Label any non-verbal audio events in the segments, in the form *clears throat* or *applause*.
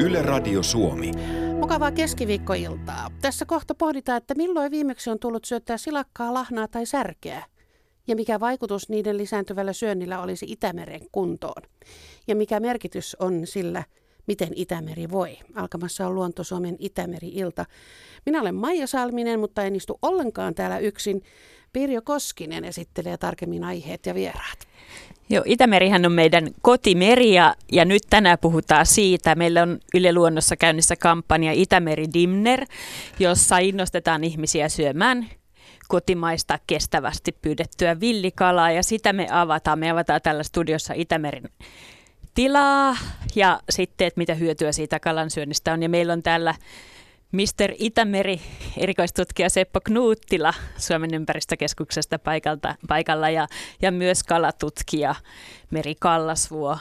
Yle Radio Suomi. Mukavaa keskiviikkoiltaa. Tässä kohta pohditaan, että milloin viimeksi on tullut syöttää silakkaa, lahnaa tai särkeä. Ja mikä vaikutus niiden lisääntyvällä syönnillä olisi Itämeren kuntoon. Ja mikä merkitys on sillä, miten Itämeri voi. Alkamassa on Luonto Suomen Itämeri-ilta. Minä olen Maija Salminen, mutta en istu ollenkaan täällä yksin. Pirjo Koskinen esittelee tarkemmin aiheet ja vieraat. Joo, Itämerihän on meidän kotimeri ja, ja nyt tänään puhutaan siitä. Meillä on Yle Luonnossa käynnissä kampanja Itämeri Dimner, jossa innostetaan ihmisiä syömään kotimaista kestävästi pyydettyä villikalaa ja sitä me avataan. Me avataan tällä studiossa Itämeren tilaa ja sitten, että mitä hyötyä siitä kalansyönnistä on. Ja meillä on täällä Mister Itämeri, erikoistutkija Seppo Knuuttila Suomen ympäristökeskuksesta paikalta, paikalla ja, ja myös kalatutkija Meri Kallasvuo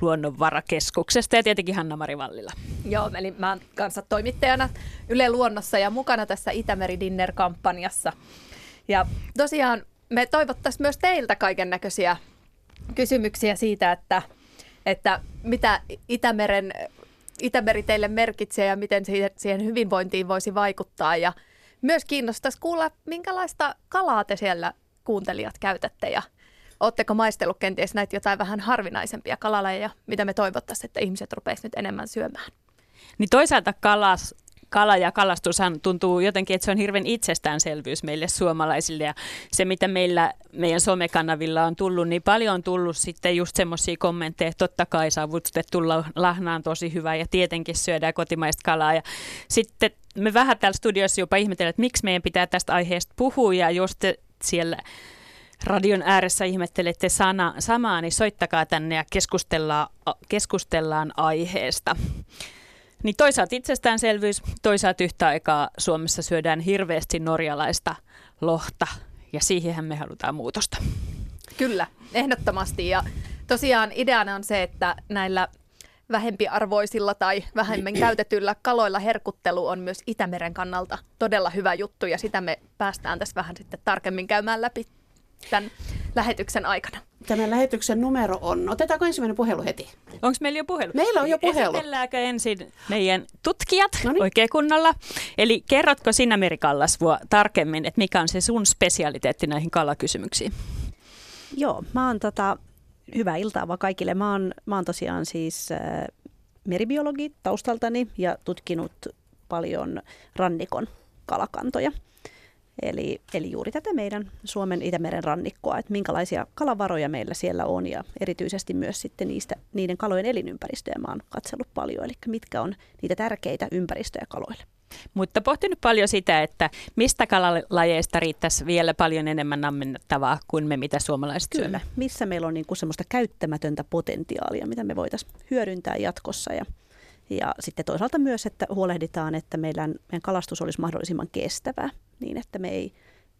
Luonnonvarakeskuksesta ja tietenkin Hanna-Mari Vallila. Joo, eli mä oon kanssa toimittajana Yle Luonnossa ja mukana tässä Itämeri Dinner-kampanjassa. Ja tosiaan me toivottaisiin myös teiltä kaiken näköisiä kysymyksiä siitä, että, että mitä Itämeren Itämeri teille merkitsee ja miten siihen hyvinvointiin voisi vaikuttaa. Ja myös kiinnostaisi kuulla, minkälaista kalaa te siellä kuuntelijat käytätte ja Oletteko maistellut kenties näitä jotain vähän harvinaisempia kalalajeja, mitä me toivottaisiin, että ihmiset rupeisivat nyt enemmän syömään? Niin toisaalta kalas, kala ja kalastushan tuntuu jotenkin, että se on hirveän itsestäänselvyys meille suomalaisille. Ja se, mitä meillä meidän somekanavilla on tullut, niin paljon on tullut sitten just semmoisia kommentteja, että totta kai saavutettu lahna on tosi hyvä ja tietenkin syödään kotimaista kalaa. Ja sitten me vähän täällä studiossa jopa ihmetellään, että miksi meidän pitää tästä aiheesta puhua ja jos te siellä radion ääressä ihmettelette sana, samaa, niin soittakaa tänne ja keskustellaan, keskustellaan aiheesta. Niin toisaalta itsestäänselvyys, toisaalta yhtä aikaa Suomessa syödään hirveästi norjalaista lohta ja siihen me halutaan muutosta. Kyllä, ehdottomasti ja tosiaan ideana on se, että näillä vähempiarvoisilla tai vähemmän käytetyillä kaloilla herkuttelu on myös Itämeren kannalta todella hyvä juttu ja sitä me päästään tässä vähän sitten tarkemmin käymään läpi tämän lähetyksen aikana. Tämän lähetyksen numero on, otetaanko ensimmäinen puhelu heti? Onko meillä jo puhelu? Meillä on jo puhelu. Esitelläänkö ensin meidän tutkijat Noniin. oikein kunnolla? Eli kerrotko sinä Meri Kallasvuo tarkemmin, että mikä on se sun spesialiteetti näihin kalakysymyksiin? Joo, mä oon tota, hyvää iltaa vaan kaikille. Mä oon, mä oon tosiaan siis äh, meribiologi taustaltani ja tutkinut paljon rannikon kalakantoja. Eli, eli juuri tätä meidän Suomen Itämeren rannikkoa, että minkälaisia kalavaroja meillä siellä on ja erityisesti myös sitten niistä, niiden kalojen elinympäristöjä mä oon katsellut paljon, eli mitkä on niitä tärkeitä ympäristöjä kaloille. Mutta pohtinut paljon sitä, että mistä kalalajeista riittäisi vielä paljon enemmän ammennettavaa kuin me, mitä suomalaiset Kyllä, syömme. missä meillä on niin kuin semmoista käyttämätöntä potentiaalia, mitä me voitaisiin hyödyntää jatkossa. Ja, ja sitten toisaalta myös, että huolehditaan, että meidän, meidän kalastus olisi mahdollisimman kestävää niin, että me ei,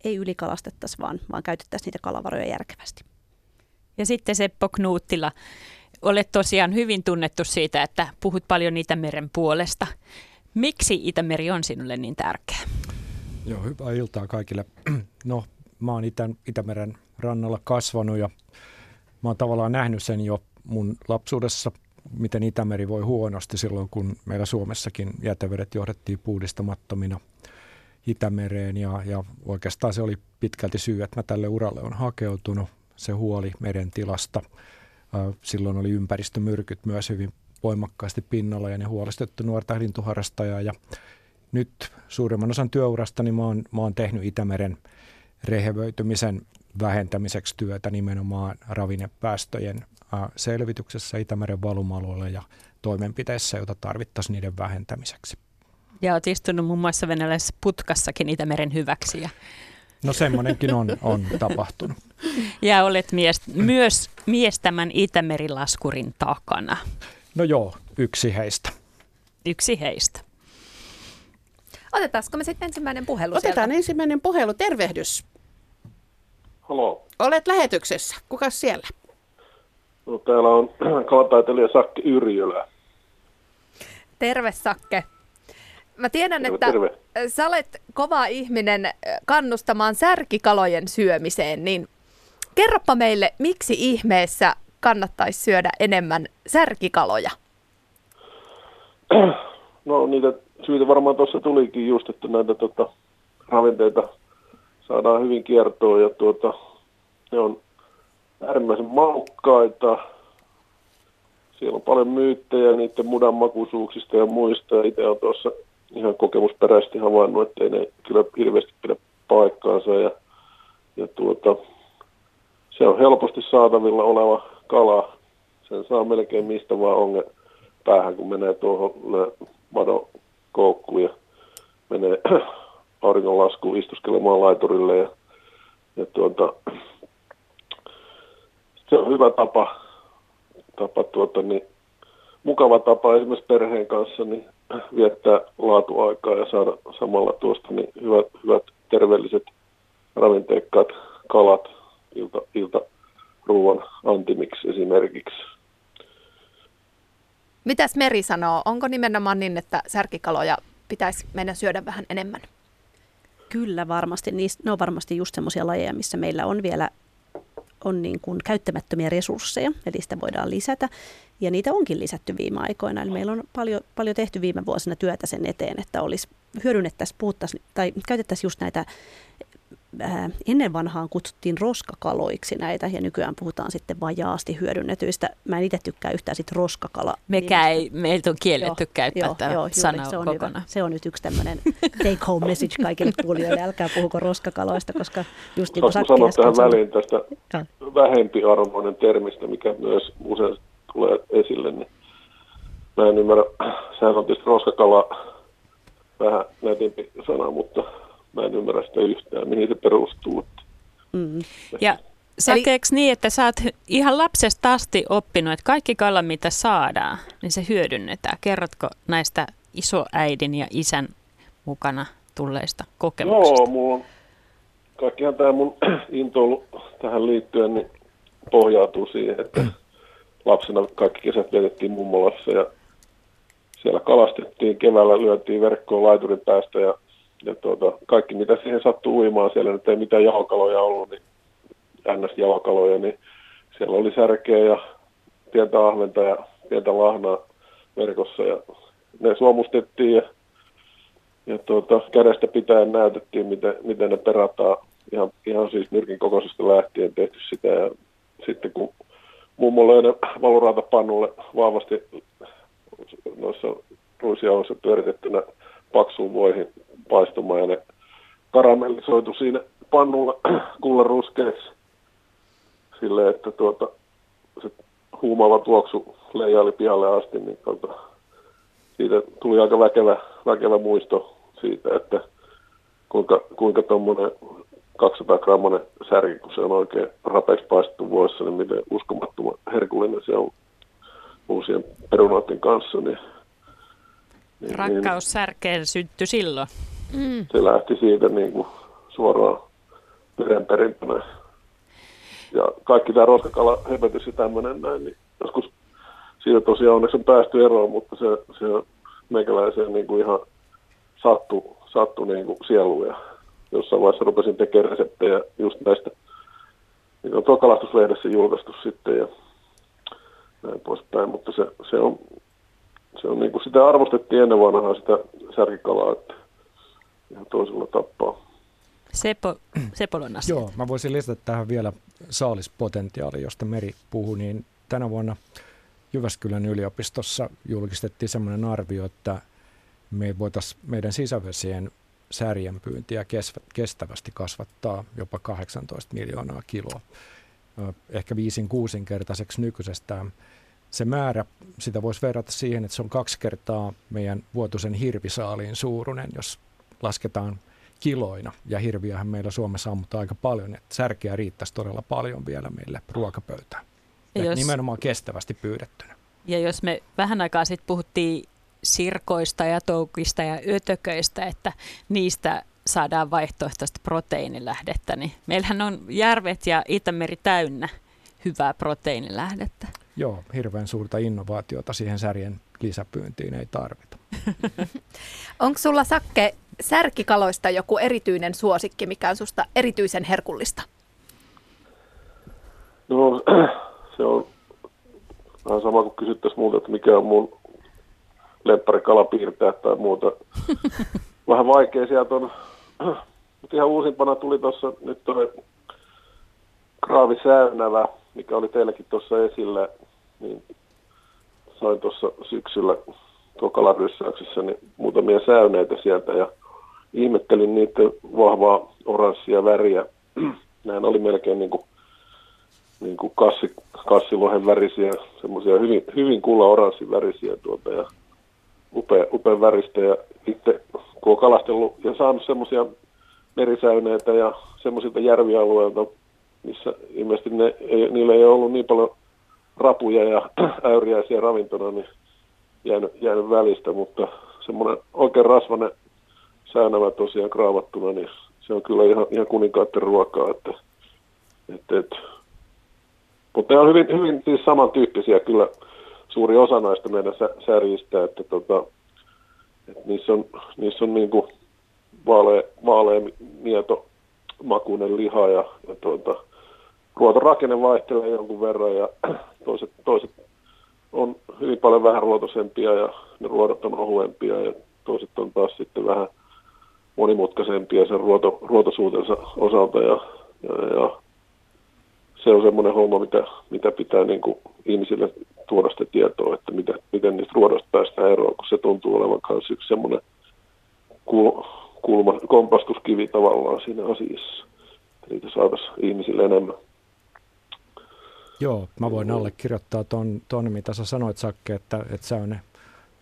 ei ylikalastettaisi, vaan, vaan käytettäisiin niitä kalavaroja järkevästi. Ja sitten Seppo Knuuttila, olet tosiaan hyvin tunnettu siitä, että puhut paljon Itämeren puolesta. Miksi Itämeri on sinulle niin tärkeä? Joo, hyvää iltaa kaikille. No, mä oon Itä, Itämeren rannalla kasvanut ja mä oon tavallaan nähnyt sen jo mun lapsuudessa, miten Itämeri voi huonosti silloin, kun meillä Suomessakin jätevedet johdettiin puhdistamattomina – Itämereen ja, ja oikeastaan se oli pitkälti syy, että mä tälle uralle on hakeutunut. Se huoli meren tilasta. Silloin oli ympäristömyrkyt myös hyvin voimakkaasti pinnalla ja ne huolestettu nuorta lintuharrastajaa. Ja nyt suurimman osan työurastani mä oon, mä oon tehnyt Itämeren rehevöitymisen vähentämiseksi työtä nimenomaan ravinnepäästöjen selvityksessä Itämeren valuma ja toimenpiteissä, joita tarvittaisiin niiden vähentämiseksi. Ja olet istunut muun muassa venäläisessä putkassakin Itämeren hyväksi. Ja... No semmoinenkin on, on tapahtunut. *laughs* Ja olet mies, myös mies tämän Itämerilaskurin takana. No joo, yksi heistä. Yksi heistä. Otetaanko me sitten ensimmäinen puhelu Otetaan sieltä? ensimmäinen puhelu. Tervehdys. Halo. Olet lähetyksessä. Kuka siellä? No, täällä on *clears throat* kalataiteilija Sakke Yrjölä. Terve Sakke. Mä tiedän, Terve, että terve. sä olet kova ihminen kannustamaan särkikalojen syömiseen, niin kerropa meille, miksi ihmeessä kannattaisi syödä enemmän särkikaloja? *clears throat* no niitä syitä varmaan tuossa tulikin just, että näitä tota, ravinteita saadaan hyvin kiertoon ja tuota, ne on äärimmäisen maukkaita. Siellä on paljon myyttejä niiden mudan makuisuuksista ja muista. Itse olen tuossa ihan kokemusperäisesti havainnut, että ei ne kyllä hirveästi pidä paikkaansa. Ja, ja tuota, se on helposti saatavilla oleva kala. Sen saa melkein mistä vaan onge päähän, kun menee tuohon madon koukkuun ja menee *clears throat* auringonlaskuun istuskelemaan laiturille. Ja, ja tuota, se on hyvä tapa, tapa tuota, niin, mukava tapa esimerkiksi perheen kanssa niin viettää laatuaikaa ja saada samalla tuosta niin hyvät, hyvät terveelliset ravinteikkaat kalat ilta, ilta ruoan antimiksi esimerkiksi. Mitäs Meri sanoo? Onko nimenomaan niin, että särkikaloja pitäisi mennä syödä vähän enemmän? Kyllä varmasti. ne on varmasti just semmoisia lajeja, missä meillä on vielä on niin kuin käyttämättömiä resursseja, eli sitä voidaan lisätä. Ja niitä onkin lisätty viime aikoina. Eli meillä on paljon, paljon tehty viime vuosina työtä sen eteen, että olisi hyödynnettäisiin, puhuttaisiin tai käytettäisiin just näitä ennen vanhaan kutsuttiin roskakaloiksi näitä ja nykyään puhutaan sitten vajaasti hyödynnetyistä. Mä en itse tykkää yhtään sit roskakala. Mekä ei, meiltä on kielletty joo, käyttää joo, tätä joo, sanaa se on kokonaan. Hyvä. Se on nyt yksi tämmöinen take home message kaikille *laughs* kuulijoille. Älkää puhuko roskakaloista, koska just niin kuin sanoa tähän väliin tästä vähempiarvoinen termistä, mikä myös usein tulee esille, niin mä en ymmärrä, sehän on tietysti roskakala vähän nätimpi sana, mutta mä en ymmärrä sitä yhtään, mihin se perustuu. Mm. Ja sakeeko niin, että sä oot ihan lapsesta asti oppinut, että kaikki kala, mitä saadaan, niin se hyödynnetään. Kerrotko näistä isoäidin ja isän mukana tulleista kokemuksista? Joo, mulla on kaikkihan tämä mun *clears throat* intoilu tähän liittyen niin pohjautuu siihen, että *clears throat* lapsena kaikki kesät vietettiin mummolassa ja siellä kalastettiin, keväällä lyötiin verkkoon laiturin päästä ja, ja tuota, kaikki mitä siihen sattui uimaan, siellä nyt ei mitään jalkaloja ollut, niin ns-jalkaloja, niin siellä oli särkeä ja pientä ahventa ja pientä lahnaa verkossa ja ne suomustettiin ja, ja tuota, kädestä pitäen näytettiin, miten, miten ne perataan. Ihan, ihan siis nyrkin kokoisesta lähtien tehty sitä ja sitten kun mummo löi valuraatapannulle vahvasti noissa ruisjauhoissa pyöritettynä paksuun voihin paistumaan ja ne karamellisoitu siinä pannulla *clears throat* kullan ruskeiksi silleen, että tuota, se huumaava tuoksu leijaili pihalle asti, niin tuota, siitä tuli aika väkevä, väkevä muisto siitä, että kuinka, kuinka tuommoinen 200 grammanen särki, kun se on oikein rapeeksi paistettu vuossa, niin miten uskomattoman herkullinen se on uusien perunoiden kanssa. Niin, niin, Rakkaus särkeen syttyi silloin. Mm. Se lähti siitä niin kuin suoraan perintönä. Ja kaikki tämä roskakala höpötys ja tämmöinen näin, niin joskus siitä tosiaan onneksi on päästy eroon, mutta se, se meikäläiseen niin kuin ihan sattu, sattu niin kuin sieluun ja jossain vaiheessa rupesin tekemään reseptejä just näistä, niin on tuo kalastuslehdessä julkaistu sitten ja näin poispäin, mutta se, se on, se on niin kuin sitä arvostettiin ennen vanhaa sitä särkikalaa, että ihan toisella tappaa. Sepo, *clears throat* Sepolon asia. Joo, mä voisin lisätä tähän vielä saalispotentiaali, josta Meri puhui, niin tänä vuonna Jyväskylän yliopistossa julkistettiin sellainen arvio, että me voitaisiin meidän sisävesien särjenpyyntiä kestävästi kasvattaa jopa 18 miljoonaa kiloa, ehkä viisin kuusinkertaiseksi nykyisestään. Se määrä, sitä voisi verrata siihen, että se on kaksi kertaa meidän vuotuisen hirvisaaliin suuruinen, jos lasketaan kiloina. Ja hirviähän meillä Suomessa ammutaan aika paljon, että särkeä riittäisi todella paljon vielä meille ruokapöytään. Ja jos, nimenomaan kestävästi pyydettynä. Ja jos me vähän aikaa sitten puhuttiin sirkoista ja toukista ja ötököistä, että niistä saadaan vaihtoehtoista proteiinilähdettä, niin meillähän on järvet ja Itämeri täynnä hyvää proteiinilähdettä. Joo, hirveän suurta innovaatiota siihen särjen lisäpyyntiin ei tarvita. *laughs* Onko sulla Sakke särkikaloista joku erityinen suosikki, mikä on susta erityisen herkullista? No *clears throat* se on vähän sama kuin kysyttäisiin multa, että mikä on mun lepparikala piirtää tai muuta. *laughs* Vähän vaikea sieltä on. *clears throat* Mutta ihan uusimpana tuli tuossa nyt tuo kraavisäynävä, mikä oli teilläkin tuossa esillä, niin sain tuossa syksyllä tuo kalaryssäyksessä niin muutamia säyneitä sieltä ja ihmettelin niiden vahvaa oranssia väriä. *clears throat* Näin oli melkein niin kuin, niin kuin kassi, kassilohen värisiä, semmoisia hyvin, hyvin kulla oranssin värisiä tuota ja upea, upea väristä ja itse kun on kalastellut ja saanut semmoisia merisäyneitä ja semmoisilta järvialueilta, missä ilmeisesti ne, ei, niillä ei ollut niin paljon rapuja ja *clears throat* äyriäisiä ravintona, niin jäänyt, jäänyt välistä, mutta semmoinen oikein rasvainen säynävä tosiaan kraavattuna, niin se on kyllä ihan, ihan kuninkaiden ruokaa, että, että, että. mutta ne on hyvin, hyvin siis samantyyppisiä kyllä suuri osa näistä meidän särjistä, että, tota, että niissä on, niissä on niin kuin vaalea, vaalea mieto makuinen liha ja, ja tuota, ruotorakenne vaihtelee jonkun verran ja *clears throat* toiset, toiset on hyvin paljon vähän ruotoisempia ja ne ruodot on ohuempia ja toiset on taas sitten vähän monimutkaisempia sen ruoto, ruotosuutensa osalta ja, ja, ja se on semmoinen homma, mitä, mitä pitää niin kuin ihmisille tuoda sitä tietoa, että miten, miten niistä ruodosta päästään eroon, kun se tuntuu olevan myös yksi semmoinen kul, kulma, kompastuskivi tavallaan siinä asiassa. Niitä saataisiin ihmisille enemmän. Joo, mä voin allekirjoittaa ton, ton mitä sä sanoit Sakke, että, että se on,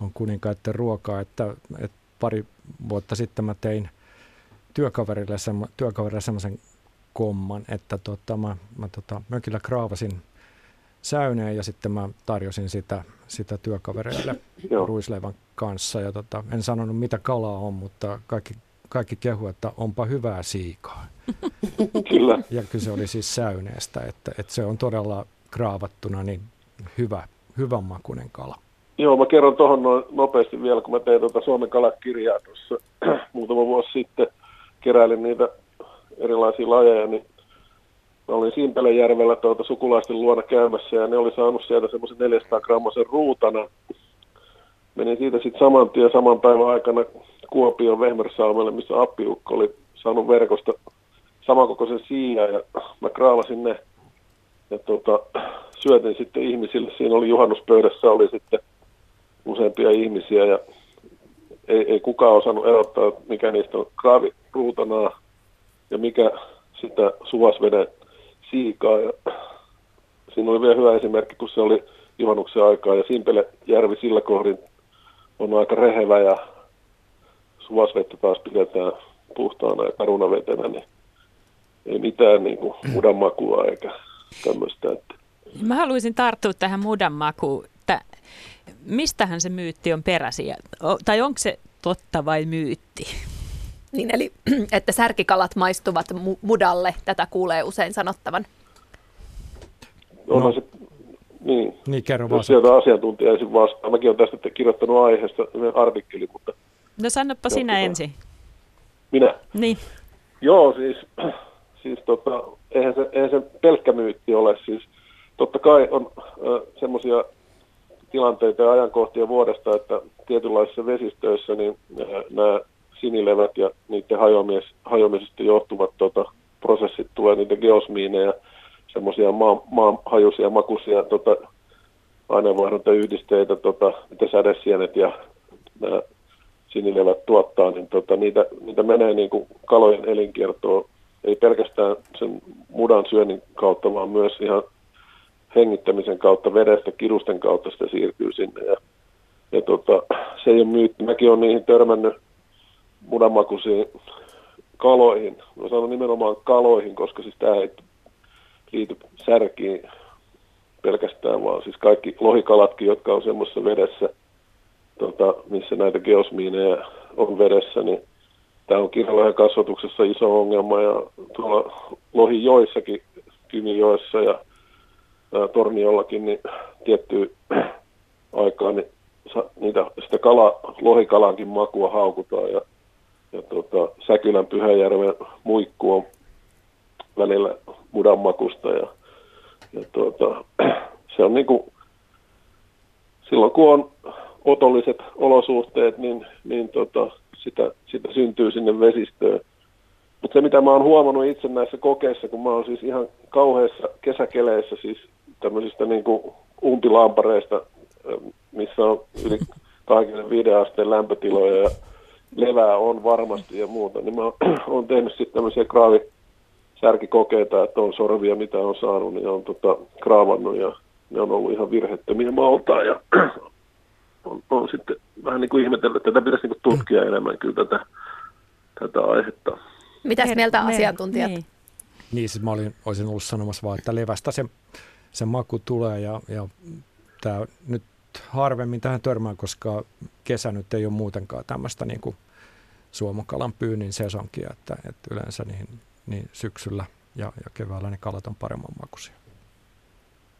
on kuninkaiden ruokaa, että, että pari vuotta sitten mä tein työkaverille, semmo, työkaverille semmoisen komman, että tota, mä, mä tota, mökillä kraavasin säyneen ja sitten mä tarjosin sitä, sitä työkavereille ruisleivän kanssa. Ja tota, en sanonut mitä kalaa on, mutta kaikki, kaikki kehu, että onpa hyvää siikaa. *laughs* Kyllä. Ja kyllä se oli siis säyneestä, että, että se on todella kraavattuna niin hyvä, hyvän makuinen kala. Joo, mä kerron tuohon noin nopeasti vielä, kun mä tein tuota Suomen kalakirjaa tuossa *clears throat* muutama vuosi sitten, keräilin niitä erilaisia lajeja, niin mä olin Simpelejärvellä tuota sukulaisten luona käymässä ja ne oli saanut sieltä semmoisen 400 grammasen ruutana. Menin siitä sitten saman tien saman päivän aikana Kuopion Vehmersalmelle, missä appiukko oli saanut verkosta samankokoisen siian ja mä kraavasin ne ja tuota, syötin sitten ihmisille. Siinä oli juhannuspöydässä oli sitten useampia ihmisiä ja ei, ei kukaan osannut erottaa, mikä niistä on kraaviruutanaa ja mikä sitä suvasveden siikaa. Ja siinä oli vielä hyvä esimerkki, kun se oli juhannuksen aikaa ja Simpele järvi sillä kohdin on aika rehevä ja suvasvettä taas pidetään puhtaana ja karunavetenä, niin ei mitään niin kuin *clears throat* mudan makua eikä tämmöistä. Että. Mä haluaisin tarttua tähän mudan makuun, että mistähän se myytti on peräsi, tai onko se totta vai myytti? Niin, eli *clears throat* että särkikalat maistuvat mu- mudalle, tätä kuulee usein sanottavan. No. se, niin, niin kerro vaan. Sieltä asiantuntija ensin vastaa. Mäkin olen tästä kirjoittanut aiheesta yhden artikkeli, mutta... No sanoppa sinä ensin. Minä? Niin. Joo, siis, *clears throat* siis tota, eihän, se, eihän se pelkkä myytti ole. Siis, totta kai on äh, semmoisia tilanteita ja ajankohtia vuodesta, että tietynlaisissa vesistöissä niin nämä sinilevät ja niiden hajoamis, hajoamisesta johtuvat tota, prosessit tulee niitä geosmiineja, semmoisia maan, maanhajuisia, makuisia tota, aineenvaihduntayhdisteitä, tota, mitä sädesienet ja nämä sinilevät tuottaa, niin tota, niitä, niitä menee niin kuin kalojen elinkiertoon, ei pelkästään sen mudan syönnin kautta, vaan myös ihan hengittämisen kautta, vedestä, kirusten kautta sitä siirtyy sinne. Ja, ja tota, se ei ole myytti. Mäkin olen niihin törmännyt mudanmakuisiin kaloihin. Mä sanon nimenomaan kaloihin, koska siis tämä ei liity särkiin pelkästään, vaan siis kaikki lohikalatkin, jotka on semmoisessa vedessä, tota, missä näitä geosmiineja on vedessä, niin tämä on kirjalohen kasvatuksessa iso ongelma ja tuolla lohijoissakin, Kymijoessa ja ää, Torniollakin, niin tiettyä *clears throat* aikaa niin niitä, sitä kala, lohikalankin makua haukutaan ja ja tota, Säkylän Pyhäjärven muikku on välillä mudanmakusta ja, ja tota, *clears throat* se on niinku, silloin kun on otolliset olosuhteet, niin, niin tota, sitä, sitä syntyy sinne vesistöön. Mutta se, mitä mä oon huomannut itse näissä kokeissa, kun mä oon siis ihan kauheissa kesäkeleissä, siis tämmöisistä niin kuin umpilampareista, missä on yli 25 asteen lämpötiloja ja levää on varmasti ja muuta, niin mä *clears throat* oon tehnyt sitten tämmöisiä kraavisärkikokeita, että on sorvia, mitä on saanut, niin on tota, kraavannut ja ne on ollut ihan virheettömiä maalta ja *clears throat* on, on sitten vähän niin kuin ihmetellyt, että tätä pitäisi niin kuin tutkia enemmän kyllä tätä, tätä aihetta. Mitäs mieltä asiantuntijat? Niin. niin, siis mä olin, olisin ollut sanomassa vaan, että levästä se, se maku tulee ja, ja tämä nyt harvemmin tähän törmään, koska kesä nyt ei ole muutenkaan tämmöistä niin kuin suomokalan pyynnin sesonkia, että, että yleensä niin, niin syksyllä ja, ja keväällä ne kalat on paremman makuisia.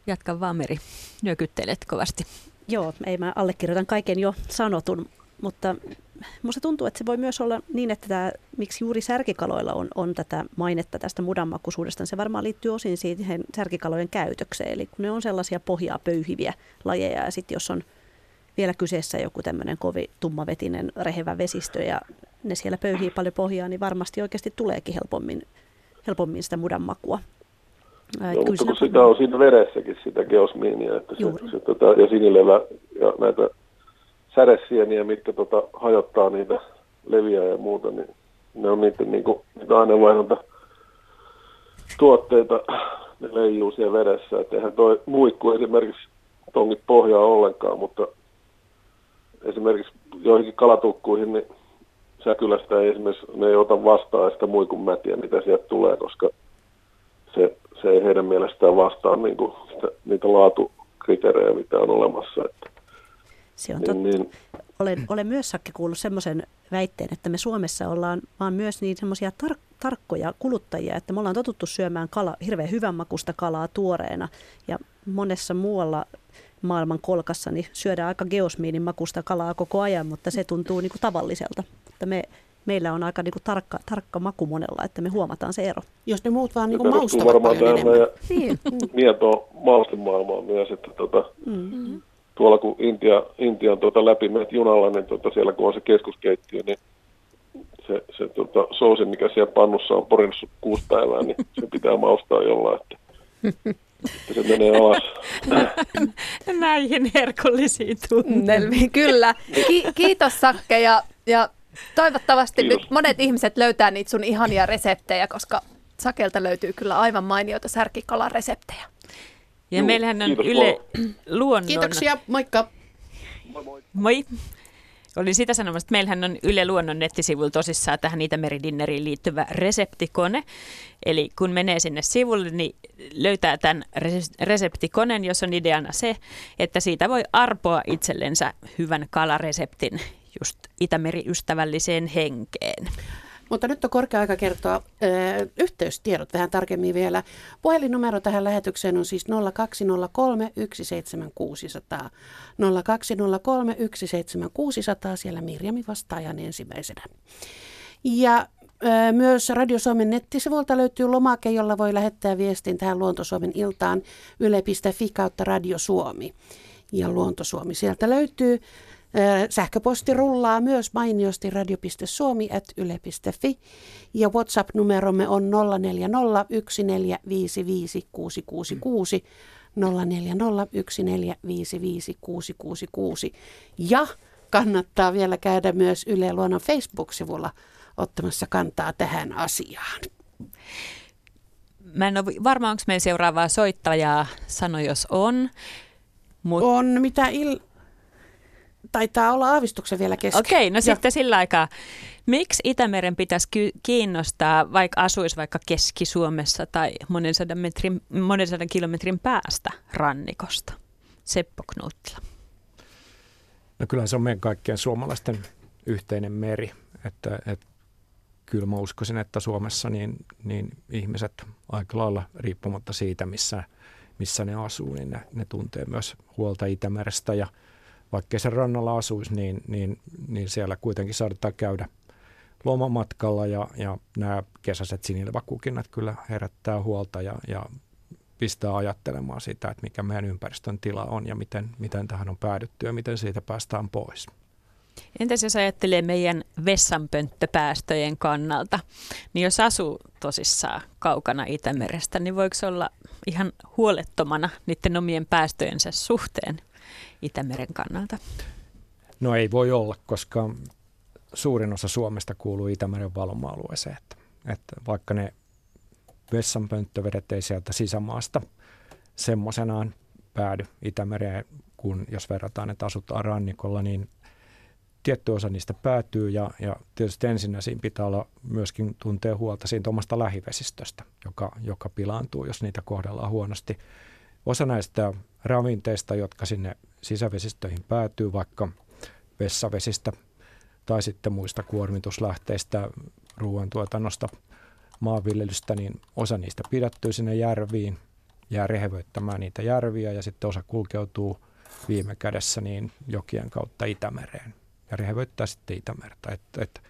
Jatka vaan Meri, nyökyttelet kovasti. Joo, ei mä allekirjoitan kaiken jo sanotun, mutta musta tuntuu, että se voi myös olla niin, että tämä, miksi juuri särkikaloilla on, on tätä mainetta tästä mudanmakuisuudesta, niin se varmaan liittyy osin siihen särkikalojen käytökseen. Eli kun ne on sellaisia pohjaa pöyhiviä lajeja ja sitten jos on vielä kyseessä joku tämmöinen kovin tummavetinen rehevä vesistö ja ne siellä pöyhii paljon pohjaa, niin varmasti oikeasti tuleekin helpommin, helpommin sitä mudanmakua. Joo, mutta kun sitä on siinä veressäkin, sitä geosmiinia, että se, se, tota, ja sinilevä ja näitä sädesieniä, mitkä tota, hajottaa niitä leviä ja muuta, niin ne on niiden, niin kuin, niitä aineenvaihdunta tuotteita, ne leijuu siellä vedessä. Että eihän toi muikku esimerkiksi tongit pohjaa ollenkaan, mutta esimerkiksi joihinkin kalatukkuihin, niin säkylästä ei esimerkiksi, ne ei ota vastaan sitä muikun mätiä, mitä sieltä tulee, koska se, se ei heidän mielestään vastaa niin kuin sitä, niitä laatukriteerejä, mitä on olemassa. Että se on niin, totta. Niin. Olen, olen myös Sakke kuullut semmoisen väitteen, että me Suomessa ollaan vaan myös niin semmoisia tar- tarkkoja kuluttajia, että me ollaan totuttu syömään kala, hirveän hyvän makusta kalaa tuoreena ja monessa muualla maailman kolkassa niin syödään aika geosmiinin makusta kalaa koko ajan, mutta se tuntuu niin kuin tavalliselta. Mutta me, meillä on aika niin kuin tarkka, tarkka maku monella, että me huomataan se ero. Jos ne muut vaan niin *laughs* kuin maustavat paljon enemmän. Niin. Mietoa maustemaailmaa myös, että tota, mm-hmm tuolla kun Intia, Intian tuota läpi menet junalla, niin tuota siellä kun on se keskuskeittiö, niin se, se tuota, soosi, mikä siellä pannussa on porinnut kuusi päivää, niin se pitää maustaa jollain, että, että se menee alas. *laughs* Näihin herkullisiin tunnelmiin. Kyllä. Ki- kiitos Sakke ja, ja toivottavasti kiitos. nyt monet ihmiset löytää niitä sun ihania reseptejä, koska Sakelta löytyy kyllä aivan mainioita särkikalan reseptejä. Ja Juu, meillähän on Yle *clears throat* Luonnon... Kiitoksia, moikka! Moi moi! Moi! Olin sitä sanomassa, että meillähän on Yle Luonnon nettisivuilla tosissaan tähän Itämeridinneriin liittyvä reseptikone. Eli kun menee sinne sivulle, niin löytää tämän reseptikonen, jossa on ideana se, että siitä voi arpoa itsellensä hyvän kalareseptin just Itämeri-ystävälliseen henkeen. Mutta nyt on korkea aika kertoa ö, yhteystiedot vähän tarkemmin vielä. Puhelinnumero tähän lähetykseen on siis 0203 17600. 0203 17600, siellä Mirjami vastaajan ensimmäisenä. Ja myös Radio Suomen nettisivulta löytyy lomake, jolla voi lähettää viestin tähän Luontosuomen iltaan yle.fi kautta Radio Suomi. Ja Luontosuomi sieltä löytyy. Sähköposti rullaa myös mainiosti radio.suomi.yle.fi ja WhatsApp-numeromme on 0401455666 0401455666 ja kannattaa vielä käydä myös Yle Luonnon Facebook-sivulla ottamassa kantaa tähän asiaan. Mä en ole varma, onko meidän seuraavaa soittajaa, sano jos on. Mut... On, mitä il taitaa olla aavistuksen vielä kesken. Okei, no sitten sillä aikaa. Miksi Itämeren pitäisi kiinnostaa, vaikka asuisi vaikka Keski-Suomessa tai monen sadan, metrin, monen sadan kilometrin päästä rannikosta? Seppo Knuuttila. No kyllä se on meidän kaikkien suomalaisten yhteinen meri. Että, että kyllä mä uskoisin, että Suomessa niin, niin ihmiset aika lailla riippumatta siitä, missä, missä ne asuu, niin ne, ne tuntee myös huolta Itämerestä ja – vaikkei se rannalla asuisi, niin, niin, niin siellä kuitenkin saadaan käydä lomamatkalla ja, ja nämä kesäiset sinilevakukinnat kyllä herättää huolta ja, ja pistää ajattelemaan sitä, että mikä meidän ympäristön tila on ja miten, miten tähän on päädytty ja miten siitä päästään pois. Entäs jos ajattelee meidän vessanpönttöpäästöjen kannalta, niin jos asuu tosissaan kaukana Itämerestä, niin voiko olla ihan huolettomana niiden omien päästöjensä suhteen Itämeren kannalta? No ei voi olla, koska suurin osa Suomesta kuuluu Itämeren valuma-alueeseen. Että, että vaikka ne vessanpönttövedet ei sieltä sisämaasta semmoisenaan päädy Itämereen, kun jos verrataan, että asutaan rannikolla, niin tietty osa niistä päätyy ja, ja tietysti ensinnä siinä pitää olla myöskin tuntea huolta siitä omasta lähivesistöstä, joka, joka pilaantuu, jos niitä kohdellaan huonosti. Osa näistä ravinteista, jotka sinne sisävesistöihin päätyy, vaikka vessavesistä tai sitten muista kuormituslähteistä, ruoantuotannosta, maanviljelystä, niin osa niistä pidättyy sinne järviin, jää rehevöittämään niitä järviä ja sitten osa kulkeutuu viime kädessä niin jokien kautta Itämereen ja rehevöittää sitten Itämerta. Et, et,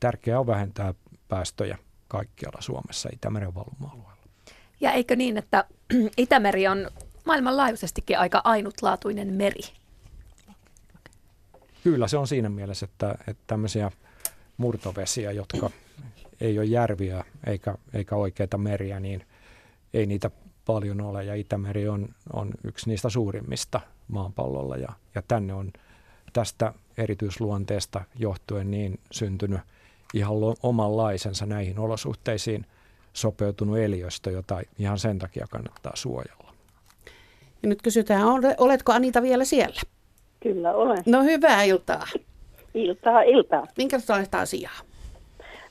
tärkeää on vähentää päästöjä kaikkialla Suomessa Itämeren valuma-alueella. Ja eikö niin, että *clears throat* Itämeri on maailmanlaajuisestikin aika ainutlaatuinen meri? Kyllä se on siinä mielessä, että, että tämmöisiä murtovesiä, jotka ei ole järviä eikä, eikä oikeita meriä, niin ei niitä paljon ole. Ja Itämeri on, on yksi niistä suurimmista maapallolla ja, ja tänne on tästä erityisluonteesta johtuen niin syntynyt ihan omanlaisensa näihin olosuhteisiin sopeutunut eliöstö, jota ihan sen takia kannattaa suojella. Ja nyt kysytään, oletko Anita vielä siellä? Kyllä olen. No hyvää iltaa. Iltaa, iltaa. Minkälaista asiaa?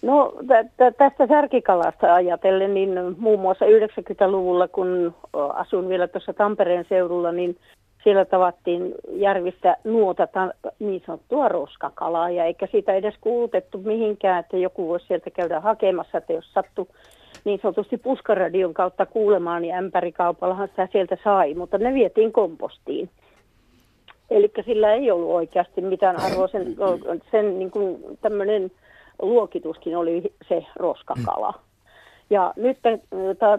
No t- tästä särkikalasta ajatellen, niin muun muassa 90-luvulla, kun asun vielä tuossa Tampereen seudulla, niin siellä tavattiin järvistä nuotata niin sanottua roskakalaa, ja eikä sitä edes kuulutettu mihinkään, että joku voisi sieltä käydä hakemassa, että jos sattui niin sanotusti puskaradion kautta kuulemaan, niin ämpärikaupallahan sitä sieltä sai, mutta ne vietiin kompostiin. Eli sillä ei ollut oikeasti mitään arvoa, sen, sen niin kuin tämmöinen luokituskin oli se roskakala. Ja nyt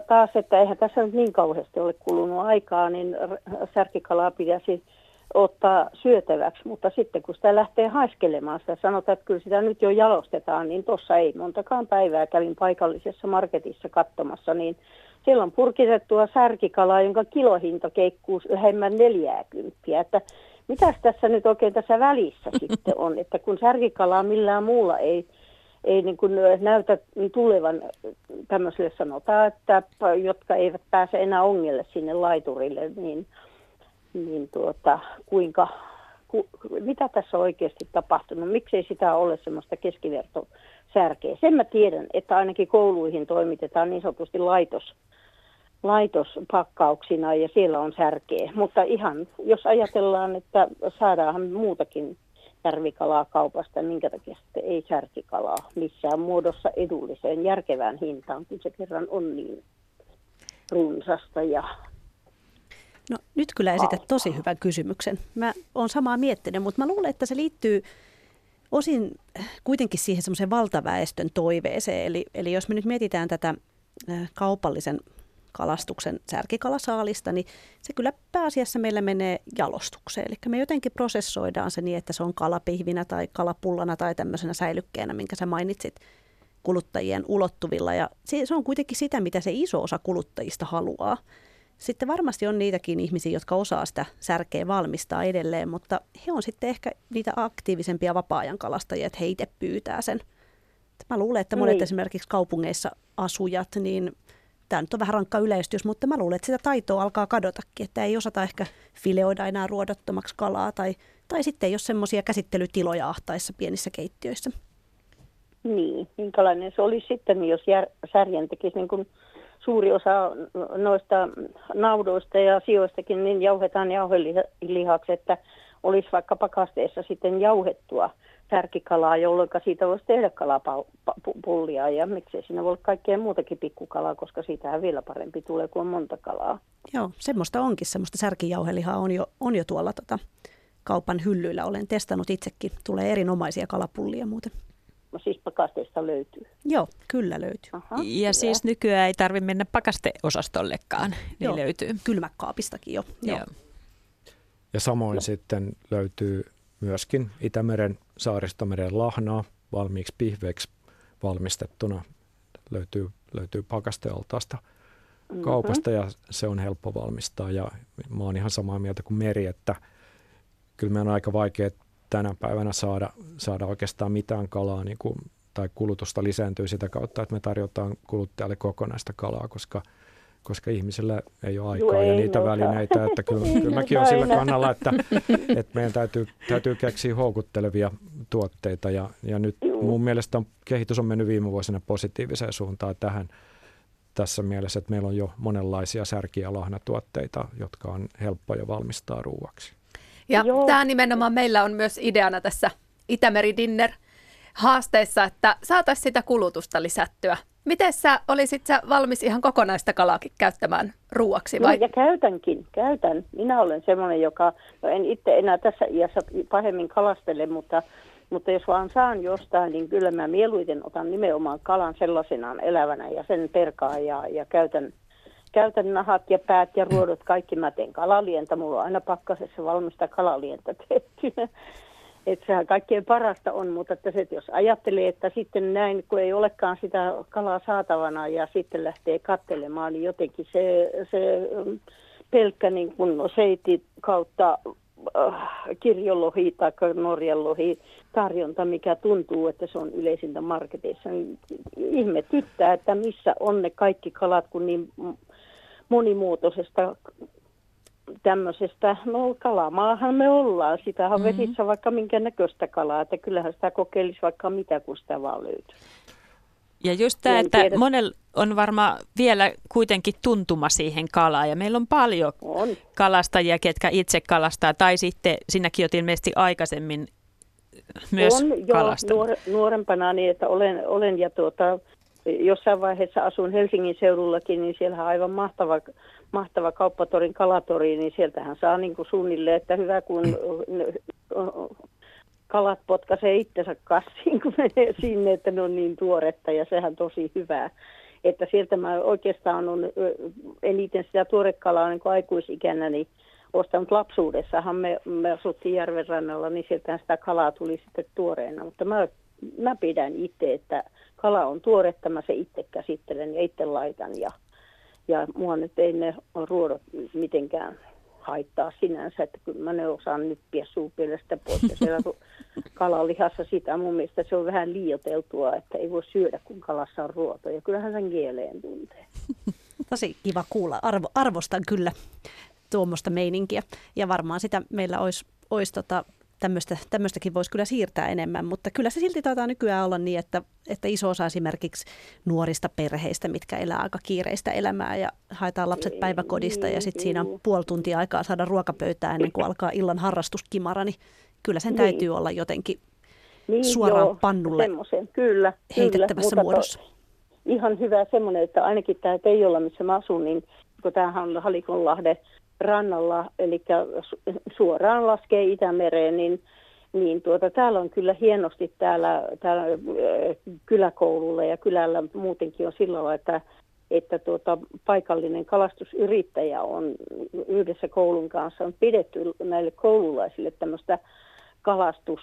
taas, että eihän tässä nyt niin kauheasti ole kulunut aikaa, niin särkikalaa pitäisi ottaa syötäväksi, mutta sitten kun sitä lähtee haiskelemaan, sitä sanotaan, että kyllä sitä nyt jo jalostetaan, niin tuossa ei montakaan päivää kävin paikallisessa marketissa katsomassa, niin siellä on purkitettua särkikalaa, jonka kilohinta keikkuu lähemmän 40. Että mitäs tässä nyt oikein tässä välissä *laughs* sitten on, että kun särkikalaa millään muulla ei ei niin kuin näytä tulevan tämmöiselle sanotaan, että jotka eivät pääse enää ongelle sinne laiturille, niin, niin tuota, kuinka, ku, mitä tässä on oikeasti tapahtunut, miksei sitä ole semmoista keskivertosärkeä. Sen mä tiedän, että ainakin kouluihin toimitetaan niin sanotusti laitos, laitospakkauksina ja siellä on särkeä. Mutta ihan, jos ajatellaan, että saadaan muutakin järvikalaa kaupasta, minkä takia sitten ei särkikalaa missään muodossa edulliseen järkevään hintaan, kun se kerran on niin runsasta ja No nyt kyllä esität tosi hyvän kysymyksen. Mä oon samaa miettinyt, mutta mä luulen, että se liittyy osin kuitenkin siihen semmoiseen valtaväestön toiveeseen. Eli, eli jos me nyt mietitään tätä kaupallisen kalastuksen särkikalasaalista, niin se kyllä pääasiassa meillä menee jalostukseen. Eli me jotenkin prosessoidaan se niin, että se on kalapihvinä tai kalapullana tai tämmöisenä säilykkeenä, minkä sä mainitsit kuluttajien ulottuvilla. Ja se on kuitenkin sitä, mitä se iso osa kuluttajista haluaa. Sitten varmasti on niitäkin ihmisiä, jotka osaa sitä särkeä valmistaa edelleen, mutta he on sitten ehkä niitä aktiivisempia vapaa-ajan kalastajia, että he itse pyytää sen. Mä luulen, että monet niin. esimerkiksi kaupungeissa asujat, niin tämä nyt on vähän rankka yleistys, mutta mä luulen, että sitä taitoa alkaa kadotakin, että ei osata ehkä fileoida enää ruodottomaksi kalaa tai, tai sitten ei ole semmoisia käsittelytiloja ahtaissa pienissä keittiöissä. Niin, minkälainen se olisi sitten, jos jär, särjen tekisi niin kuin suuri osa noista naudoista ja sijoistakin, niin jauhetaan jauhelihaksi, että olisi vaikka pakasteessa sitten jauhettua särkikalaa, jolloin siitä voisi tehdä kalapullia ja miksei siinä voi olla kaikkea muutakin pikkukalaa, koska siitähän vielä parempi tulee kuin monta kalaa. Joo, semmoista onkin, semmoista särkijauhelihaa on jo, on jo tuolla tota, kaupan hyllyillä. Olen testannut itsekin, tulee erinomaisia kalapullia muuten. Siis pakasteista löytyy. Joo, kyllä löytyy. Aha, ja hyvä. siis nykyään ei tarvitse mennä pakasteosastollekaan, ne Joo, löytyy. Kylmäkaapistakin jo. Joo. Joo. Ja samoin Joo. sitten löytyy myöskin Itämeren saaristomeren lahnaa valmiiksi pihveiksi valmistettuna. Löytyy, löytyy pakastealtaasta mm-hmm. kaupasta ja se on helppo valmistaa. Ja mä oon ihan samaa mieltä kuin Meri, että kyllä meidän on aika vaikea tänä päivänä saada, saada oikeastaan mitään kalaa niin kuin, tai kulutusta lisääntyy sitä kautta, että me tarjotaan kuluttajalle kokonaista kalaa, koska – koska ihmisillä ei ole aikaa Joo, ja niitä noita. välineitä. Että kyllä, *laughs* kyllä mäkin olen sillä kannalla, että, *laughs* että meidän täytyy, täytyy keksiä houkuttelevia tuotteita. Ja, ja nyt Joo. mun mielestä on, kehitys on mennyt viime vuosina positiiviseen suuntaan tähän tässä mielessä, että meillä on jo monenlaisia särki- ja lahnatuotteita, jotka on helppoja valmistaa ruuaksi. Ja Joo. tämä nimenomaan meillä on myös ideana tässä Itämeri Dinner haasteessa, että saataisiin sitä kulutusta lisättyä Miten sä olisit sä valmis ihan kokonaista kalaakin käyttämään ruuaksi? Vai? No, ja käytänkin, käytän. Minä olen semmoinen, joka, no en itse enää tässä iässä pahemmin kalastele, mutta, mutta jos vaan saan jostain, niin kyllä mä mieluiten otan nimenomaan kalan sellaisenaan elävänä ja sen perkaan ja, ja käytän, käytän nahat ja päät ja ruodot, kaikki mä teen kalalientä. Mulla on aina pakkasessa valmista kalalientä tehtynä *laughs* että sehän kaikkein parasta on, mutta että se, että jos ajattelee, että sitten näin, kun ei olekaan sitä kalaa saatavana ja sitten lähtee kattelemaan, niin jotenkin se, se mm, pelkkä niin kuin seiti kautta äh, kirjolohi tai norjalohi tarjonta, mikä tuntuu, että se on yleisintä marketeissa, niin ihmetyttää, että missä on ne kaikki kalat, kun niin monimuotoisesta tämmöisestä, no kalamaahan me ollaan. Sitä on mm-hmm. vesissä vaikka minkä näköistä kalaa, että kyllähän sitä kokeilisi vaikka mitä, kun sitä vaan löytyy. Ja just tämä, että tiedä. monella on varmaan vielä kuitenkin tuntuma siihen kalaan. Ja meillä on paljon on. kalastajia, ketkä itse kalastaa. Tai sitten sinäkin otin ilmeisesti aikaisemmin myös on, joo, nuor, nuorempana niin, että olen, olen ja tuota, jossain vaiheessa asun Helsingin seudullakin, niin siellä on aivan mahtava, mahtava kauppatorin kalatori, niin sieltähän saa niin kuin suunnilleen, että hyvä kun kalat potkaisee itsensä kassiin, kun menee sinne, että ne on niin tuoretta ja sehän tosi hyvää. Että sieltä mä oikeastaan on eniten sitä tuorekalaa niin aikuisikänä, niin ostanut lapsuudessahan me, me asuttiin järven rannalla, niin sieltä sitä kalaa tuli sitten tuoreena. Mutta mä, mä pidän itse, että kala on tuoretta, mä se itse käsittelen ja itse laitan ja, ja mua nyt ei ne ruodot mitenkään haittaa sinänsä, että kyllä mä ne osaan nyppiä suupielestä pois. Ja siellä *laughs* kalalihassa sitä mun mielestä se on vähän liioteltua, että ei voi syödä kun kalassa on ruoto. Ja kyllähän sen kieleen tuntee. *laughs* Tosi kiva kuulla, Arvo, arvostan kyllä tuommoista meininkiä. Ja varmaan sitä meillä olisi, olisi tota tämmöistä, tämmöistäkin voisi kyllä siirtää enemmän, mutta kyllä se silti taitaa nykyään olla niin, että, että iso osa esimerkiksi nuorista perheistä, mitkä elää aika kiireistä elämää ja haetaan lapset päiväkodista ja sitten siinä on puoli tuntia aikaa saada ruokapöytää ennen kuin alkaa illan harrastuskimara, niin kyllä sen niin. täytyy olla jotenkin niin, suoraan joo, pannulle kyllä, heitettävässä kyllä, muodossa. To, ihan hyvä semmoinen, että ainakin tämä Teijola, missä mä asun, niin kun tämähän on Halikonlahden rannalla, eli suoraan laskee Itämereen, niin, niin tuota, täällä on kyllä hienosti täällä, täällä kyläkoululla ja kylällä muutenkin on sillä tavalla, että, että tuota, paikallinen kalastusyrittäjä on yhdessä koulun kanssa on pidetty näille koululaisille tämmöistä kalastus,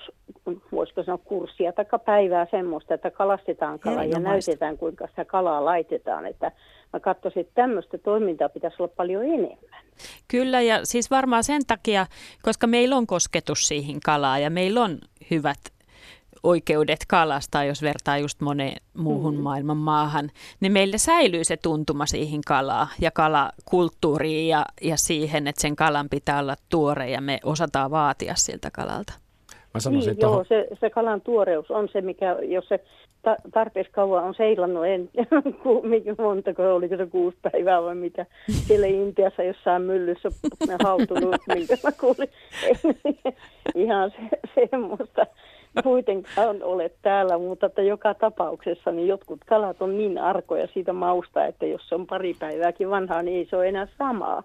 voisiko sanoa kurssia tai päivää semmoista, että kalastetaan kalaa ja näytetään kuinka sitä kalaa laitetaan. Että mä katsoisin, että tämmöistä toimintaa pitäisi olla paljon enemmän. Kyllä ja siis varmaan sen takia, koska meillä on kosketus siihen kalaa ja meillä on hyvät oikeudet kalastaa, jos vertaa just moneen muuhun mm. maailman maahan, niin meillä säilyy se tuntuma siihen kalaa ja kalakulttuuriin ja, ja siihen, että sen kalan pitää olla tuore ja me osataan vaatia siltä kalalta. Mä sanoisin, niin, joo, se, se kalan tuoreus on se, mikä, jos se ta- tarpeeksi kauan on seilannut, en *laughs* montako, oliko se kuusi päivää vai mitä, siellä Intiassa jossain myllyssä hautunut, *laughs* minkä mä kuulin. *laughs* Ihan se, semmoista kuitenkaan ole täällä, mutta että joka tapauksessa niin jotkut kalat on niin arkoja siitä mausta, että jos se on pari päivääkin vanhaa, niin ei se ole enää samaa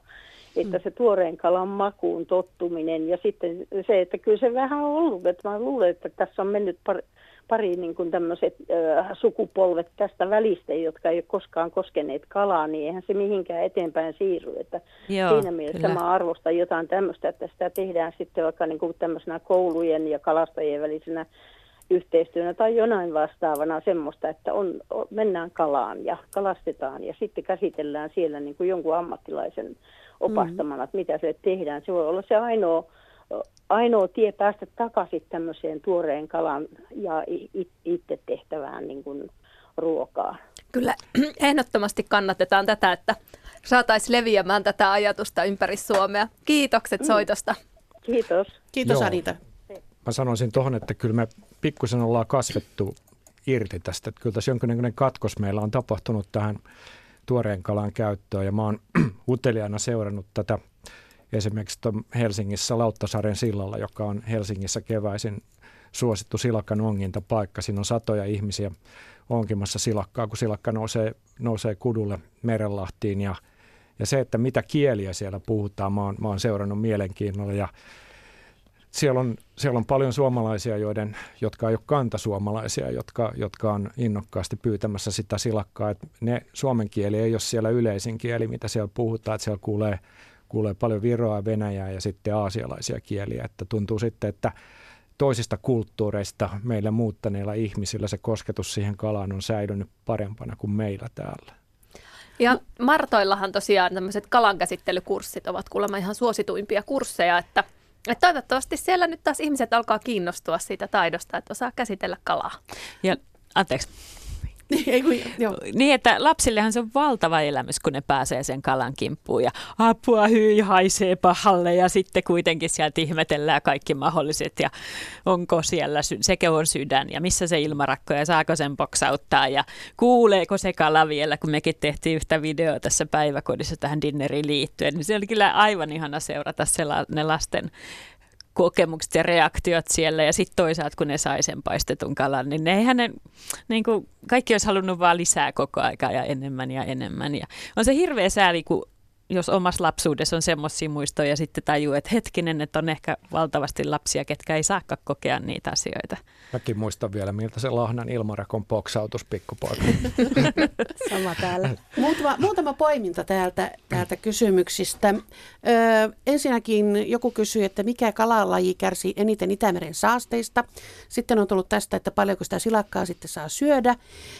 että se tuoreen kalan makuun tottuminen ja sitten se, että kyllä se vähän on ollut, että mä luulen, että tässä on mennyt pari, pari niin kuin tämmöiset äh, sukupolvet tästä välistä, jotka ei ole koskaan koskeneet kalaa, niin eihän se mihinkään eteenpäin siirry. Että Joo, siinä mielessä kyllä. mä arvostan jotain tämmöistä, että sitä tehdään sitten vaikka niin kuin tämmöisenä koulujen ja kalastajien välisenä yhteistyönä tai jonain vastaavana semmoista, että on, mennään kalaan ja kalastetaan ja sitten käsitellään siellä niin kuin jonkun ammattilaisen opastamana, mm. että mitä se tehdään. Se voi olla se ainoa, ainoa tie päästä takaisin tämmöiseen tuoreen kalan ja itse tehtävään niin kuin ruokaa. Kyllä *clears throat* ehdottomasti kannatetaan tätä, että saataisiin leviämään tätä ajatusta ympäri Suomea. Kiitokset mm. soitosta. Kiitos. Kiitos Joo. Anita. Mä sanoisin tuohon, että kyllä me pikkusen ollaan kasvettu irti tästä. Että kyllä tässä jonkinlainen katkos meillä on tapahtunut tähän tuoreen kalan käyttöön ja mä oon *clears throat* uteliaana seurannut tätä esimerkiksi Helsingissä Lauttasaaren sillalla, joka on Helsingissä keväisin suosittu silakan ongintapaikka. Siinä on satoja ihmisiä onkimassa silakkaa, kun silakka nousee, nousee kudulle Merenlahtiin ja, ja se, että mitä kieliä siellä puhutaan, mä oon, mä oon seurannut mielenkiinnolla ja siellä on, siellä on paljon suomalaisia, joiden, jotka ei ole kantasuomalaisia, jotka, jotka on innokkaasti pyytämässä sitä silakkaa. Et ne suomen kieli ei ole siellä yleisin kieli, mitä siellä puhutaan, että siellä kuulee, kuulee paljon viroa, venäjää ja sitten aasialaisia kieliä. Että tuntuu sitten, että toisista kulttuureista meillä muuttaneilla ihmisillä se kosketus siihen kalaan on säilynyt parempana kuin meillä täällä. Ja Martoillahan tosiaan tämmöiset kalankäsittelykurssit ovat kuulemma ihan suosituimpia kursseja, että – et toivottavasti siellä nyt taas ihmiset alkaa kiinnostua siitä taidosta, että osaa käsitellä kalaa. Ja anteeksi, *laughs* joo. niin, että lapsillehan se on valtava elämys, kun ne pääsee sen kalan kimppuun ja apua hyi haisee pahalle ja sitten kuitenkin sieltä ihmetellään kaikki mahdolliset ja onko siellä, sekä on sydän ja missä se ilmarakko ja saako sen boksauttaa ja kuuleeko se kala vielä, kun mekin tehtiin yhtä videoa tässä päiväkodissa tähän dinneriin liittyen, niin se oli kyllä aivan ihana seurata se, ne lasten kokemukset ja reaktiot siellä ja sitten toisaalta kun ne sai sen paistetun kalan, niin ne eihän ne, niin kuin, kaikki olisi halunnut vaan lisää koko aika ja enemmän ja enemmän. Ja on se hirveä sääli, kun jos omassa lapsuudessa on semmoisia muistoja ja sitten tajuu, että hetkinen, että on ehkä valtavasti lapsia, ketkä ei saakka kokea niitä asioita. Mäkin muistan vielä, miltä se Lahnan ilmarakon poksautus pikkupoika. *laughs* Sama täällä. Muutama, muutama poiminta täältä, täältä kysymyksistä. Ö, ensinnäkin joku kysyi, että mikä kalalaji kärsii eniten Itämeren saasteista. Sitten on tullut tästä, että paljonko sitä silakkaa sitten saa syödä.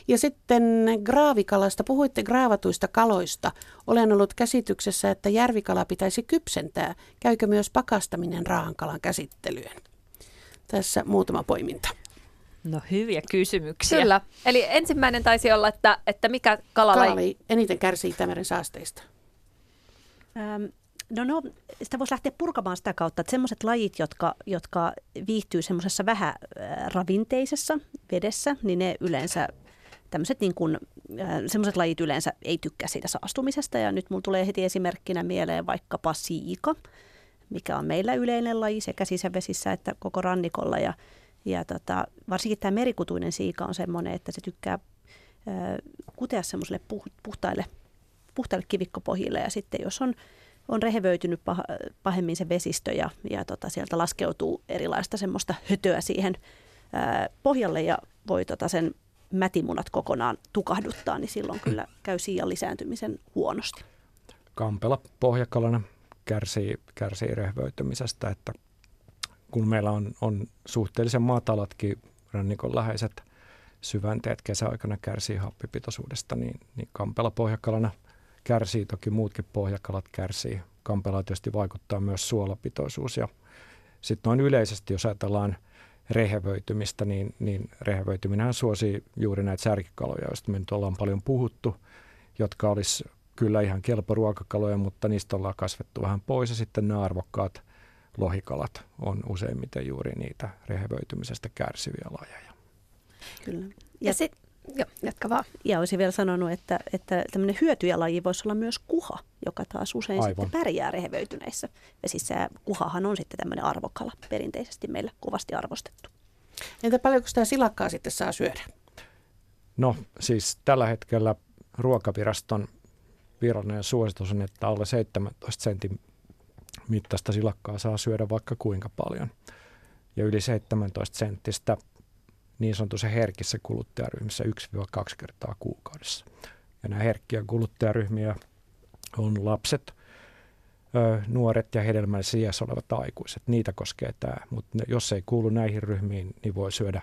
Ja sitten graavikalasta, puhuitte graavatuista kaloista. Olen ollut käsityksessä, että järvikala pitäisi kypsentää. Käykö myös pakastaminen raahankalan käsittelyyn? Tässä muutama poiminta. No hyviä kysymyksiä. Kyllä. Eli ensimmäinen taisi olla, että, että mikä kalalaji... Kalalaji eniten kärsii Itämeren saasteista. Ähm, no, no, sitä voisi lähteä purkamaan sitä kautta, että sellaiset lajit, jotka, jotka viihtyy semmoisessa vähän ravinteisessa vedessä, niin ne yleensä tämmöiset niin kuin, semmoiset lajit yleensä ei tykkää siitä saastumisesta. Ja nyt mulla tulee heti esimerkkinä mieleen vaikkapa siika, mikä on meillä yleinen laji sekä sisävesissä että koko rannikolla. Ja, ja tota, varsinkin tämä merikutuinen siika on semmoinen, että se tykkää äh, kutea semmoiselle puhtaille, puhtaille kivikkopohjille. Ja sitten jos on, on rehevöitynyt pah, pahemmin se vesistö ja, ja tota, sieltä laskeutuu erilaista semmoista hötöä siihen äh, pohjalle ja voi tota sen mätimunat kokonaan tukahduttaa, niin silloin kyllä käy siian lisääntymisen huonosti. Kampela pohjakalana kärsii, kärsii rehvöitymisestä, että kun meillä on, on suhteellisen matalatkin rannikon läheiset syvänteet kesäaikana kärsii happipitoisuudesta, niin, niin kampela pohjakalana kärsii, toki muutkin pohjakalat kärsii. Kampela tietysti vaikuttaa myös suolapitoisuus ja sitten noin yleisesti, jos ajatellaan rehevöitymistä, niin, niin rehevöityminen suosii juuri näitä särkikaloja, joista me nyt ollaan paljon puhuttu, jotka olisi kyllä ihan kelpo ruokakaloja, mutta niistä ollaan kasvettu vähän pois ja sitten nämä arvokkaat lohikalat on useimmiten juuri niitä rehevöitymisestä kärsiviä lajeja. Kyllä. Ja, ja sitten Joo, jatka vaan. Ja olisin vielä sanonut, että, että tämmöinen hyötyjälaji voisi olla myös kuha, joka taas usein Aivan. sitten pärjää rehevöityneissä vesissä. Ja kuhahan on sitten tämmöinen arvokala perinteisesti meillä kovasti arvostettu. Entä paljonko sitä silakkaa sitten saa syödä? No siis tällä hetkellä ruokaviraston virallinen suositus on, että alle 17 sentin mittaista silakkaa saa syödä vaikka kuinka paljon. Ja yli 17 senttistä niin sanotussa herkissä kuluttajaryhmissä 1-2 kertaa kuukaudessa. Ja nämä herkkiä kuluttajaryhmiä on lapset, nuoret ja hedelmällisiä iässä olevat aikuiset. Niitä koskee tämä, mutta jos ei kuulu näihin ryhmiin, niin voi syödä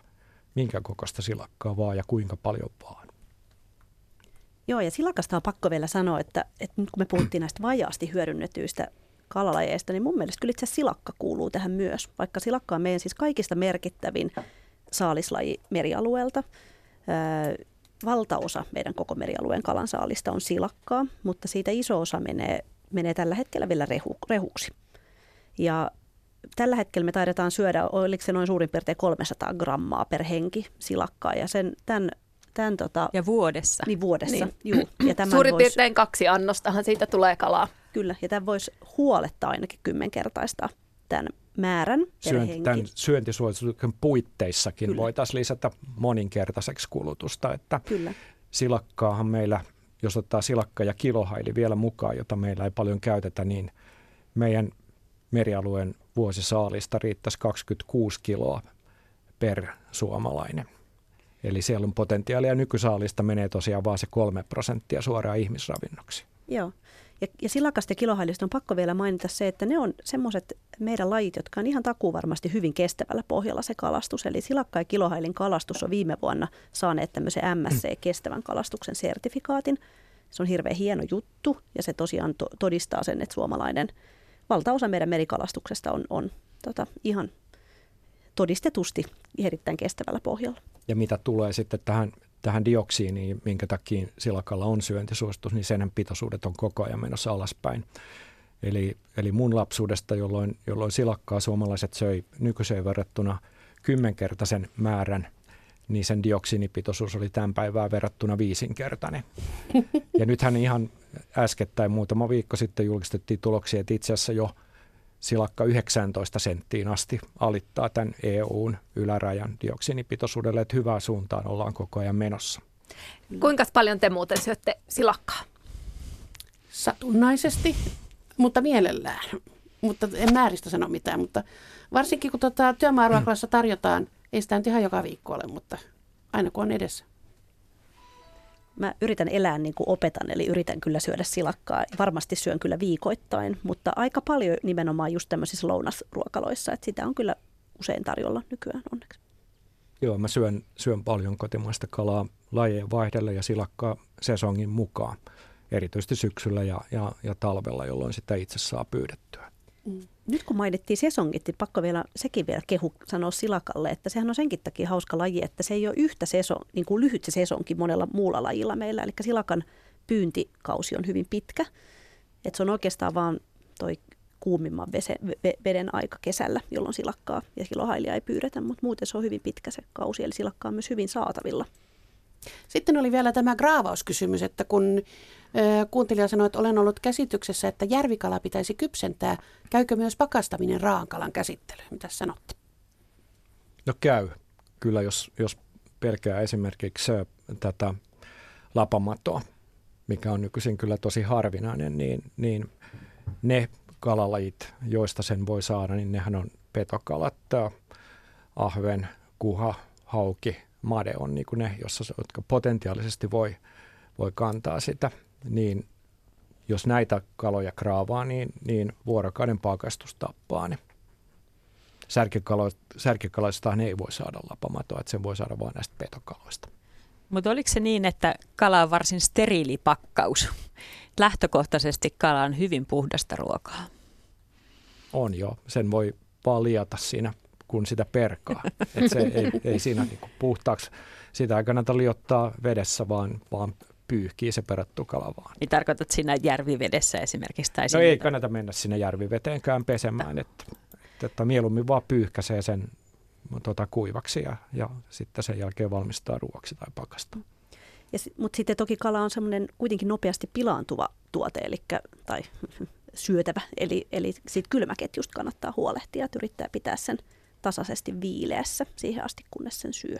minkä kokoista silakkaa vaan ja kuinka paljon vaan. Joo, ja silakasta on pakko vielä sanoa, että, että nyt kun me puhuttiin näistä vajaasti hyödynnetyistä kalalajeista, niin mun mielestä kyllä itse silakka kuuluu tähän myös, vaikka silakka on meidän siis kaikista merkittävin saalislaji merialueelta. Öö, valtaosa meidän koko merialueen kalansaalista on silakkaa, mutta siitä iso osa menee, menee tällä hetkellä vielä rehu, rehuksi. Ja tällä hetkellä me taidetaan syödä, oliko se noin suurin piirtein 300 grammaa per henki silakkaa, ja sen, tämän Tämän, tota, ja vuodessa. Niin vuodessa, niin. juu. Ja tämän Suurin vois, piirtein kaksi annostahan siitä tulee kalaa. Kyllä, ja tämän voisi huoletta ainakin kymmenkertaista tämän määrän Syön, Tämän syöntisuosituksen puitteissakin Kyllä. voitaisiin lisätä moninkertaiseksi kulutusta. Että Kyllä. Silakkaahan meillä, jos ottaa silakka ja kilohaili vielä mukaan, jota meillä ei paljon käytetä, niin meidän merialueen vuosisaalista riittäisi 26 kiloa per suomalainen. Eli siellä on potentiaalia nykysaalista menee tosiaan vain se kolme prosenttia suoraan ihmisravinnoksi. Joo. Ja, ja silakasta ja kilohailista on pakko vielä mainita se, että ne on semmoiset meidän lajit, jotka on ihan takuu varmasti hyvin kestävällä pohjalla se kalastus. Eli silakka ja kilohailin kalastus on viime vuonna saaneet tämmöisen MSC-kestävän kalastuksen sertifikaatin. Se on hirveän hieno juttu ja se tosiaan to- todistaa sen, että suomalainen valtaosa meidän merikalastuksesta on, on tota, ihan todistetusti erittäin kestävällä pohjalla. Ja mitä tulee sitten tähän, tähän dioksiiniin, minkä takia silakalla on syöntisuositus, niin sen pitoisuudet on koko ajan menossa alaspäin. Eli, eli mun lapsuudesta, jolloin, jolloin silakkaa suomalaiset söi nykyiseen verrattuna kymmenkertaisen määrän, niin sen dioksiinipitoisuus oli tämän päivään verrattuna viisinkertainen. *laughs* Ja nythän ihan äskettäin muutama viikko sitten julkistettiin tuloksia, että itse asiassa jo – silakka 19 senttiin asti alittaa tämän EUn ylärajan dioksiinipitoisuudelle, että hyvään suuntaan ollaan koko ajan menossa. Kuinka paljon te muuten syötte silakkaa? Satunnaisesti, mutta mielellään. Mutta en määristä sano mitään, mutta varsinkin kun tota työmaaruokalassa tarjotaan, ei sitä nyt ihan joka viikko ole, mutta aina kun on edessä mä yritän elää niin kuin opetan, eli yritän kyllä syödä silakkaa. Varmasti syön kyllä viikoittain, mutta aika paljon nimenomaan just tämmöisissä lounasruokaloissa, että sitä on kyllä usein tarjolla nykyään onneksi. Joo, mä syön, syön paljon kotimaista kalaa lajien vaihdella ja silakkaa sesongin mukaan, erityisesti syksyllä ja, ja, ja talvella, jolloin sitä itse saa pyydettyä. Mm. Nyt kun mainittiin sesongit, niin pakko vielä sekin vielä kehu sanoa silakalle, että sehän on senkin takia hauska laji, että se ei ole yhtä seson, niin kuin lyhyt se sesonki monella muulla lajilla meillä. Eli silakan pyyntikausi on hyvin pitkä. Että se on oikeastaan vaan toi kuumimman vese, veden aika kesällä, jolloin silakkaa ja kilohailia ei pyydetä, mutta muuten se on hyvin pitkä se kausi, eli silakkaa on myös hyvin saatavilla. Sitten oli vielä tämä graavauskysymys, että kun kuuntelija sanoi, että olen ollut käsityksessä, että järvikala pitäisi kypsentää. Käykö myös pakastaminen raankalan käsittelyyn? Mitä sanotte? No käy. Kyllä, jos, jos pelkää esimerkiksi tätä lapamatoa, mikä on nykyisin kyllä tosi harvinainen, niin, niin ne kalalajit, joista sen voi saada, niin nehän on petokalat, ahven, kuha, hauki, made on niin ne, jossa, jotka potentiaalisesti voi, voi kantaa sitä niin jos näitä kaloja kraavaa, niin, niin vuorokauden pakastus tappaa ne. Särkikaloistahan ei voi saada lapamatoa, että sen voi saada vain näistä petokaloista. Mutta oliko se niin, että kala on varsin steriilipakkaus? Lähtökohtaisesti kala on hyvin puhdasta ruokaa. On jo. Sen voi vaan liata siinä, kun sitä perkaa. *laughs* Et se ei, ei siinä niinku puhtaaksi. Sitä ei kannata liottaa vedessä, vaan, vaan pyyhkii se perättukala vaan. Niin tarkoitat siinä järvivedessä esimerkiksi? Tai no ei kannata mennä sinne järviveteenkään pesemään, että, että mieluummin vaan pyyhkäsee sen tota, kuivaksi ja, ja sitten sen jälkeen valmistaa ruoaksi tai pakasta. Ja, mutta sitten toki kala on semmoinen kuitenkin nopeasti pilaantuva tuote, eli, tai *laughs* syötävä, eli, eli siitä kylmäketjusta kannattaa huolehtia, että yrittää pitää sen tasaisesti viileässä siihen asti, kunnes sen syö.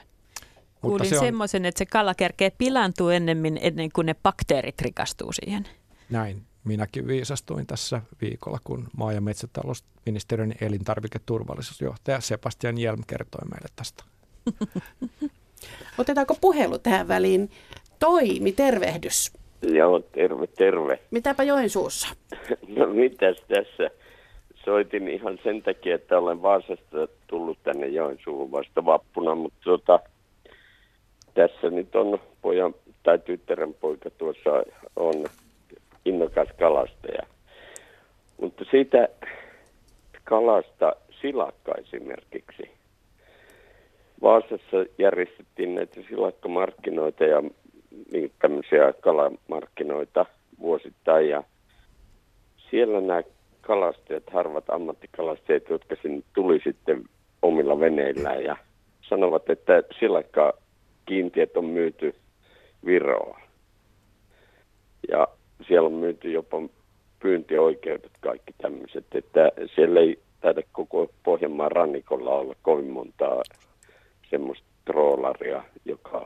Kuulin se on... semmoisen, että se kala kerkee pilantua ennemmin ennen kuin ne bakteerit rikastuu siihen. Näin. Minäkin viisastuin tässä viikolla, kun maa- ja metsätalousministeriön elintarviketurvallisuusjohtaja Sebastian Jelm kertoi meille tästä *laughs* Otetaanko puhelu tähän väliin? Toimi, tervehdys. Joo, terve, terve. Mitäpä Joensuussa? *laughs* No mitäs tässä? Soitin ihan sen takia, että olen Vaasasta tullut tänne Joensuuhun vasta vappuna, mutta tota, tässä nyt on pojan tai tyttären poika tuossa on innokas kalastaja. Mutta siitä kalasta silakka esimerkiksi. Vaasassa järjestettiin näitä silakkamarkkinoita ja niin tämmöisiä kalamarkkinoita vuosittain ja siellä nämä kalastajat, harvat ammattikalastajat, jotka sinne tuli sitten omilla veneillään ja sanovat, että silakka kiintiöt on myyty Viroa. Ja siellä on myyty jopa pyyntioikeudet, kaikki tämmöiset, että siellä ei taida koko Pohjanmaan rannikolla olla kovin montaa semmoista troolaria, joka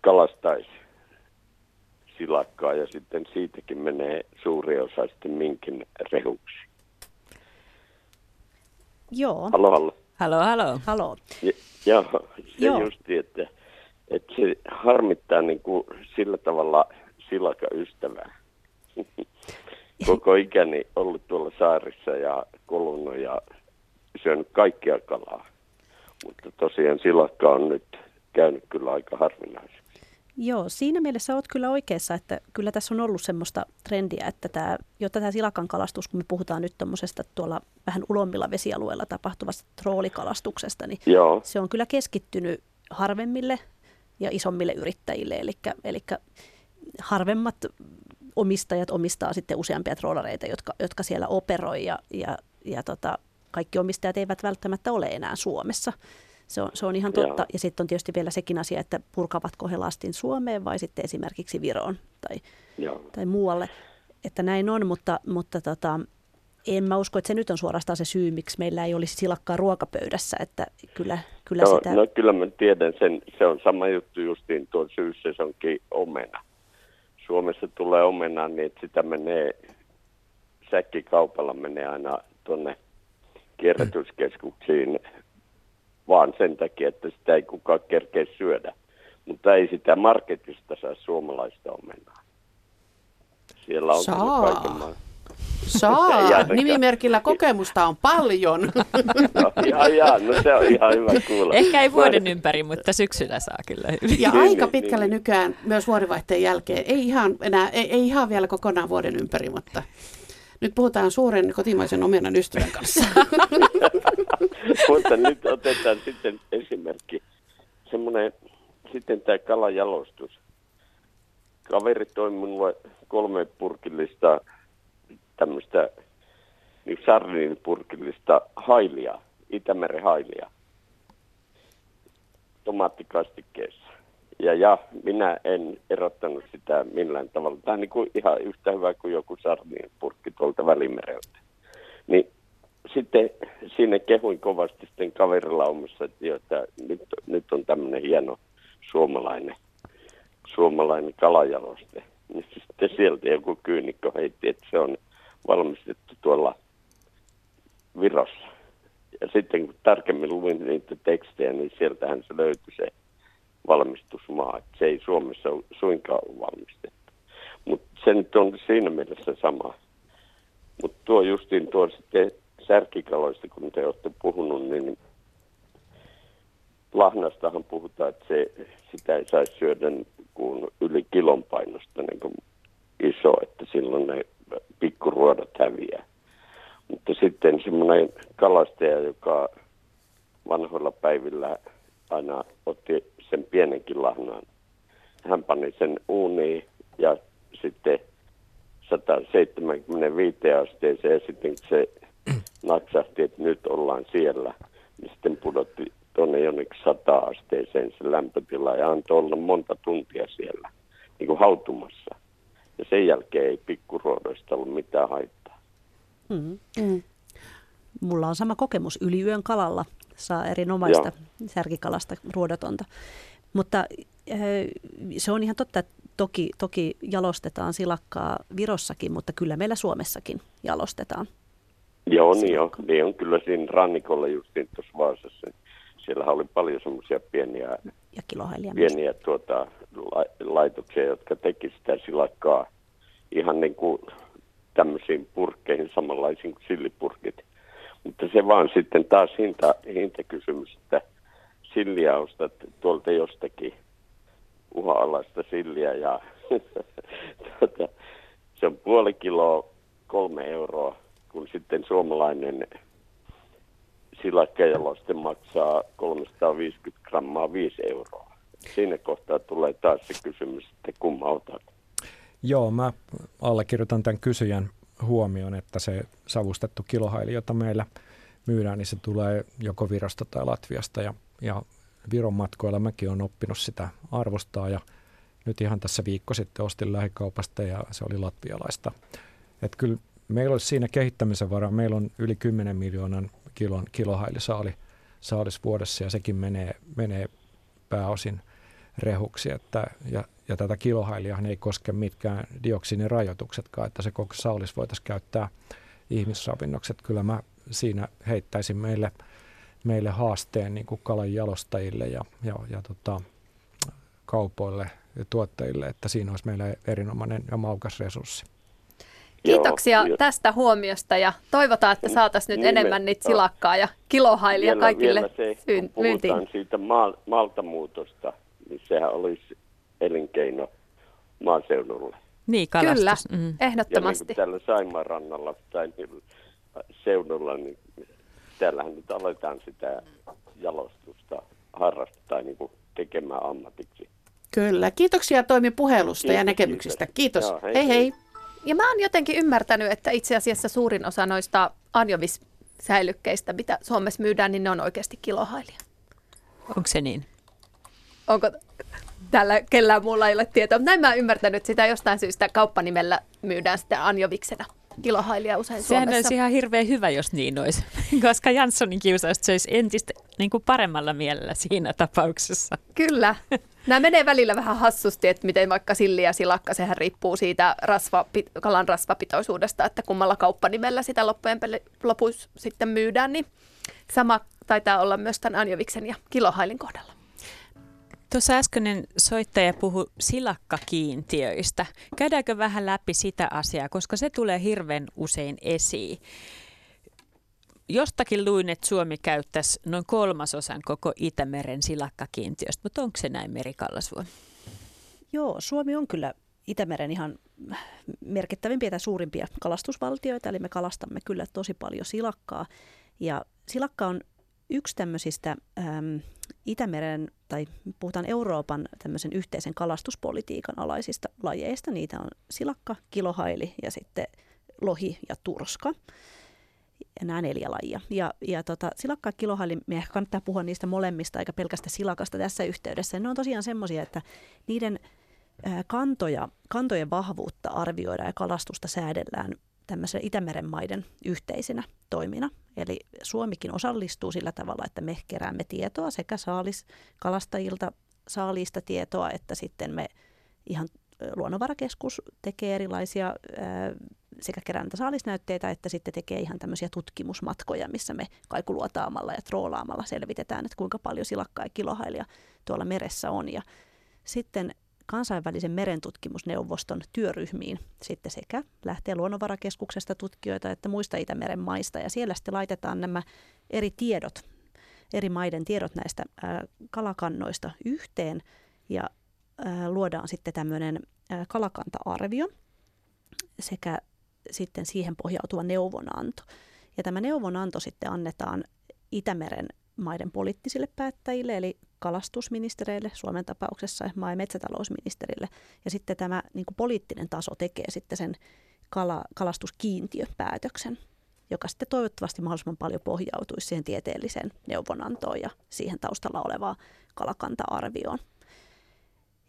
kalastaisi silakkaa ja sitten siitäkin menee suuri osa sitten minkin rehuksi. Joo. Halo, halo. Halo, halo. Halo. Ja, ja se Joo. justi, että, että se harmittaa niin kuin sillä tavalla silakaystävää. *laughs* Koko ikäni ollut tuolla saarissa ja kolunut ja syönyt kaikkia kalaa. Mutta tosiaan silakka on nyt käynyt kyllä aika harvinaiseksi. Joo, siinä mielessä olet kyllä oikeassa, että kyllä tässä on ollut semmoista trendiä, että tämä, jotta tämä silakan kalastus, kun me puhutaan nyt tuommoisesta tuolla vähän ulommilla vesialueilla tapahtuvasta troolikalastuksesta, niin Joo, se on kyllä keskittynyt harvemmille ja isommille yrittäjille, eli, eli harvemmat omistajat omistaa sitten useampia troolareita, jotka, jotka siellä operoi ja, ja, ja tota, kaikki omistajat eivät välttämättä ole enää Suomessa. Se on, se on ihan totta. Joo. Ja sitten on tietysti vielä sekin asia, että purkavatko he lastin Suomeen vai sitten esimerkiksi Viroon tai, joo. tai muualle. Että näin on, mutta, mutta tota, en mä usko, että se nyt on suorastaan se syy, miksi meillä ei olisi silakkaa ruokapöydässä. Että kyllä, kyllä No, sitä... no kyllä mä tiedän sen. Se on sama juttu justiin tuo syyssesonkin omena. Suomessa tulee omena niin, että sitä menee, säkkikaupalla menee aina tuonne kierrätyskeskuksiin vaan sen takia, että sitä ei kukaan kerkeä syödä. Mutta ei sitä marketista saa suomalaista omenaa. Siellä on Saa. kaiken Saa. Nimimerkillä kokemusta on paljon. *laughs* No, jaa, jaa, no se on ihan hyvä kuulla. Ehkä ei Mä- vuoden ympäri, mutta syksyllä saa kyllä. Ja Niin, aika niin, pitkälle niin. nykyään myös vuodenvaihteen jälkeen. Ei ihan, enää, ei, ei ihan vielä kokonaan vuoden ympäri, mutta nyt puhutaan suuren kotimaisen omenan ystävän kanssa. *laughs* Mutta nyt otetaan sitten esimerkki. Semmoinen, sitten tämä kalajalostus. Kaveri toi minulle kolme purkillista tämmöistä niin sardiinipurkillista hailia, Itämeren hailia, tomaattikastikkeessa. Ja, ja minä en erottanut sitä millään tavalla. Tämä on niin kuin ihan yhtä hyvä kuin joku sardiinipurkki tuolta Välimereltä. Niin sitten siinä kehuin kovasti sitten kaverilaumassa, että nyt, nyt on tämmöinen hieno suomalainen, suomalainen kalajaloste. Niin sitten sieltä joku kyynikko heitti, että se on valmistettu tuolla Virossa. Ja sitten kun tarkemmin luin niitä tekstejä, niin sieltähän se löytyi se valmistusmaa. Että se ei Suomessa suinkaan ole valmistettu. Mutta se nyt on siinä mielessä sama. Mutta tuo justiin tuo sitten särkikaloista, kun te olette puhunut, niin lahnastahan puhutaan, että se, sitä ei saisi syödä kuin yli kilon painosta niin kuin iso, että silloin ne pikkuruodot häviää. Mutta sitten semmoinen kalastaja, joka vanhoilla päivillä aina otti sen pienenkin lahnan. Hän sen uuniin ja sitten 175 asteeseen ja sitten kun se *clears throat* naksahti, että nyt ollaan siellä, niin sitten pudotti tuonne jonnekin 100 asteeseen se lämpötila ja antoi olla monta tuntia siellä niin kuin hautumassa. Ja sen jälkeen ei pikkuruodoista ollut mitään haittaa. Mm. Mm. Mulla on sama kokemus yli yön kalalla. Saa erinomaista särkikalasta ruodotonta. Mutta se on ihan totta, että toki, toki jalostetaan silakkaa Virossakin, mutta kyllä meillä Suomessakin jalostetaan. Joo, niin on. Niin on kyllä siinä rannikolla justiin tuossa Vaasassa. siellä oli paljon semmoisia pieniä, Ja pieniä tuota, la, laitoksia, jotka teki sitä silakkaa ihan niin kuin tämmöisiin purkkeihin, samanlaisiin kuin sillipurkit. Mutta se vaan sitten taas hinta, hintakysymys, että silliä ostat tuolta jostakin uha-alaista silliä ja *laughs* tuota, se on puoli kiloa kolme euroa, kun sitten suomalainen silakkajaloste maksaa 350 grammaa 5 euroa. Siinä kohtaa tulee taas se kysymys, että kumma otat. Joo, mä allekirjoitan tämän kysyjän huomioon, että se savustettu kilohaili, jota meillä myydään, niin se tulee joko Virosta tai Latviasta ja, ja Viron matkoilla mäkin olen oppinut sitä arvostaa ja nyt ihan tässä viikko sitten ostin lähikaupasta ja se oli latvialaista. Että kyllä meillä olisi siinä kehittämisen varaa. Meillä on yli 10 miljoonan kilon kilohailisaali saalis vuodessa ja sekin menee, menee pääosin rehuksi. Että, ja, ja tätä kilohailiahan ei koske mitkään dioksinirajoituksetkaan, että se koko saalis voitaisiin käyttää ihmisravinnokset. Kyllä mä siinä heittäisin meille, meille haasteen niin kuin kalan jalostajille ja, ja, ja tota, kaupoille ja tuottajille, että siinä olisi meille erinomainen ja maukas resurssi. Kiitoksia Joo, tästä huomiosta ja toivotaan, että saataisiin nyt Niin me- enemmän niitä silakkaa ja kilohailia vielä, kaikille vielä se, kun puhutaan myyntiin. siitä maa, maaltamuutosta, niin sehän olisi elinkeino maaseudulle. Niin, kalastus. Kyllä, Mm. Ja niin ehdottomasti. täällä Saimaan rannalla tai niin seudulla, niin täällähän nyt aletaan sitä jalostusta harrastaa niin kuin tekemään ammatiksi. Kyllä. Kiitoksia Toimi puhelusta ja Kiitos, näkemyksistä. kiitos. Kiitos. Joo, hei, hei hei. hei. Ja mä oon jotenkin ymmärtänyt, että itse asiassa suurin osa noista anjovissäilykkeistä, mitä Suomessa myydään, niin ne on oikeasti kilohailia. Onko se niin? Onko tällä kellään muulla ei ole tietoa? Mutta näin mä oon ymmärtänyt sitä jostain syystä kauppanimellä myydään sitä anjoviksena. Kilohailia usein Sehän Suomessa. olisi ihan hirveän hyvä, jos niin olisi, *laughs* koska Janssonin kiusausta se olisi entistä niin kuin paremmalla mielellä siinä tapauksessa. Kyllä. Nämä menee välillä vähän hassusti, että miten vaikka silli ja silakka, sehän riippuu siitä rasva, kalan rasvapitoisuudesta, että kummalla kauppanimellä sitä loppujen lopussa sitten myydään, niin sama taitaa olla myös tämän anjoviksen ja kilohailin kohdalla. Tuossa äskeinen soittaja puhui silakkakiintiöistä. Käydäänkö vähän läpi sitä asiaa, koska se tulee hirveän usein esiin. Jostakin luin, että Suomi käyttäisi noin kolmasosan koko Itämeren silakkakiintiöstä, mutta onko se näin Merikallasvuo? Joo, Suomi on kyllä Itämeren ihan merkittävimpiä tai suurimpia kalastusvaltioita, eli me kalastamme kyllä tosi paljon silakkaa. Ja silakka on yksi tämmöisistä äm, Itämeren, tai puhutaan Euroopan tämmöisen yhteisen kalastuspolitiikan alaisista lajeista. Niitä on silakka, kilohaili ja sitten lohi ja turska. Ja nämä neljä lajia. Ja, ja tota, silakka ja kilohaili, me ehkä kannattaa puhua niistä molemmista, eikä pelkästään silakasta tässä yhteydessä. Ne on tosiaan semmoisia, että niiden kantoja, kantojen vahvuutta arvioidaan ja kalastusta säädellään tämmöisen Itämeren maiden yhteisinä toimina. Eli Suomikin osallistuu sillä tavalla, että me keräämme tietoa sekä saaliskalastajilta saaliista tietoa, että sitten me ihan Luonnonvarakeskus tekee erilaisia ää, sekä kerää näitä saalisnäytteitä, että sitten tekee ihan tämmöisiä tutkimusmatkoja, missä me kaikuluotaamalla ja troolaamalla selvitetään, että kuinka paljon silakkaa ja kilohailia tuolla meressä on. Ja sitten kansainvälisen merentutkimusneuvoston työryhmiin sitten sekä lähtee Luonnonvarakeskuksesta tutkijoita että muista Itämeren maista. Ja siellä sitten laitetaan nämä eri tiedot, eri maiden tiedot näistä kalakannoista yhteen ja luodaan sitten tämmöinen kalakanta-arvio sekä sitten siihen pohjautuva neuvonanto. Ja tämä neuvonanto sitten annetaan Itämeren maiden poliittisille päättäjille, eli kalastusministereille, Suomen tapauksessa maa- ja metsätalousministerille. Ja sitten tämä niin kuin poliittinen taso tekee sitten sen kala, kalastuskiintiöpäätöksen, joka sitten toivottavasti mahdollisimman paljon pohjautuisi siihen tieteelliseen neuvonantoon ja siihen taustalla olevaan kalakanta-arvioon.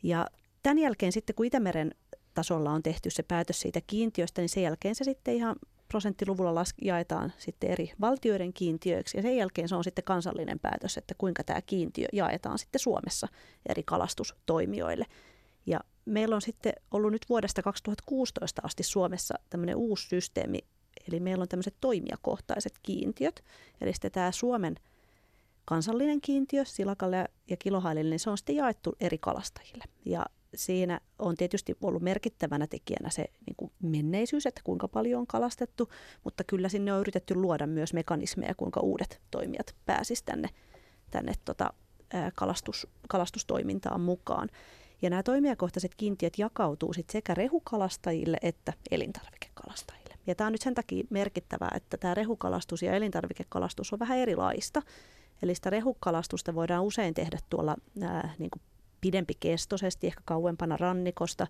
Ja tämän jälkeen sitten, kun Itämeren tasolla on tehty se päätös siitä kiintiöstä, niin sen jälkeen se sitten ihan prosenttiluvulla las- jaetaan sitten eri valtioiden kiintiöiksi ja sen jälkeen se on sitten kansallinen päätös, että kuinka tämä kiintiö jaetaan sitten Suomessa eri kalastustoimijoille. Ja meillä on sitten ollut nyt vuodesta 2016 asti Suomessa tämmöinen uusi systeemi, eli meillä on tämmöiset toimijakohtaiset kiintiöt, eli sitten tämä Suomen kansallinen kiintiö silakalle ja kilohailille, niin se on sitten jaettu eri kalastajille. Ja siinä on tietysti ollut merkittävänä tekijänä se niin kuin menneisyys, että kuinka paljon on kalastettu, mutta kyllä sinne on yritetty luoda myös mekanismeja, kuinka uudet toimijat pääsisivät tänne, tänne tota, kalastus, kalastustoimintaan mukaan. Ja nämä toimijakohtaiset kiintiöt jakautuu sit sekä rehukalastajille että elintarvikekalastajille. Ja tämä on nyt sen takia merkittävää, että tämä rehukalastus ja elintarvikekalastus on vähän erilaista. Eli sitä rehukalastusta voidaan usein tehdä tuolla ää, niin kuin pidempikestoisesti, ehkä kauempana rannikosta,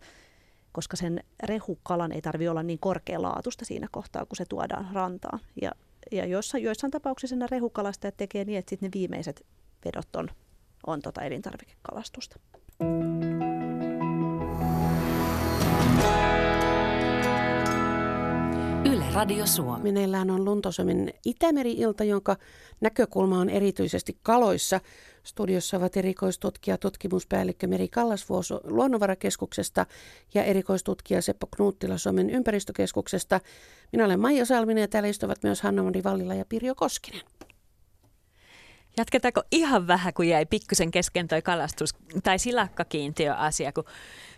koska sen rehukalan ei tarvitse olla niin korkealaatusta siinä kohtaa, kun se tuodaan rantaan. Ja, ja joissain, joissain tapauksissa nämä rehukalastajat tekee niin, että sitten ne viimeiset vedot on, on tota elintarvikekalastusta. Yle Radio Suomi. Meneillään on Luntosomin Itämeri-ilta, jonka näkökulma on erityisesti kaloissa. Studiossa ovat erikoistutkija, tutkimuspäällikkö Meri Kallasvuoso Luonnonvarakeskuksesta ja erikoistutkija Seppo Knuuttila Suomen ympäristökeskuksesta. Minä olen Maija Salminen ja täällä istuvat myös Hanna-Mari Vallila ja Pirjo Koskinen. Jatketaanko ihan vähän, kun jäi pikkusen kesken toi kalastus- tai silakkakiintiöasia, kun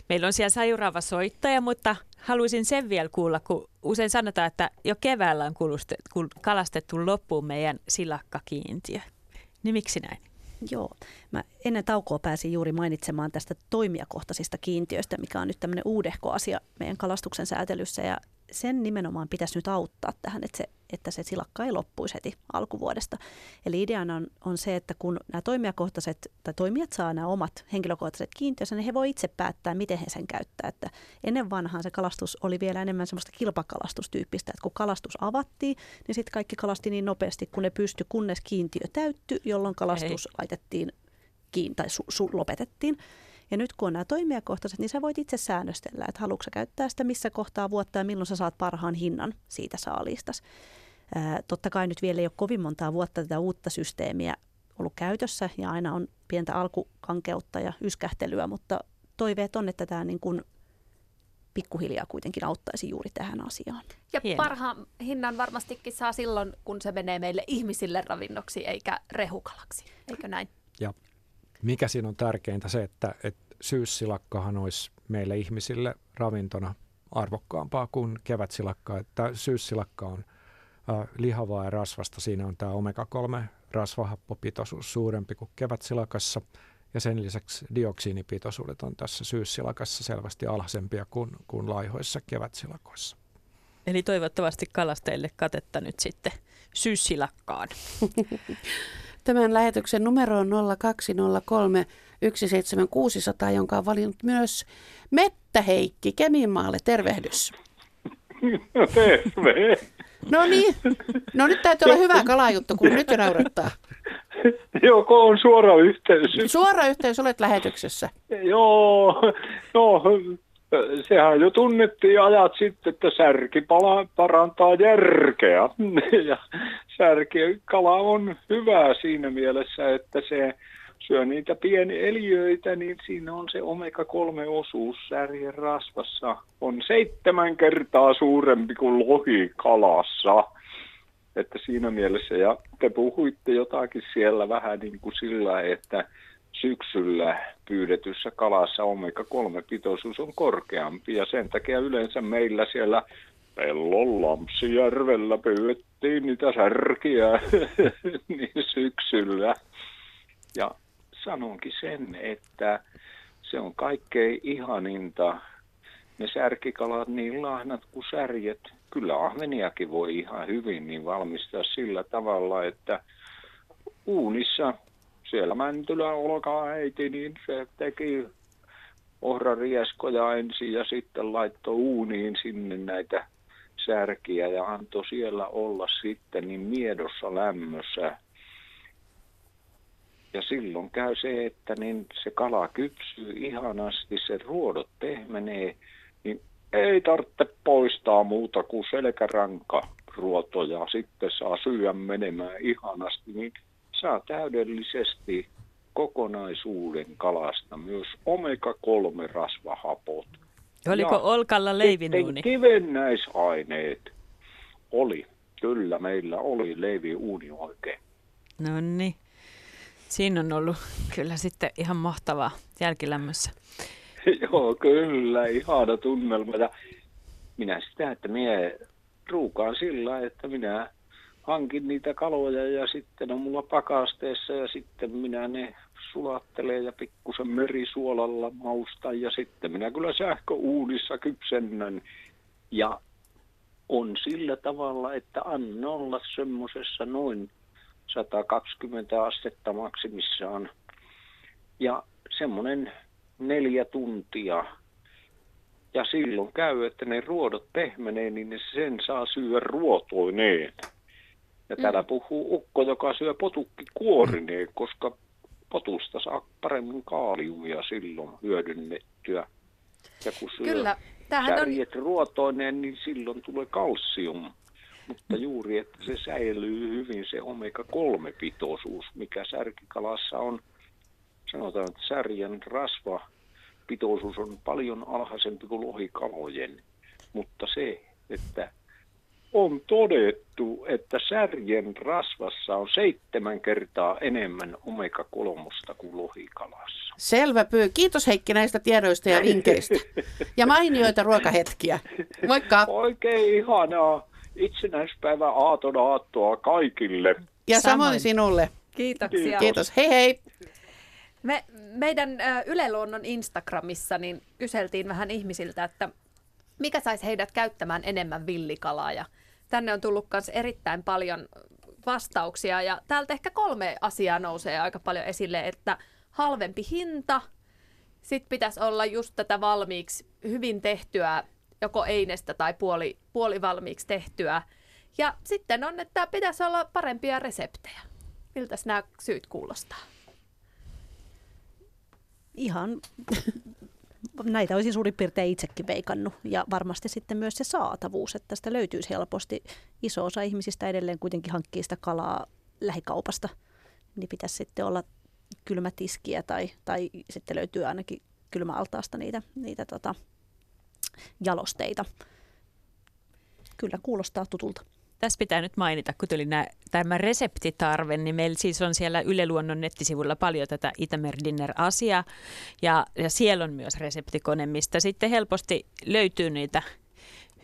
meillä on siellä sajuraava soittaja, mutta haluaisin sen vielä kuulla, kun usein sanotaan, että jo keväällä on kalastettu loppuun meidän silakkakiintiö. Niin miksi näin? Joo. Mä ennen taukoa pääsin juuri mainitsemaan tästä toimijakohtaisista kiintiöistä, mikä on nyt tämmöinen uudehko asia meidän kalastuksen säätelyssä. Ja sen nimenomaan pitäisi nyt auttaa tähän, että se, että se silakka ei loppuisi heti alkuvuodesta. Eli ideana on, on se, että kun nämä toimijakohtaiset tai toimijat saa nämä omat henkilökohtaiset kiintiönsä, niin he voi itse päättää, miten he sen käyttää. Että ennen vanhaan se kalastus oli vielä enemmän semmoista kilpakalastustyyppistä, että kun kalastus avattiin, niin sitten kaikki kalasti niin nopeasti, kun ne pystyi, kunnes kiintiö täyttyi, jolloin kalastus ei. laitettiin kiinni tai su- su- lopetettiin. Ja nyt kun on nämä toimijakohtaiset, niin sä voit itse säännöstellä, että haluatko käyttää sitä missä kohtaa vuotta ja milloin sä saat parhaan hinnan siitä saalistas. Ää, totta kai nyt vielä ei ole kovin montaa vuotta tätä uutta systeemiä ollut käytössä ja aina on pientä alkukankeutta ja yskähtelyä, mutta toiveet on, että tämä niin kuin pikkuhiljaa kuitenkin auttaisi juuri tähän asiaan. Ja Hieno. parhaan hinnan varmastikin saa silloin, kun se menee meille ihmisille ravinnoksi eikä rehukalaksi, eikö näin? Ja mikä siinä on tärkeintä se, että, että syyssilakkahan olisi meille ihmisille ravintona arvokkaampaa kuin kevätsilakka. Että syyssilakka on äh, lihavaa ja rasvasta. Siinä on tämä omega-3 rasvahappopitoisuus suurempi kuin kevätsilakassa. Ja sen lisäksi dioksiinipitoisuudet on tässä syyssilakassa selvästi alhaisempia kuin, kuin laihoissa kevätsilakoissa. Eli toivottavasti kalastajille katetta nyt sitten syyssilakkaan. *laughs* Tämän lähetyksen numero on 0203 17600, jonka on valinnut myös Mettä Heikki Keminmaalle. Tervehdys. No terve. No niin. No nyt täytyy olla hyvä kalajuttu, kun nyt jo naurattaa. Joko on suora yhteys? Suora yhteys, olet lähetyksessä. Joo, no sehän jo tunnettiin ajat sitten, että särki pala, parantaa järkeä. Ja särkikala on hyvä siinä mielessä, että se syö niitä pieni eliöitä, niin siinä on se omega-3-osuus särjen rasvassa. On seitsemän kertaa suurempi kuin lohikalassa. Että siinä mielessä, ja te puhuitte jotakin siellä vähän niin kuin sillä, että syksyllä pyydetyssä kalassa omega-3-pitoisuus on korkeampi ja sen takia yleensä meillä siellä Pellon Lampsijärvellä pyydettiin niitä särkiä *laughs* niin syksyllä. Ja sanonkin sen, että se on kaikkein ihaninta. Ne särkikalat, niin lahnat kuin särjet, kyllä ahveniakin voi ihan hyvin niin valmistaa sillä tavalla, että uunissa siellä Mäntylä olkaäiti, niin se teki ohrarieskoja ensin ja sitten laittoi uuniin sinne näitä särkiä ja antoi siellä olla sitten niin miedossa lämmössä. Ja silloin käy se, että niin se kala kypsyy ihanasti, se ruodot pehmenee, niin ei tarvitse poistaa muuta kuin selkäranka ruotoja. Sitten saa syödä menemään ihanasti, niin saa täydellisesti kokonaisuuden kalasta, myös omega-3 rasvahapot. Oliko ja Olkalla leivinuuni? kivennäisaineet oli. Kyllä, meillä oli leiviuuni oikein. No niin. Siinä on ollut *laughs* kyllä sitten ihan mahtavaa jälkilämmössä. *laughs* Joo, kyllä, ihana tunnelma. Ja minä sitä, että minä ruukaan sillä, että minä hankin niitä kaloja ja sitten on mulla pakasteessa ja sitten minä ne sulattelee ja pikkusen merisuolalla maustan ja sitten minä kyllä sähköuunissa kypsennän. Ja on sillä tavalla, että anna olla semmoisessa noin 120 astetta maksimissaan. Ja semmoinen neljä tuntia. Ja silloin käy, että ne ruodot pehmenee, niin ne sen saa syödä ruotoineen. Ja täällä mm. puhuu ukko, joka syö potukki kuorineen, koska potusta saa paremmin kaaliumia silloin hyödynnettyä. Ja kun syö Kyllä, särjet on... ruotoineen, niin silloin tulee kalsium. Mutta juuri, että se säilyy hyvin se omega-3-pitoisuus, mikä särkikalassa on. Sanotaan, että särjen rasva pitoisuus on paljon alhaisempi kuin lohikalojen, mutta se, että on todettu, että särjen rasvassa on seitsemän kertaa enemmän omega-kolmosta kuin lohikalassa. Selvä pyy. Kiitos Heikki näistä tiedoista ja vinkkeistä. Ja mainioita ruokahetkiä. Moikka. Oikein ihanaa itsenäispäivä aaton aattoa kaikille. Ja samoin, samoin sinulle. Kiitoksia. Kiitos. Hei hei. Me, meidän Yle Luonnon Instagramissa niin kyseltiin vähän ihmisiltä, että mikä saisi heidät käyttämään enemmän villikalaa. Ja tänne on tullut myös erittäin paljon vastauksia ja täältä ehkä kolme asiaa nousee aika paljon esille, että halvempi hinta, sitten pitäisi olla just tätä valmiiksi hyvin tehtyä, joko einestä tai puoli, puoli valmiiksi tehtyä. Ja sitten on, että pitäisi olla parempia reseptejä. Miltä nämä syyt kuulostaa? Ihan *laughs* näitä olisin suurin piirtein itsekin veikannut ja varmasti sitten myös se saatavuus, että tästä löytyisi helposti. Iso osa ihmisistä edelleen kuitenkin hankkii sitä kalaa lähikaupasta, niin pitäisi sitten olla kylmätiskiä tai, tai sitten löytyy ainakin kylmäaltaasta niitä, niitä tota, jalosteita. Kyllä kuulostaa tutulta. Tässä pitää nyt mainita, kun tuli nää, tämä reseptitarve, niin meillä siis on siellä Yle Luonnon nettisivulla paljon tätä Itämer Dinner-asiaa. Ja, ja siellä on myös reseptikone, mistä sitten helposti löytyy niitä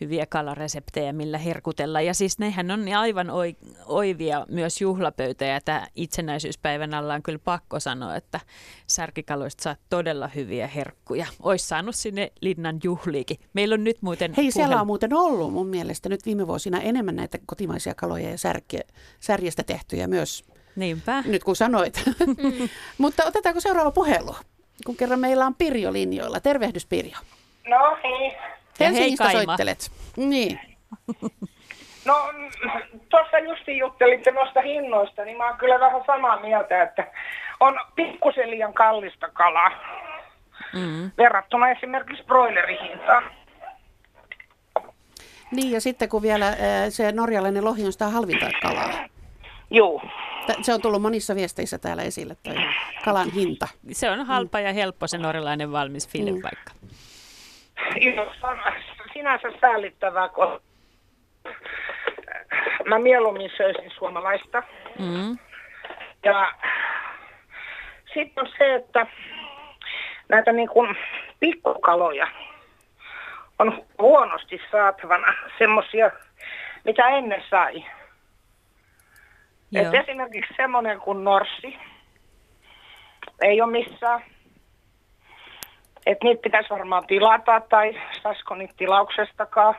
hyviä kalareseptejä, millä herkutella. Ja siis nehän on aivan oivia myös juhlapöytä ja tämä itsenäisyyspäivän alla on kyllä pakko sanoa, että särkikaloista saa todella hyviä herkkuja. Ois saanut sinne linnan juhliikin. Meillä on nyt muuten... Hei, siellä on muuten ollut mun mielestä nyt viime vuosina enemmän näitä kotimaisia kaloja ja särke, särjestä tehtyjä myös. Niinpä. Nyt kun sanoit. Mm. *laughs* Mutta otetaanko seuraava puhelu? Kun kerran meillä on Pirjo linjoilla. Tervehdys Pirjo. No hei. Helsingistä hei soittelet. Niin. *laughs* No tuossa justi juttelitte noista hinnoista, niin mä oon kyllä vähän samaa mieltä, että on pikkusen liian kallista kalaa mm. verrattuna esimerkiksi broilerihintaan. Niin ja sitten kun vielä se norjalainen lohi on sitä halvinta kalaa. Joo. Se on tullut monissa viesteissä täällä esille, toi kalan hinta. Se on halpa ja helppo se norjalainen valmis file mm. vaikka sinänsä säällittävää, kun mä mieluummin söisin suomalaista. Mm. Ja sitten on se, että näitä niin kuin pikkukaloja on huonosti saatavana semmoisia, mitä ennen sai. Et esimerkiksi semmoinen kuin norssi ei ole missään että niitä pitäisi varmaan tilata tai saisiko niitä tilauksestakaan.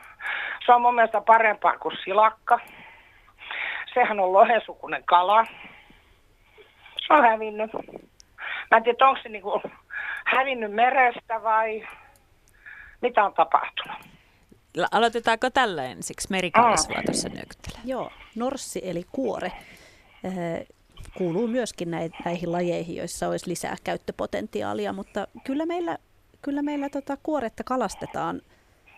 Se on mun mielestä parempaa kuin silakka. Sehän on lohensukunen kala. Se on hävinnyt. Mä en tiedä, onko se niinku hävinnyt merestä vai mitä on tapahtunut. Aloitetaanko tällä ensiksi? Merikalasvaa mm. tuossa nyökyttelee. Joo, norssi eli kuore kuuluu myöskin näihin lajeihin, joissa olisi lisää käyttöpotentiaalia, mutta kyllä meillä kyllä meillä tota kuoretta kalastetaan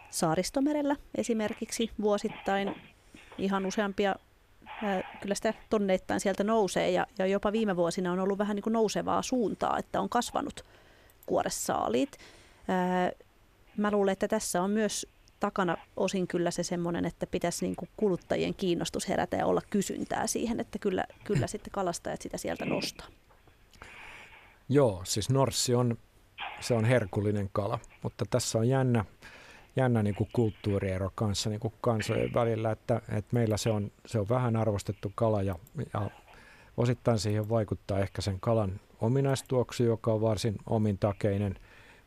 saaristomerellä esimerkiksi vuosittain ihan useampia kyllä sitä tonneittain sieltä nousee ja, ja jopa viime vuosina on ollut vähän niin kuin nousevaa suuntaa, että on kasvanut kuoressaaliit. Mä luulen, että tässä on myös takana osin kyllä se semmoinen, että pitäisi niin kuin kuluttajien kiinnostus herätä ja olla kysyntää siihen, että kyllä, kyllä sitten kalastajat sitä sieltä nostaa. Joo, siis norssi on, se on herkullinen kala, mutta tässä on jännä, jännä niin kuin kulttuuriero kanssa niin kuin kansojen välillä, että, että meillä se on, se on vähän arvostettu kala ja, ja osittain siihen vaikuttaa ehkä sen kalan ominaistuoksu, joka on varsin omintakeinen,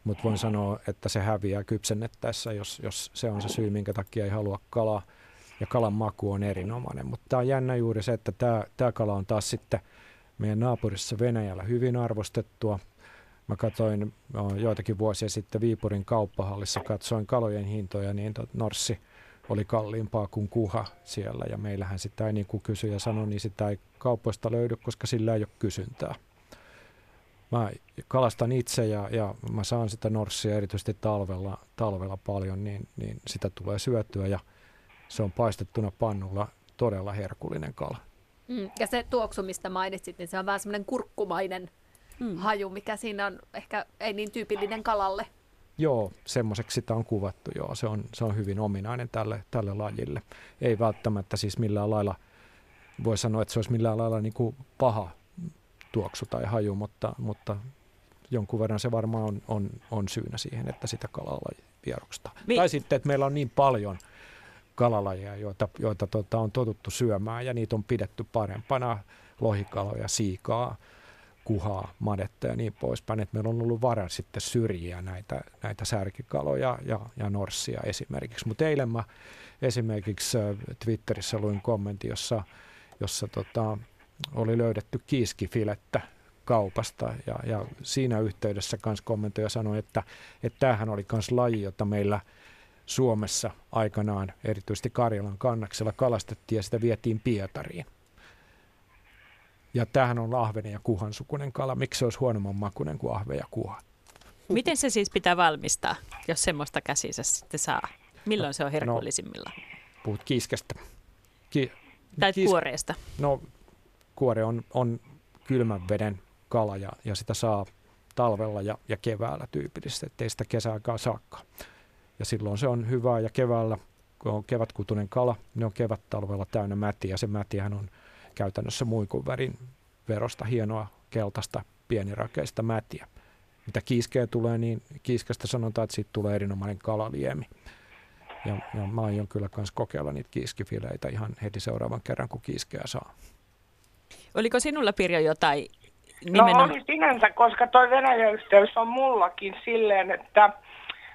mutta voin sanoa, että se häviää kypsennettäessä, jos, jos se on se syy, minkä takia ei halua kalaa. Ja kalan maku on erinomainen, mutta tämä on jännä juuri se, että tämä, kala on taas sitten meidän naapurissa Venäjällä hyvin arvostettua. Mä katsoin joitakin vuosia sitten Viipurin kauppahallissa, katsoin kalojen hintoja, niin norssi oli kalliimpaa kuin kuha siellä. Ja meillähän sitä ei, niin kuin kysyjä sanoi, niin sitä ei kaupoista löydy, koska sillä ei ole kysyntää. Mä kalastan itse ja, ja mä saan sitä norssia erityisesti talvella, talvella paljon, niin, niin sitä tulee syötyä ja se on paistettuna pannulla todella herkullinen kala. Mm, ja se tuoksu, mistä mainitsit, niin se on vähän semmoinen kurkkumainen mm. haju, mikä siinä on ehkä ei niin tyypillinen kalalle. Joo, semmoiseksi sitä on kuvattu, joo. Se on, se on hyvin ominainen tälle, tälle lajille. Ei välttämättä siis millään lailla, voi sanoa, että se olisi millään lailla niin kuin paha tuoksu tai haju, mutta, mutta jonkun verran se varmaan on, on, on syynä siihen, että sitä kalaa vieroksta. Mi- tai sitten, että meillä on niin paljon kalalajeja, joita, joita tota, on totuttu syömään ja niitä on pidetty parempana, lohikaloja, siikaa, kuhaa, madetta ja niin poispäin. että meillä on ollut vara sitten syrjiä näitä, näitä särkikaloja ja, ja norssia esimerkiksi. Mutta eilen mä esimerkiksi äh, Twitterissä luin kommentti, jossa, jossa tota, oli löydetty kiiskifilettä kaupasta ja, ja siinä yhteydessä kans kommentoija sanoi, että, että tämähän oli myös laji, jota meillä Suomessa aikanaan, erityisesti Karjalan kannaksella kalastettiin ja sitä vietiin Pietariin. Ja tämähän on ahvenen ja kuhan sukunen kala. Miksi se olisi huonomman makunen kuin ahve ja kuha? Miten se siis pitää valmistaa, jos semmoista käsissä sitten saa? Milloin se on herkullisimmilla? No, puhut kiiskestä. Ki- tai kiis- kuoreesta. No kuore on, on kylmän veden kala ja, ja sitä saa talvella ja, ja keväällä tyypillisesti, ettei sitä kesäaikaa saakka. Ja silloin se on hyvää ja keväällä, kun on kevätkutunen kala, ne on kevät-talvella täynnä mätiä ja se mätihän on käytännössä muikun värin verosta hienoa keltaista pienirakeista mätiä. Mitä kiiskeä tulee, niin kiiskestä sanotaan, että siitä tulee erinomainen kalaliemi. Ja, ja mä aion kyllä myös kokeilla niitä kiiskifileitä ihan heti seuraavan kerran, kun kiiskeä saa. Oliko sinulla Pirjo jotain nimenomaan? No oli sinänsä, koska toi Venäjän yhteys on mullakin silleen, että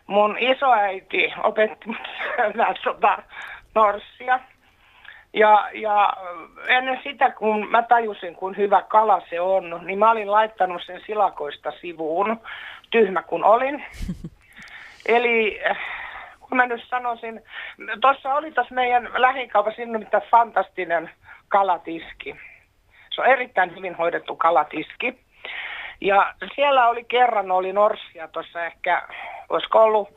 mun isoäiti opetti syömään sota norssia. Ja, ja ennen sitä, kun mä tajusin, kun hyvä kala se on, niin mä olin laittanut sen silakoista sivuun, tyhmä kun olin. *laughs* Eli kun mä nyt sanoisin, tuossa oli tuossa meidän lähikaupassa mitä fantastinen kalatiski. Se on erittäin hyvin hoidettu kalatiski. Ja siellä oli kerran, oli Norsia tuossa ehkä, olisiko ollut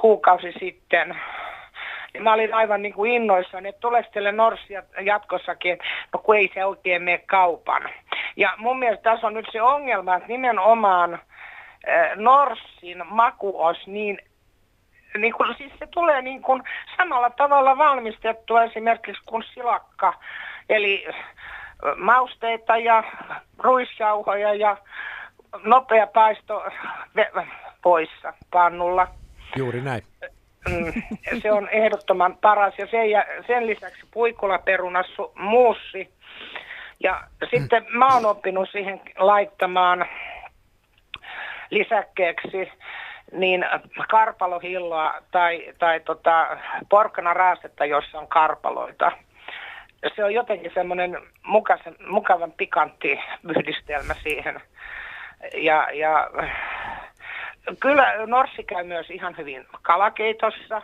kuukausi sitten. Ja mä olin aivan niin kuin innoissani, että tuleeko teille Norsia jatkossakin, no kun ei se oikein mene kaupan. Ja mun mielestä tässä on nyt se ongelma, että nimenomaan äh, Norsin maku olisi niin niin kuin, siis se tulee niin kuin samalla tavalla valmistettua esimerkiksi kuin silakka. Eli mausteita ja ruissauhoja ja nopea paisto poissa pannulla. Juuri näin. Mm, se on ehdottoman paras ja sen, ja sen lisäksi puikulaperunassu muussi. Ja sitten mä oon oppinut siihen laittamaan lisäkkeeksi niin karpalohilloa tai, tai tota, porkana raastetta, jossa on karpaloita se on jotenkin semmoinen mukavan pikantti yhdistelmä siihen. Ja, ja kyllä Norssi käy myös ihan hyvin kalakeitossa.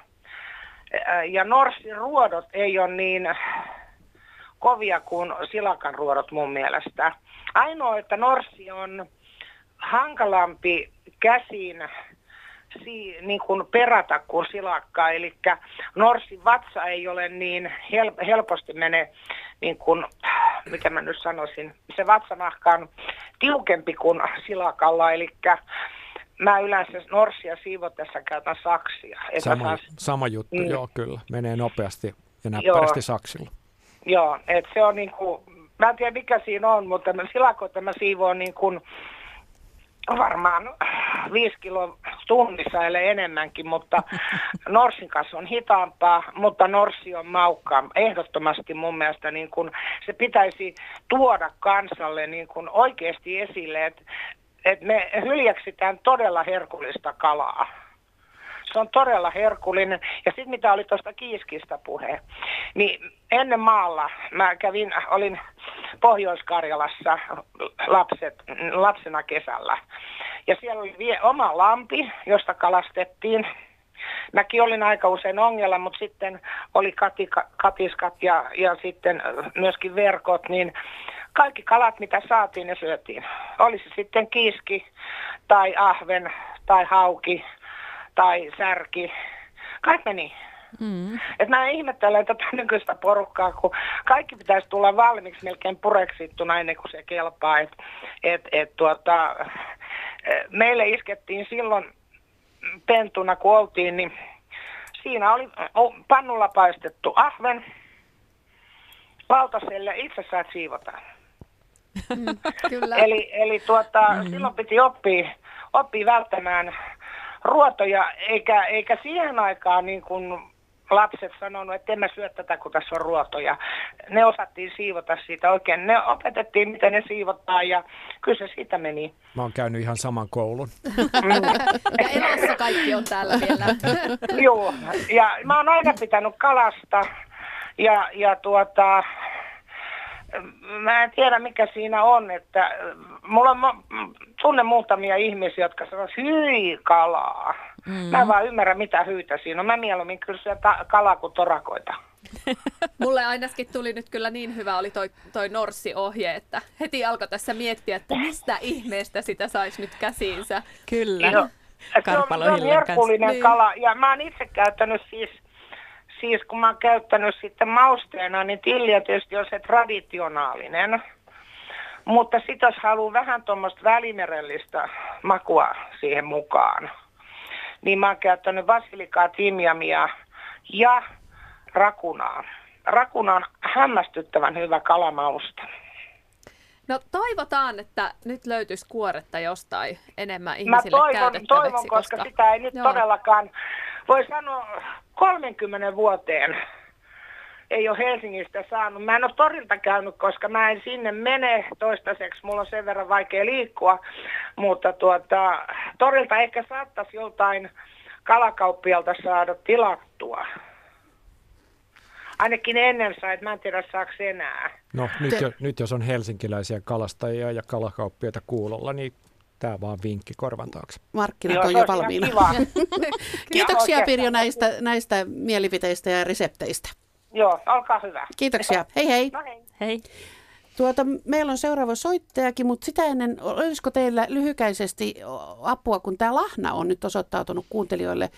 Ja Norssin ruodot ei ole niin kovia kuin silakan ruodot mun mielestä. Ainoa, että Norssi on hankalampi käsin si, niin kuin perata kuin silakkaa. Eli norsin vatsa ei ole niin hel, helposti mene, niin kuin, mitä mä nyt sanoisin, se vatsanahka on tiukempi kuin silakalla. Eli mä yleensä norsia siivotessa käytän saksia. Sama, saas... sama juttu, mm. joo kyllä. Menee nopeasti ja näppärästi joo. saksilla. Joo, että se on niin kuin, mä en tiedä mikä siinä on, mutta mä silakoita mä siivoon niin kuin varmaan viisi kiloa tunnissa eli enemmänkin, mutta *laughs* Norsin kanssa on hitaampaa, mutta Norsi on maukkaa. Ehdottomasti mun mielestä niin kun se pitäisi tuoda kansalle niin kun oikeasti esille, että et me hyljeksitään todella herkullista kalaa. Se on todella herkullinen. Ja sitten mitä oli tuosta kiiskistä puhe, niin ennen maalla mä kävin, olin Pohjois-Karjalassa lapset, lapsena kesällä. Ja siellä oli vie oma lampi, josta kalastettiin. Mäkin olin aika usein ongella, mutta sitten oli katika, katiskat ja, ja sitten myöskin verkot, niin kaikki kalat, mitä saatiin, ne syötiin. Oli se sitten kiiski tai ahven tai hauki tai särki. Kaikki meni. Mm. Et mä ihmettelen tätä nykyistä porukkaa, kun kaikki pitäisi tulla valmiiksi melkein pureksittuna ennen kuin se kelpaa. Et, et, et tuota, meille iskettiin silloin pentuna, kun oltiin, niin siinä oli pannulla paistettu ahven, lautaselle itse saat siivota. Mm, kyllä. eli eli tuota, mm. silloin piti oppia, oppia välttämään ruotoja, eikä, eikä siihen aikaan niin kuin lapset sanonut, että en mä syö tätä, kun tässä on ruotoja. Ne osattiin siivota siitä oikein. Ne opetettiin, miten ne siivotaan ja kyllä se siitä meni. Mä oon käynyt ihan saman koulun. ja elossa kaikki on täällä vielä. Joo, ja mä oon aina pitänyt kalasta ja, ja tuota, mä en tiedä mikä siinä on, että mulla on, tunne muutamia ihmisiä, jotka sanoo, hyi kalaa. Mm. Mä en vaan ymmärrä mitä hyytä siinä on. Mä mieluummin kyllä syön ta- kalaa kuin torakoita. *laughs* Mulle ainakin tuli nyt kyllä niin hyvä oli toi, toi Norssi-ohje, että heti alkoi tässä miettiä, että mistä ihmeestä sitä saisi nyt käsiinsä. Kyllä. No, se on, se on herkullinen niin. kala ja mä oon itse käyttänyt siis siis kun mä oon käyttänyt sitten mausteena, niin tilliä tietysti on se traditionaalinen. Mutta sitten jos haluaa vähän tuommoista välimerellistä makua siihen mukaan, niin mä oon käyttänyt basilikaa, timjamia ja rakunaa. Rakuna on hämmästyttävän hyvä kalamauste. No toivotaan, että nyt löytyisi kuoretta jostain enemmän ihmisille Mä toivon, toivon koska, koska sitä ei nyt Joo. todellakaan, voi sanoa 30 vuoteen ei ole Helsingistä saanut. Mä en ole torilta käynyt, koska mä en sinne mene toistaiseksi. Mulla on sen verran vaikea liikkua, mutta tuota, torilta ehkä saattaisi joltain kalakauppialta saada tilattua. Ainakin ennen sai, että mä en tiedä saako enää. No nyt, jo, nyt jos on helsinkiläisiä kalastajia ja kalakauppiaita kuulolla, niin tämä vaan vinkki korvan taakse. Markkinat Joo, on jo valmiina. *laughs* Kiitoksia Pirjo näistä, näistä mielipiteistä ja resepteistä. Joo, olkaa hyvä. Kiitoksia. Hei hei. No hei. hei. Tuota, meillä on seuraava soittajakin, mutta sitä ennen, olisiko teillä lyhykäisesti apua, kun tämä lahna on nyt osoittautunut kuuntelijoille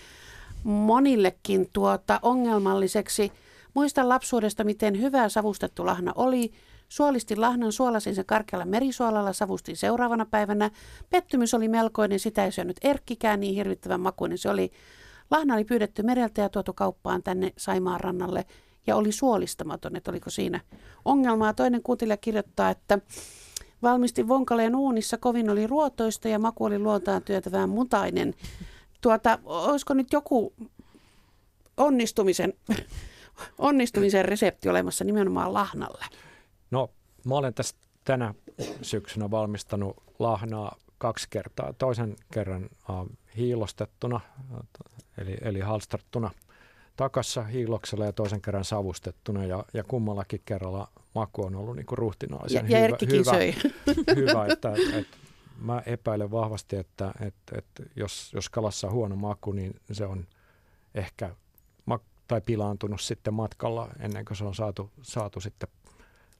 monillekin tuota, ongelmalliseksi. Muistan lapsuudesta, miten hyvä savustettu lahna oli. Suolistin lahnan, suolasin sen karkealla merisuolalla, savustin seuraavana päivänä. Pettymys oli melkoinen, sitä ei syönyt erkkikään, niin hirvittävän makuinen se oli. Lahna oli pyydetty mereltä ja tuotu kauppaan tänne Saimaan rannalle ja oli suolistamaton, että oliko siinä ongelmaa. Toinen kuuntelija kirjoittaa, että valmistin vonkaleen uunissa, kovin oli ruotoista ja maku oli luontaan työtävään mutainen. Tuota, olisiko nyt joku onnistumisen, onnistumisen resepti olemassa nimenomaan lahnalle? No, mä olen tässä tänä syksynä valmistanut lahnaa kaksi kertaa. Toisen kerran uh, hiilostettuna, eli, eli halstrattuna takassa hiiloksella ja toisen kerran savustettuna. Ja, ja kummallakin kerralla maku on ollut niin ruhtinaisen ja, ja hyvä. hyvä, söi. *laughs* hyvä että, että mä epäilen vahvasti, että, että, että jos, jos kalassa on huono maku, niin se on ehkä tai pilaantunut sitten matkalla ennen kuin se on saatu, saatu sitten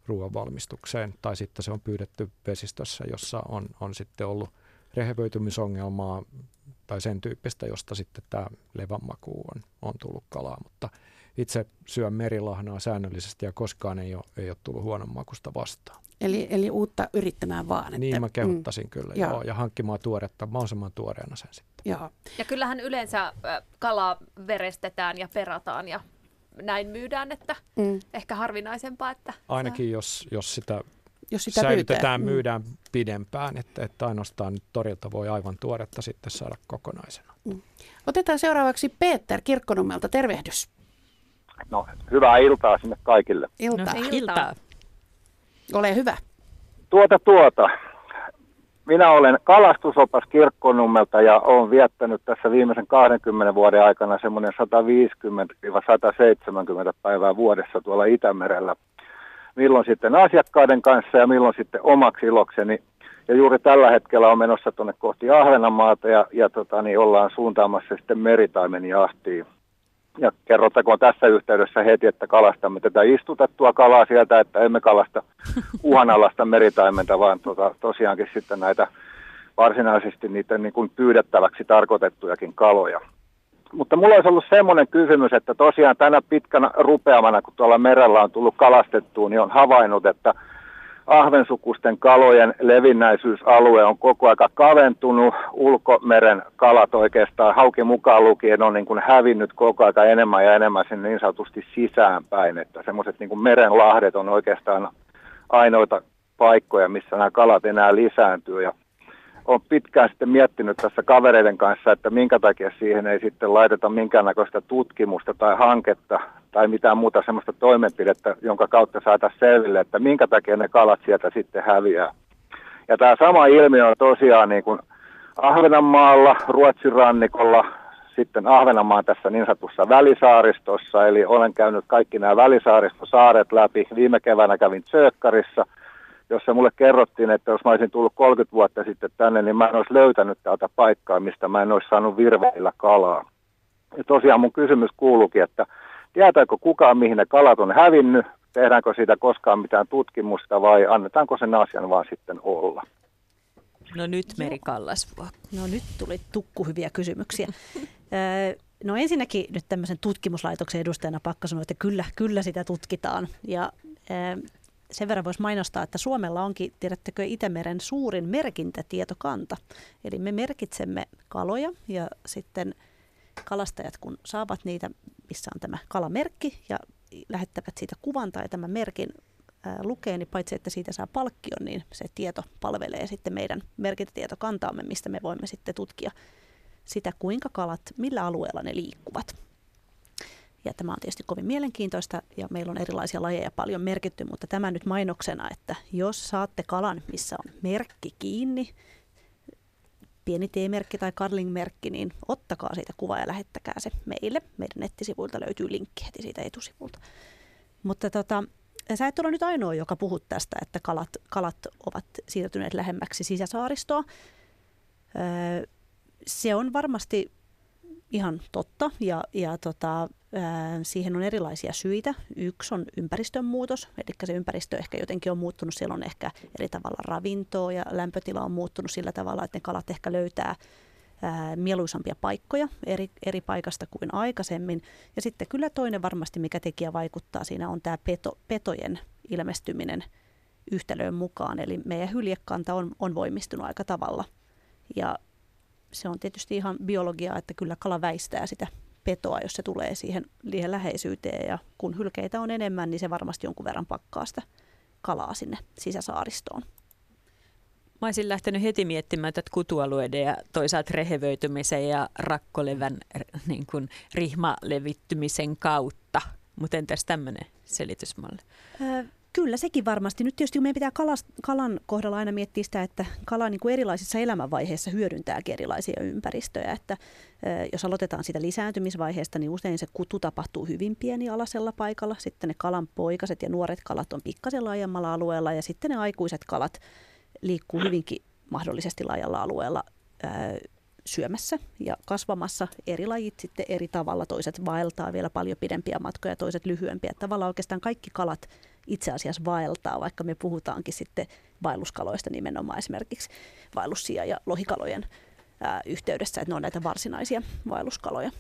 ruoan valmistukseen, tai sitten se on pyydetty vesistössä, jossa on, on sitten ollut rehevöitymisongelmaa tai sen tyyppistä, josta sitten tämä levänmaku on, on tullut kalaa, mutta itse syön merilahnaa säännöllisesti ja koskaan ei ole, ei ole tullut huonon makusta vastaan. Eli, eli uutta yrittämään vaan. Että, niin mä kehottaisin mm, kyllä joo. Joo, ja hankkimaan tuoretta mahdollisimman tuoreena sen sitten. Joo. Ja kyllähän yleensä kalaa verestetään ja perataan ja näin myydään, että mm. ehkä harvinaisempaa. Että Ainakin jos, jos sitä jos sitä säilytetään, pyytää. myydään mm. pidempään, että, että ainoastaan nyt torilta voi aivan tuoretta sitten saada kokonaisena. Mm. Otetaan seuraavaksi Peter Kirkkonummelta, tervehdys. No, hyvää iltaa sinne kaikille. Iltaa. No, iltaa. Ole hyvä. Tuota tuota. Minä olen kalastusopas Kirkkonummelta ja olen viettänyt tässä viimeisen 20 vuoden aikana semmoinen 150-170 päivää vuodessa tuolla Itämerellä. Milloin sitten asiakkaiden kanssa ja milloin sitten omaksi ilokseni. Ja juuri tällä hetkellä on menossa tuonne kohti Ahvenanmaata ja, ja tota, niin ollaan suuntaamassa sitten meritaimeni ahtiin ja kerrottakoon tässä yhteydessä heti, että kalastamme tätä istutettua kalaa sieltä, että emme kalasta *laughs* uhanalaista meritaimenta, vaan tota, tosiaankin sitten näitä varsinaisesti niitä niin kuin pyydettäväksi tarkoitettujakin kaloja. Mutta mulla olisi ollut semmoinen kysymys, että tosiaan tänä pitkänä rupeamana, kun tuolla merellä on tullut kalastettua, niin on havainnut, että ahvensukusten kalojen levinnäisyysalue on koko aika kaventunut. Ulkomeren kalat oikeastaan, hauki mukaan lukien, on niin kuin hävinnyt koko aika enemmän ja enemmän sinne niin sanotusti sisäänpäin. Että semmoiset niin kuin merenlahdet on oikeastaan ainoita paikkoja, missä nämä kalat enää lisääntyy. Ja olen pitkään sitten miettinyt tässä kavereiden kanssa, että minkä takia siihen ei sitten laiteta minkäännäköistä tutkimusta tai hanketta tai mitään muuta semmoista toimenpidettä, jonka kautta saataisiin selville, että minkä takia ne kalat sieltä sitten häviää. Ja tämä sama ilmiö on tosiaan niin kuin Ahvenanmaalla, Ruotsin rannikolla, sitten Ahvenanmaan tässä niin sanotussa välisaaristossa, eli olen käynyt kaikki nämä välisaaristosaaret läpi. Viime keväänä kävin Tsökkarissa – jossa mulle kerrottiin, että jos mä olisin tullut 30 vuotta sitten tänne, niin mä en olisi löytänyt täältä paikkaa, mistä mä en olisi saanut virveillä kalaa. Ja tosiaan mun kysymys kuuluukin, että tietääkö kukaan, mihin ne kalat on hävinnyt, tehdäänkö siitä koskaan mitään tutkimusta vai annetaanko sen asian vaan sitten olla? No nyt Meri Kallasvuo. No nyt tuli tukku hyviä kysymyksiä. No ensinnäkin nyt tämmöisen tutkimuslaitoksen edustajana pakka sanoa, että kyllä, kyllä sitä tutkitaan. Ja sen verran voisi mainostaa, että Suomella onkin, tiedättekö, Itämeren suurin merkintätietokanta. Eli me merkitsemme kaloja ja sitten kalastajat, kun saavat niitä, missä on tämä kalamerkki ja lähettävät siitä kuvan tai tämän merkin ää, lukee, niin paitsi että siitä saa palkkion, niin se tieto palvelee sitten meidän merkintätietokantaamme, mistä me voimme sitten tutkia sitä, kuinka kalat, millä alueella ne liikkuvat. Ja tämä on tietysti kovin mielenkiintoista ja meillä on erilaisia lajeja paljon merkitty, mutta tämä nyt mainoksena, että jos saatte kalan, missä on merkki kiinni, pieni T-merkki tai Carling-merkki, niin ottakaa siitä kuva ja lähettäkää se meille. Meidän nettisivuilta löytyy linkki heti siitä etusivulta. Mutta tota, sä et ole nyt ainoa, joka puhut tästä, että kalat, kalat ovat siirtyneet lähemmäksi sisäsaaristoa. Öö, se on varmasti ihan totta ja, ja tota, siihen on erilaisia syitä. Yksi on ympäristön muutos, eli se ympäristö ehkä jotenkin on muuttunut. Siellä on ehkä eri tavalla ravintoa ja lämpötila on muuttunut sillä tavalla, että ne kalat ehkä löytää mieluisampia paikkoja eri, eri paikasta kuin aikaisemmin. Ja sitten kyllä toinen varmasti, mikä tekijä vaikuttaa siinä, on tämä peto, petojen ilmestyminen yhtälöön mukaan. Eli meidän hyljekanta on, on voimistunut aika tavalla. Ja se on tietysti ihan biologiaa, että kyllä kala väistää sitä petoa, jos se tulee siihen liian läheisyyteen. Ja kun hylkeitä on enemmän, niin se varmasti jonkun verran pakkaa sitä kalaa sinne sisäsaaristoon. Mä olisin lähtenyt heti miettimään tätä kutualueiden ja toisaalta rehevöitymisen ja rakkolevän niin kuin rihmalevittymisen kautta. Mutta entäs tämmöinen selitysmalli? Kyllä, sekin varmasti. Nyt tietysti meidän pitää kalas, kalan kohdalla aina miettiä sitä, että kala niin kuin erilaisissa elämänvaiheissa hyödyntääkin erilaisia ympäristöjä. Että, jos aloitetaan siitä lisääntymisvaiheesta, niin usein se kutu tapahtuu hyvin pieni alasella paikalla. Sitten ne kalan poikaset ja nuoret kalat on pikkasen laajemmalla alueella ja sitten ne aikuiset kalat liikkuu hyvinkin mahdollisesti laajalla alueella syömässä ja kasvamassa eri lajit sitten eri tavalla. Toiset vaeltaa vielä paljon pidempiä matkoja, toiset lyhyempiä. Tavallaan oikeastaan kaikki kalat itse asiassa vaeltaa, vaikka me puhutaankin sitten vaelluskaloista nimenomaan esimerkiksi vaellussia ja lohikalojen ää, yhteydessä, että ne on näitä varsinaisia vaelluskaloja.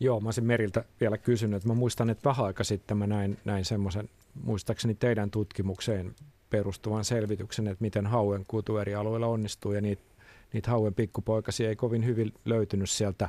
Joo, mä olisin Meriltä vielä kysynyt. Mä muistan, että vähän aika sitten mä näin, näin semmoisen, muistaakseni teidän tutkimukseen perustuvan selvityksen, että miten hauen kutu eri alueilla onnistuu ja niitä, niitä hauen pikkupoikasia ei kovin hyvin löytynyt sieltä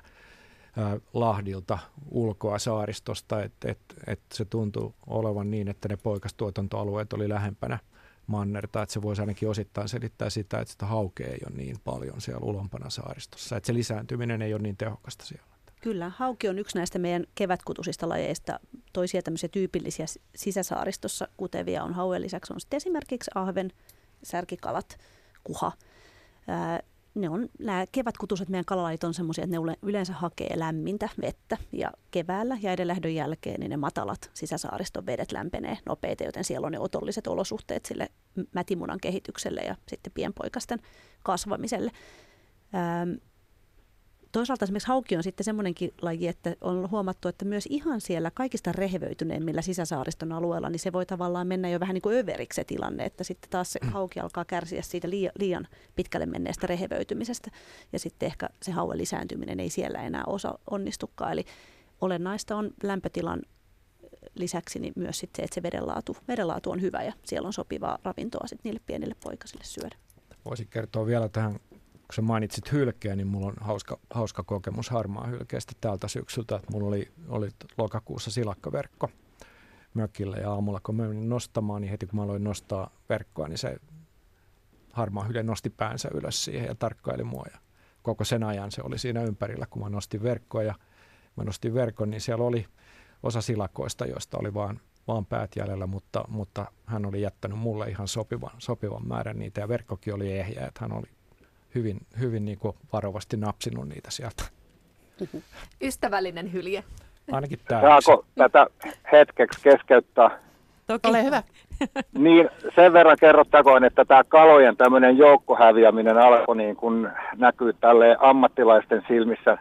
Lahdilta ulkoa saaristosta, että et, et se tuntuu olevan niin, että ne poikastuotantoalueet oli lähempänä mannerta, että se voisi ainakin osittain selittää sitä, että sitä haukea ei ole niin paljon siellä ulompana saaristossa, että se lisääntyminen ei ole niin tehokasta siellä. Kyllä, hauki on yksi näistä meidän kevätkutusista lajeista. Toisia tämmöisiä tyypillisiä sisäsaaristossa kutevia on hauen lisäksi on sitten esimerkiksi ahven, särkikalat, kuha. Ne on, nämä kevätkutuset meidän kalalajit on semmoisia, että ne yleensä hakee lämmintä vettä ja keväällä ja edellähdön jälkeen niin ne matalat sisäsaariston vedet lämpenee nopeita, joten siellä on ne otolliset olosuhteet sille mätimunan kehitykselle ja sitten pienpoikasten kasvamiselle. Toisaalta esimerkiksi hauki on sitten semmoinenkin laji, että on huomattu, että myös ihan siellä kaikista rehevöityneimmillä sisäsaariston alueella, niin se voi tavallaan mennä jo vähän niin kuin överiksi se tilanne, että sitten taas se hauki alkaa kärsiä siitä liian, liian pitkälle menneestä rehevöitymisestä ja sitten ehkä se hauen lisääntyminen ei siellä enää osa onnistukaan. Eli olennaista on lämpötilan lisäksi niin myös sit se, että se vedenlaatu, vedenlaatu on hyvä ja siellä on sopivaa ravintoa sit niille pienille poikasille syödä. Voisin kertoa vielä tähän kun sä mainitsit hylkeä, niin mulla on hauska, hauska kokemus harmaa hylkeestä tältä syksyltä. Mulla oli, oli lokakuussa silakkaverkko mökillä ja aamulla kun mä menin nostamaan, niin heti kun mä aloin nostaa verkkoa, niin se harmaa hylje nosti päänsä ylös siihen ja tarkkaili mua. Ja koko sen ajan se oli siinä ympärillä, kun mä nostin verkkoa ja mä nostin verkon, niin siellä oli osa silakoista, joista oli vaan, vaan päät jäljellä, mutta, mutta hän oli jättänyt mulle ihan sopivan, sopivan määrän niitä ja verkkokin oli ehjä, että hän oli hyvin, hyvin niin kuin varovasti napsinut niitä sieltä. *laughs* Ystävällinen hylje. Ainakin tämä. Saako tätä hetkeksi keskeyttää? Toki. Ole hyvä. *laughs* niin, sen verran kerrottakoon, että tämä kalojen tämmöinen joukkohäviäminen alkoi niin kun näkyy tälle ammattilaisten silmissä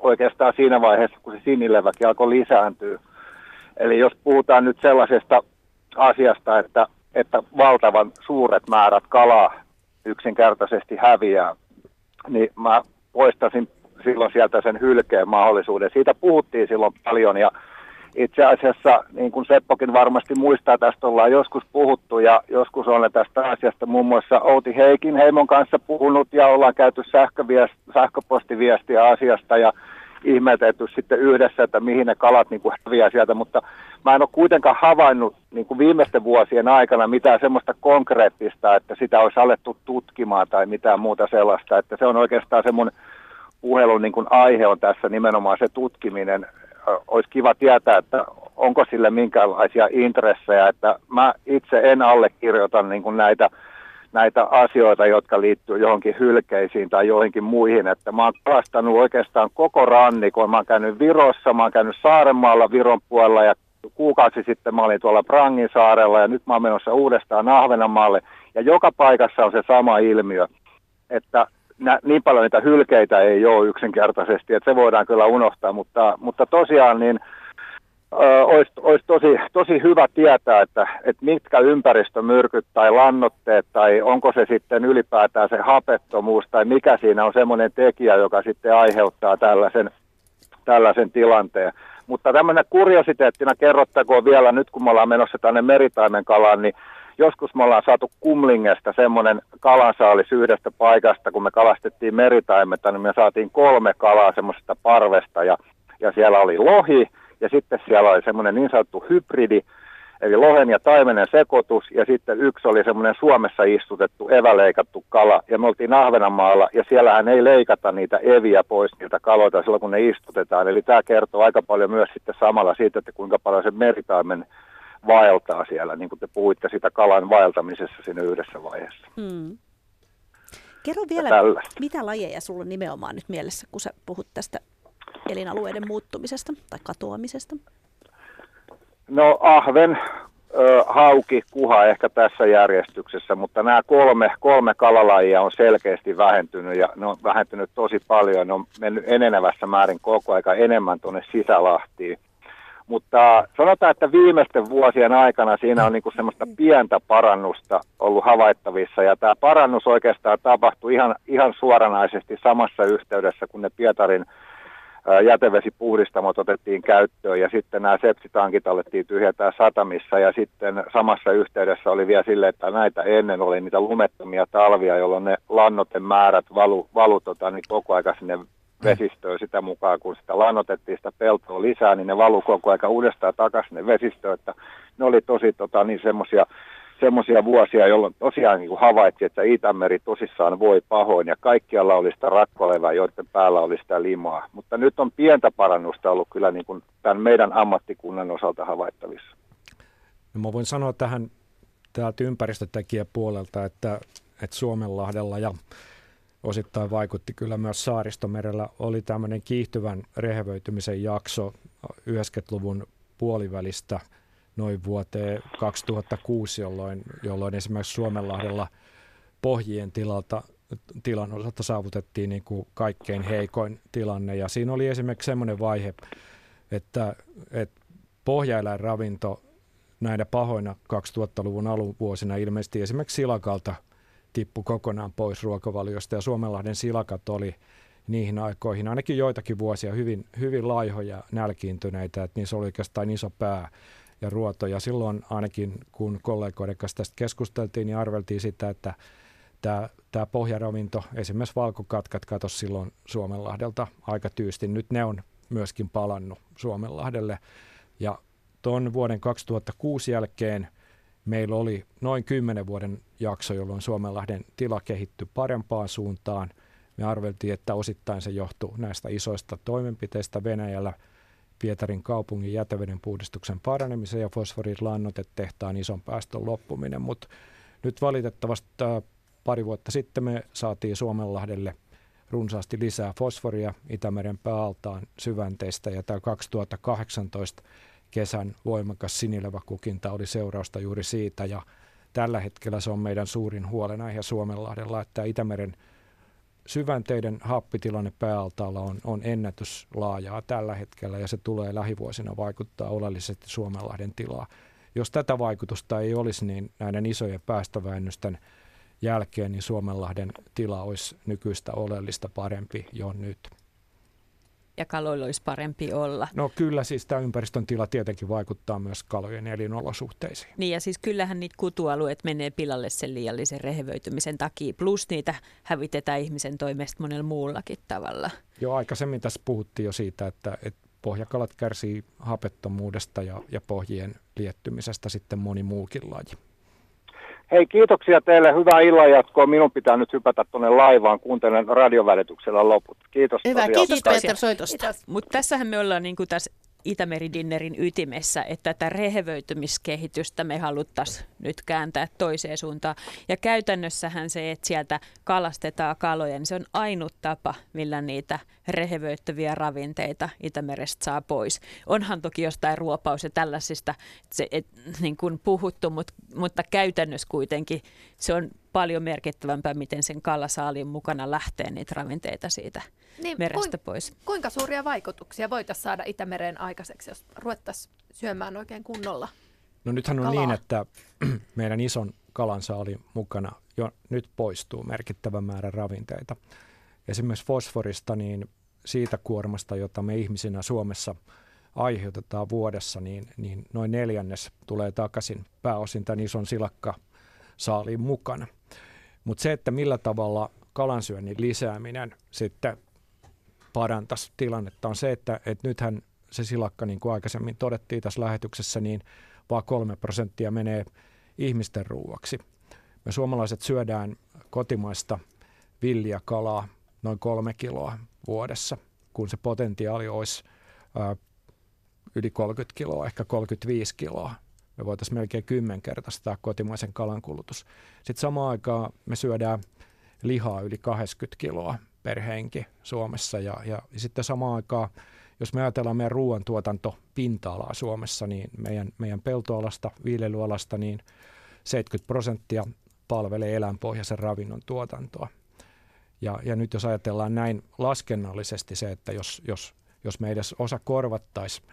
oikeastaan siinä vaiheessa, kun se sinileväkin alkoi lisääntyä. Eli jos puhutaan nyt sellaisesta asiasta, että, että valtavan suuret määrät kalaa yksinkertaisesti häviää, niin mä poistasin silloin sieltä sen hylkeen mahdollisuuden. Siitä puhuttiin silloin paljon ja itse asiassa, niin kuin Seppokin varmasti muistaa, tästä ollaan joskus puhuttu ja joskus olen tästä asiasta muun muassa Outi Heikin heimon kanssa puhunut ja ollaan käyty sähköpostiviestiä asiasta ja ihmetelty sitten yhdessä, että mihin ne kalat niin kuin häviää sieltä, mutta mä en ole kuitenkaan havainnut niin kuin viimeisten vuosien aikana mitään semmoista konkreettista, että sitä olisi alettu tutkimaan tai mitään muuta sellaista, että se on oikeastaan se mun puhelun niin kuin aihe on tässä nimenomaan se tutkiminen. Olisi kiva tietää, että onko sille minkäänlaisia intressejä, että mä itse en allekirjoita niin kuin näitä näitä asioita, jotka liittyy johonkin hylkeisiin tai joihinkin muihin. Että mä oon kalastanut oikeastaan koko rannikon. Mä oon käynyt Virossa, mä oon käynyt Saarenmaalla Viron puolella ja kuukausi sitten mä olin tuolla Prangin saarella ja nyt mä oon menossa uudestaan Ahvenanmaalle. Ja joka paikassa on se sama ilmiö, että nä, niin paljon niitä hylkeitä ei ole yksinkertaisesti, että se voidaan kyllä unohtaa, mutta, mutta tosiaan niin – olisi, olisi tosi, tosi hyvä tietää, että, että mitkä ympäristömyrkyt tai lannotteet tai onko se sitten ylipäätään se hapettomuus tai mikä siinä on semmoinen tekijä, joka sitten aiheuttaa tällaisen, tällaisen tilanteen. Mutta tämmöinen kuriositeettina kerrottakoon vielä nyt, kun me ollaan menossa tänne meritaimen kalaan, niin joskus me ollaan saatu kumlingesta semmoinen kalansaalis yhdestä paikasta, kun me kalastettiin meritaimetta, niin me saatiin kolme kalaa semmoisesta parvesta ja, ja siellä oli lohi, ja sitten siellä oli semmoinen niin sanottu hybridi, eli lohen ja taimenen sekoitus, ja sitten yksi oli semmoinen Suomessa istutettu eväleikattu kala, ja me oltiin Ahvenanmaalla, ja siellähän ei leikata niitä eviä pois niiltä kaloita silloin, kun ne istutetaan, eli tämä kertoo aika paljon myös sitten samalla siitä, että kuinka paljon se meritaimen vaeltaa siellä, niin kuin te puhuitte sitä kalan vaeltamisessa siinä yhdessä vaiheessa. Hmm. Kerro vielä, mitä lajeja sulla nimenomaan nyt mielessä, kun sä puhut tästä elinalueiden muuttumisesta tai katoamisesta? No ahven, hauki, kuha ehkä tässä järjestyksessä, mutta nämä kolme, kolme kalalajia on selkeästi vähentynyt ja ne on vähentynyt tosi paljon. Ne on mennyt enenevässä määrin koko aika enemmän tuonne sisälahtiin. Mutta sanotaan, että viimeisten vuosien aikana siinä on niinku semmoista pientä parannusta ollut havaittavissa. Ja tämä parannus oikeastaan tapahtui ihan, ihan suoranaisesti samassa yhteydessä, kun ne Pietarin jätevesipuhdistamot otettiin käyttöön ja sitten nämä sepsitankit alettiin tyhjätää satamissa ja sitten samassa yhteydessä oli vielä sille, että näitä ennen oli niitä lumettomia talvia, jolloin ne lannoten määrät valu, valu tota, niin koko aika sinne vesistöön sitä mukaan, kun sitä lannotettiin sitä peltoa lisää, niin ne valuu koko ajan uudestaan takaisin ne vesistöön, että ne oli tosi tota, niin semmoisia semmoisia vuosia, jolloin tosiaan niin havaittiin, että Itämeri tosissaan voi pahoin ja kaikkialla oli sitä rakkolevää, joiden päällä oli sitä limaa. Mutta nyt on pientä parannusta ollut kyllä niin kuin tämän meidän ammattikunnan osalta havaittavissa. No mä voin sanoa tähän täältä ympäristötekijäpuolelta, että, että Suomenlahdella ja osittain vaikutti kyllä myös Saaristomerellä oli tämmöinen kiihtyvän rehevöitymisen jakso 90-luvun puolivälistä – noin vuoteen 2006, jolloin, jolloin esimerkiksi Suomenlahdella pohjien tilalta, tilan osalta saavutettiin niin kuin kaikkein heikoin tilanne. Ja siinä oli esimerkiksi semmoinen vaihe, että, että pohjaeläinravinto näinä pahoina 2000-luvun alun vuosina ilmeisesti esimerkiksi silakalta tippui kokonaan pois ruokavaliosta ja Suomenlahden silakat oli niihin aikoihin ainakin joitakin vuosia hyvin, hyvin laihoja nälkiintyneitä, että niissä oli oikeastaan iso pää ja ruoto. Ja silloin ainakin kun kollegoiden kanssa tästä keskusteltiin, niin arveltiin sitä, että tämä, tämä pohjaravinto, esimerkiksi valkokatkat katosi silloin Suomenlahdelta aika tyysti. Nyt ne on myöskin palannut Suomenlahdelle. Ja tuon vuoden 2006 jälkeen meillä oli noin 10 vuoden jakso, jolloin Suomenlahden tila kehittyi parempaan suuntaan. Me arveltiin, että osittain se johtuu näistä isoista toimenpiteistä Venäjällä – Pietarin kaupungin jäteveden puhdistuksen paranemisen ja fosforin lannotetehtaan ison päästön loppuminen, mutta nyt valitettavasti äh, pari vuotta sitten me saatiin Suomenlahdelle runsaasti lisää fosforia Itämeren pääaltaan syvänteistä ja tämä 2018 kesän voimakas sinileväkukinta oli seurausta juuri siitä ja tällä hetkellä se on meidän suurin huolenaihe Suomenlahdella, että Itämeren syvänteiden happitilanne pääaltaalla on, on ennätyslaajaa tällä hetkellä ja se tulee lähivuosina vaikuttaa oleellisesti Suomenlahden tilaa. Jos tätä vaikutusta ei olisi, niin näiden isojen päästövähennysten jälkeen niin Suomenlahden tila olisi nykyistä oleellista parempi jo nyt ja kaloilla olisi parempi olla. No kyllä, siis tämä ympäristön tila tietenkin vaikuttaa myös kalojen elinolosuhteisiin. Niin ja siis kyllähän niitä kutualueet menee pilalle sen liiallisen rehevöitymisen takia, plus niitä hävitetään ihmisen toimesta monella muullakin tavalla. Joo, aikaisemmin tässä puhuttiin jo siitä, että, että pohjakalat kärsii hapettomuudesta ja, ja pohjien liettymisestä sitten moni muukin laji. Hei, kiitoksia teille. Hyvää illanjatkoa. Minun pitää nyt hypätä tuonne laivaan. Kuuntelen radiovälityksellä loput. Kiitos. Hyvä, kiitos, kiitos Peter soitosta. Mutta tässähän me ollaan niin kuin tässä Itämeri-dinnerin ytimessä, että tätä rehevöitymiskehitystä me haluttaisiin nyt kääntää toiseen suuntaan. Ja käytännössähän se, että sieltä kalastetaan kaloja, niin se on ainut tapa, millä niitä rehevöittäviä ravinteita Itämerestä saa pois. Onhan toki jostain ruopaus ja tällaisista se, et, niin kuin puhuttu, mutta, mutta käytännössä kuitenkin se on paljon merkittävämpää, miten sen kalasaaliin mukana lähtee niitä ravinteita siitä niin, merestä kuin, pois. Kuinka suuria vaikutuksia voitaisiin saada Itämereen aikaiseksi, jos ruvettaisiin syömään oikein kunnolla? No nythän on kalaa. niin, että *clears throat* meidän ison kalansaaliin mukana jo nyt poistuu merkittävä määrä ravinteita. Esimerkiksi fosforista, niin siitä kuormasta, jota me ihmisinä Suomessa aiheutetaan vuodessa, niin, niin noin neljännes tulee takaisin pääosin tämän ison silakka saaliin mukana. Mutta se, että millä tavalla kalansyönnin lisääminen sitten parantaisi tilannetta, on se, että, että nythän se silakka, niin kuin aikaisemmin todettiin tässä lähetyksessä, niin vaan kolme prosenttia menee ihmisten ruuaksi. Me suomalaiset syödään kotimaista villiä kalaa noin kolme kiloa vuodessa, kun se potentiaali olisi ää, yli 30 kiloa, ehkä 35 kiloa me voitaisiin melkein kymmenkertaistaa kotimaisen kalan kulutus. Sitten samaan aikaan me syödään lihaa yli 80 kiloa per henki Suomessa ja, ja sitten samaan aikaan, jos me ajatellaan meidän ruoantuotanto pinta-alaa Suomessa, niin meidän, meidän peltoalasta, viljelyalasta, niin 70 prosenttia palvelee eläinpohjaisen ravinnon tuotantoa. Ja, ja nyt jos ajatellaan näin laskennallisesti se, että jos, jos, jos me edes osa korvattaisiin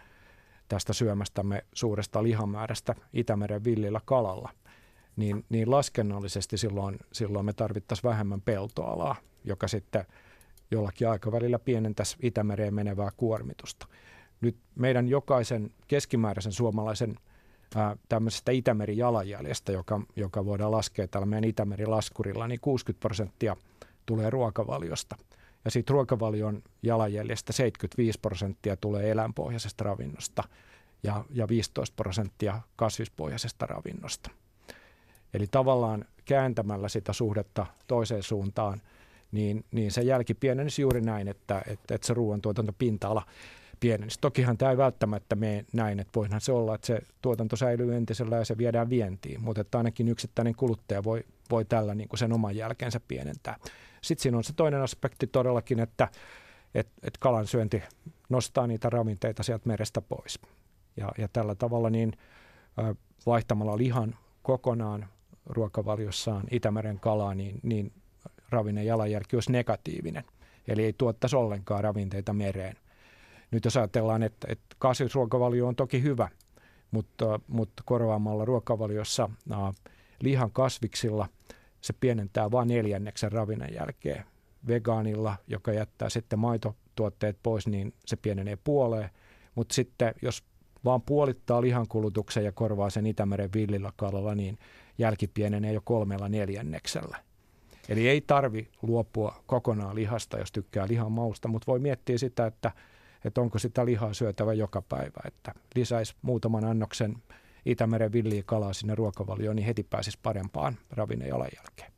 tästä syömästämme suuresta lihamäärästä Itämeren villillä kalalla, niin, niin laskennallisesti silloin, silloin me tarvittaisiin vähemmän peltoalaa, joka sitten jollakin aikavälillä pienentäisi Itämereen menevää kuormitusta. Nyt meidän jokaisen keskimääräisen suomalaisen ää, tämmöisestä Itämeri-jalanjäljestä, joka, joka voidaan laskea tällä meidän Itämeri-laskurilla, niin 60 prosenttia tulee ruokavaliosta. Ja siitä ruokavalion jalanjäljestä 75 prosenttia tulee eläinpohjaisesta ravinnosta ja, ja 15 prosenttia kasvispohjaisesta ravinnosta. Eli tavallaan kääntämällä sitä suhdetta toiseen suuntaan, niin, niin se jälki pienenisi juuri näin, että, että, että se ruoantuotantopinta-ala pienenisi. Tokihan tämä ei välttämättä mene näin, että voihan se olla, että se tuotanto säilyy entisellä ja se viedään vientiin, mutta että ainakin yksittäinen kuluttaja voi, voi tällä niin kuin sen oman jälkeensä pienentää. Sitten siinä on se toinen aspekti todellakin, että et, et kalan syönti nostaa niitä ravinteita sieltä merestä pois. Ja, ja tällä tavalla niin vaihtamalla lihan kokonaan ruokavaliossaan Itämeren kalaa, niin, niin ravinne jalanjälki olisi negatiivinen. Eli ei tuottaisi ollenkaan ravinteita mereen. Nyt jos ajatellaan, että, että kasvisruokavalio on toki hyvä, mutta, mutta korvaamalla ruokavaliossa lihan kasviksilla se pienentää vain neljänneksen ravinnan jälkeen. Vegaanilla, joka jättää sitten maitotuotteet pois, niin se pienenee puoleen. Mutta sitten jos vaan puolittaa lihankulutuksen ja korvaa sen Itämeren villillä kalalla, niin jälki pienenee jo kolmella neljänneksellä. Eli ei tarvi luopua kokonaan lihasta, jos tykkää lihan mausta, mutta voi miettiä sitä, että, että onko sitä lihaa syötävä joka päivä. Että lisäisi muutaman annoksen Itämeren villiä kalaa sinne ruokavalioon, niin heti pääsisi parempaan ravinnejalanjälkeen.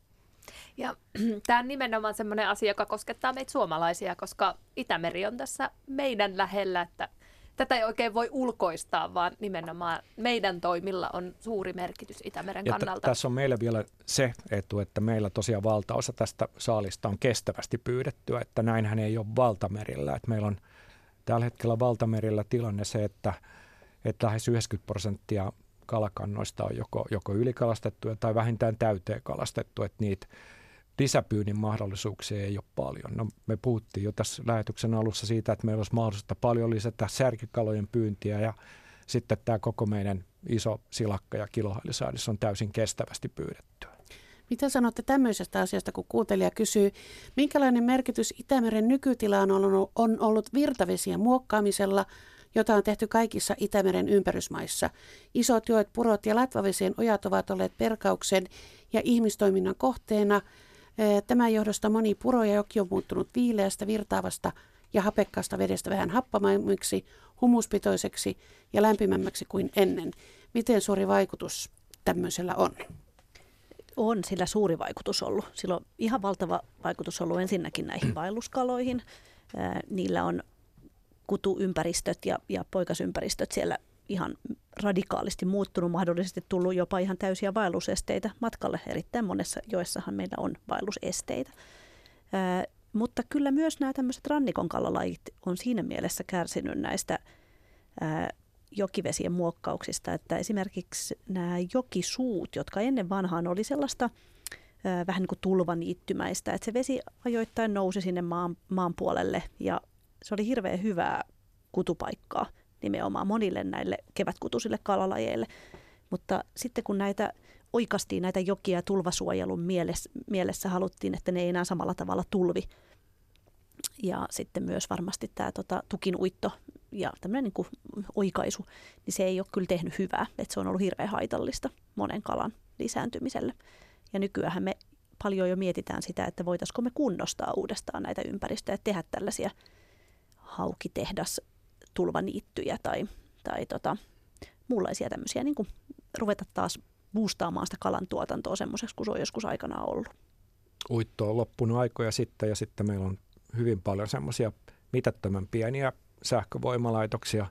Ja *clears throat* tämä on nimenomaan sellainen asia, joka koskettaa meitä suomalaisia, koska Itämeri on tässä meidän lähellä, että tätä ei oikein voi ulkoistaa, vaan nimenomaan meidän toimilla on suuri merkitys Itämeren kannalta. T- tässä on meillä vielä se etu, että meillä tosiaan valtaosa tästä saalista on kestävästi pyydettyä, että näinhän ei ole valtamerillä. Että meillä on tällä hetkellä valtamerillä tilanne se, että, että lähes 90 prosenttia kalakannoista on joko, joko ylikalastettuja tai vähintään täyteen kalastettu, että niitä lisäpyynnin mahdollisuuksia ei ole paljon. No, me puhuttiin jo tässä lähetyksen alussa siitä, että meillä olisi mahdollista paljon lisätä särkikalojen pyyntiä ja sitten tämä koko meidän iso silakka ja kilohailisaadis on täysin kestävästi pyydettyä. Mitä sanotte tämmöisestä asiasta, kun kuuntelija kysyy, minkälainen merkitys Itämeren nykytilaan on ollut virtavesien muokkaamisella, jota on tehty kaikissa Itämeren ympärysmaissa. Isot joet, purot ja latvavesien ojat ovat olleet perkauksen ja ihmistoiminnan kohteena – Tämän johdosta moni puro ja joki on muuttunut viileästä, virtaavasta ja hapekkaasta vedestä vähän happamammiksi, humuspitoiseksi ja lämpimämmäksi kuin ennen. Miten suuri vaikutus tämmöisellä on? On sillä suuri vaikutus ollut. Sillä on ihan valtava vaikutus ollut ensinnäkin näihin vaelluskaloihin. Niillä on kutuympäristöt ja, ja poikasympäristöt siellä ihan radikaalisti muuttunut, mahdollisesti tullut jopa ihan täysiä vaellusesteitä matkalle. Erittäin monessa joessahan meillä on vaellusesteitä. Ää, mutta kyllä myös nämä tämmöiset rannikon kalalajit on siinä mielessä kärsinyt näistä ää, jokivesien muokkauksista, että esimerkiksi nämä jokisuut, jotka ennen vanhaan oli sellaista ää, vähän niin kuin tulvaniittymäistä, että se vesi ajoittain nousi sinne maan, maan puolelle ja se oli hirveän hyvää kutupaikkaa nimenomaan monille näille kevätkutusille kalalajeille. Mutta sitten kun näitä oikastiin näitä jokia tulvasuojelun mielessä, mielessä haluttiin, että ne ei enää samalla tavalla tulvi. Ja sitten myös varmasti tämä tota, tukinuitto ja tämmöinen niin kuin oikaisu, niin se ei ole kyllä tehnyt hyvää. Että se on ollut hirveän haitallista monen kalan lisääntymiselle. Ja nykyään me paljon jo mietitään sitä, että voitaisiko me kunnostaa uudestaan näitä ympäristöjä tehdä tällaisia haukitehdas tulvaniittyjä tai, tai tota, muunlaisia tämmöisiä, niin kuin ruveta taas boostaamaan sitä kalan tuotantoa semmoiseksi kuin se on joskus aikana ollut. Uitto on loppunut aikoja sitten ja sitten meillä on hyvin paljon semmoisia mitättömän pieniä sähkövoimalaitoksia,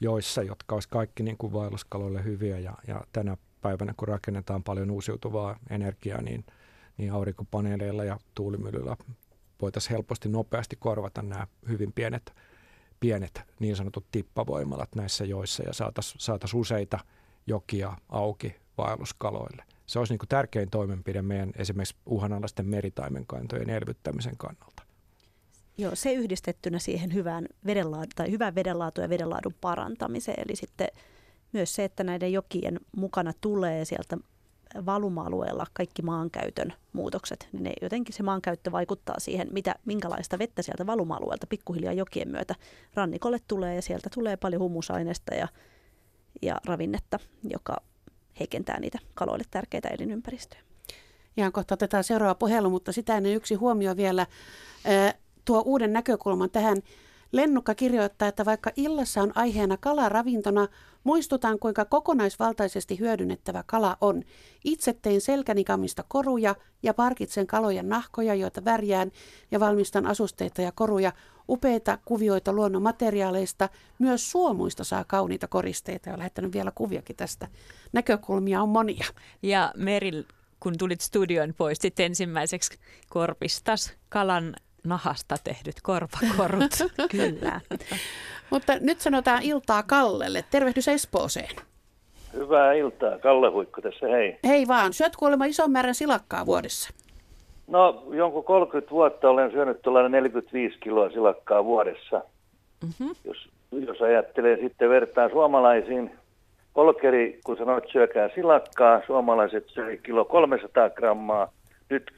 joissa, jotka olisi kaikki niin kuin vaelluskaloille hyviä ja, ja tänä päivänä, kun rakennetaan paljon uusiutuvaa energiaa, niin, niin aurinkopaneeleilla ja tuulimyllyllä voitaisiin helposti nopeasti korvata nämä hyvin pienet pienet niin sanotut tippavoimalat näissä joissa ja saataisiin saatais useita jokia auki vaelluskaloille. Se olisi niin kuin tärkein toimenpide meidän esimerkiksi uhanalaisten meritaimenkantojen elvyttämisen kannalta. Joo, se yhdistettynä siihen hyvään, vedenlaadu, tai hyvään vedenlaatu ja vedenlaadun parantamiseen. Eli sitten myös se, että näiden jokien mukana tulee sieltä valuma-alueella kaikki maankäytön muutokset, niin ne, jotenkin se maankäyttö vaikuttaa siihen, mitä, minkälaista vettä sieltä valuma-alueelta pikkuhiljaa jokien myötä rannikolle tulee ja sieltä tulee paljon humusaineista ja, ja ravinnetta, joka heikentää niitä kaloille tärkeitä elinympäristöjä. Ihan kohta otetaan seuraava puhelu, mutta sitä ennen yksi huomio vielä. tuo uuden näkökulman tähän. Lennukka kirjoittaa, että vaikka illassa on aiheena kalaravintona, muistutan kuinka kokonaisvaltaisesti hyödynnettävä kala on. Itse tein selkänikamista koruja ja parkitsen kalojen nahkoja, joita värjään ja valmistan asusteita ja koruja. Upeita kuvioita luonnon materiaaleista. Myös suomuista saa kauniita koristeita ja lähettänyt vielä kuviokin tästä. Näkökulmia on monia. Ja Meril, kun tulit studion pois, ensimmäiseksi korpistas kalan nahasta tehdyt korvakorut. *laughs* Kyllä. Mutta nyt sanotaan iltaa Kallelle. Tervehdys Espooseen. Hyvää iltaa. Kalle Huikko tässä, hei. Hei vaan, syöt kuulemma ison määrän silakkaa vuodessa. No, jonkun 30 vuotta olen syönyt tuollainen 45 kiloa silakkaa vuodessa. Mm-hmm. Jos, jos ajattelee sitten vertaa suomalaisiin, Polkeri, kun sanoit syökää silakkaa, suomalaiset söi kilo 300 grammaa, nyt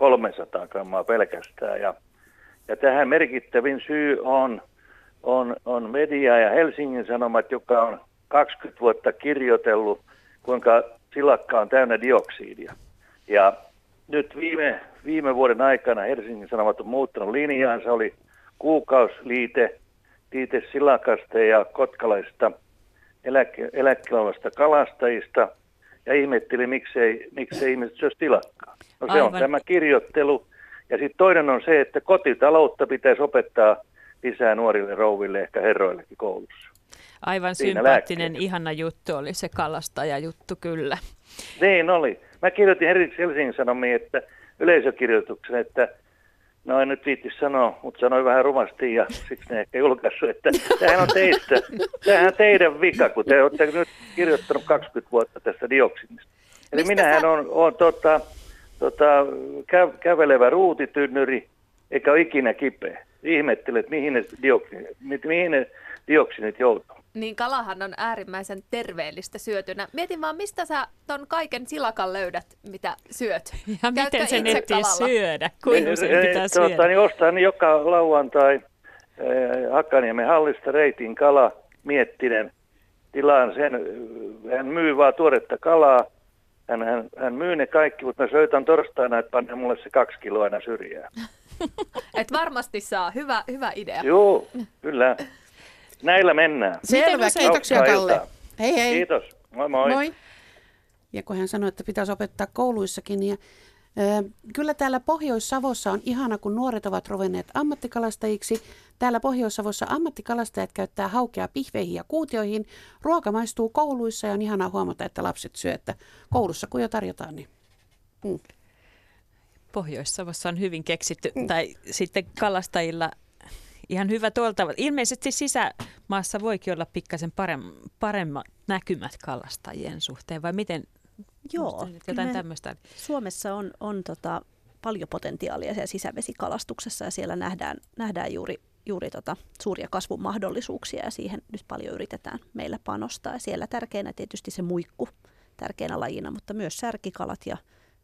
300 grammaa pelkästään. Ja, ja tähän merkittävin syy on, on, on media ja Helsingin Sanomat, joka on 20 vuotta kirjoitellut, kuinka silakka on täynnä dioksidia. Ja nyt viime, viime vuoden aikana Helsingin Sanomat on muuttanut linjaansa, oli kuukausliite, liite silakasta ja kotkalaista eläkkeellä kalastajista ja ihmetteli, miksei, miksei ihmiset syö silakkaa. No se Aivan. on tämä kirjoittelu. Ja sitten toinen on se, että kotitaloutta pitäisi opettaa lisää nuorille rouville, ehkä herroillekin koulussa. Aivan Siinä sympaattinen, lääkkeet. ihana juttu oli se kalastaja juttu kyllä. Niin oli. Mä kirjoitin Helsingin Sanomiin, että yleisökirjoituksen, että No en nyt viitti sanoa, mutta sanoin vähän rumasti ja *laughs* siksi ne ehkä julkaissut, että tämähän on teistä, tämähän on teidän vika, kun te olette nyt kirjoittanut 20 vuotta tästä dioksinista. Eli Mistä minähän sä... on, on tota, tota, kä, kävelevä ruutitynnyri, eikä ole ikinä kipeä. Ihmettelet, mihin ne, dioksinit, mihin ne dioksinit joutuu. Niin kalahan on äärimmäisen terveellistä syötynä. Mietin vaan, mistä sä ton kaiken silakan löydät, mitä syöt? *laughs* Ja Käytkö miten sen ehtii syödä? Kuinka sen pitää tuota, syödä? Niin ostan joka lauantai eh, Hakaniemen hallista reitin kala miettinen. Tilaan sen, hän myy vaan tuoretta kalaa. Hän, hän, hän myy ne kaikki, mutta mä söitän torstaina, että panne mulle se kaksi kiloa aina syrjään. *laughs* Et varmasti saa. Hyvä, hyvä idea. Joo, kyllä. Näillä mennään. Selvä, kiitoksia Kalle. Hei hei. Kiitos, moi moi. Moi. Ja kun hän sanoi, että pitäisi opettaa kouluissakin, niin Kyllä täällä Pohjois-Savossa on ihana, kun nuoret ovat ruvenneet ammattikalastajiksi. Täällä Pohjois-Savossa ammattikalastajat käyttää haukea pihveihin ja kuutioihin. Ruoka maistuu kouluissa ja on ihana huomata, että lapset syö, että koulussa kun jo tarjotaan, niin... Mm. Pohjois-Savossa on hyvin keksitty, mm. tai sitten kalastajilla ihan hyvä tuolta. Ilmeisesti sisämaassa voikin olla pikkasen paremmat näkymät kalastajien suhteen, vai miten? Joo. Jotain tämmöistä. Suomessa on, on tota, paljon potentiaalia siellä sisävesikalastuksessa ja siellä nähdään, nähdään juuri, juuri tota, suuria kasvun mahdollisuuksia ja siihen nyt paljon yritetään meillä panostaa. Ja siellä tärkeänä tietysti se muikku tärkeänä lajina, mutta myös särkikalat ja,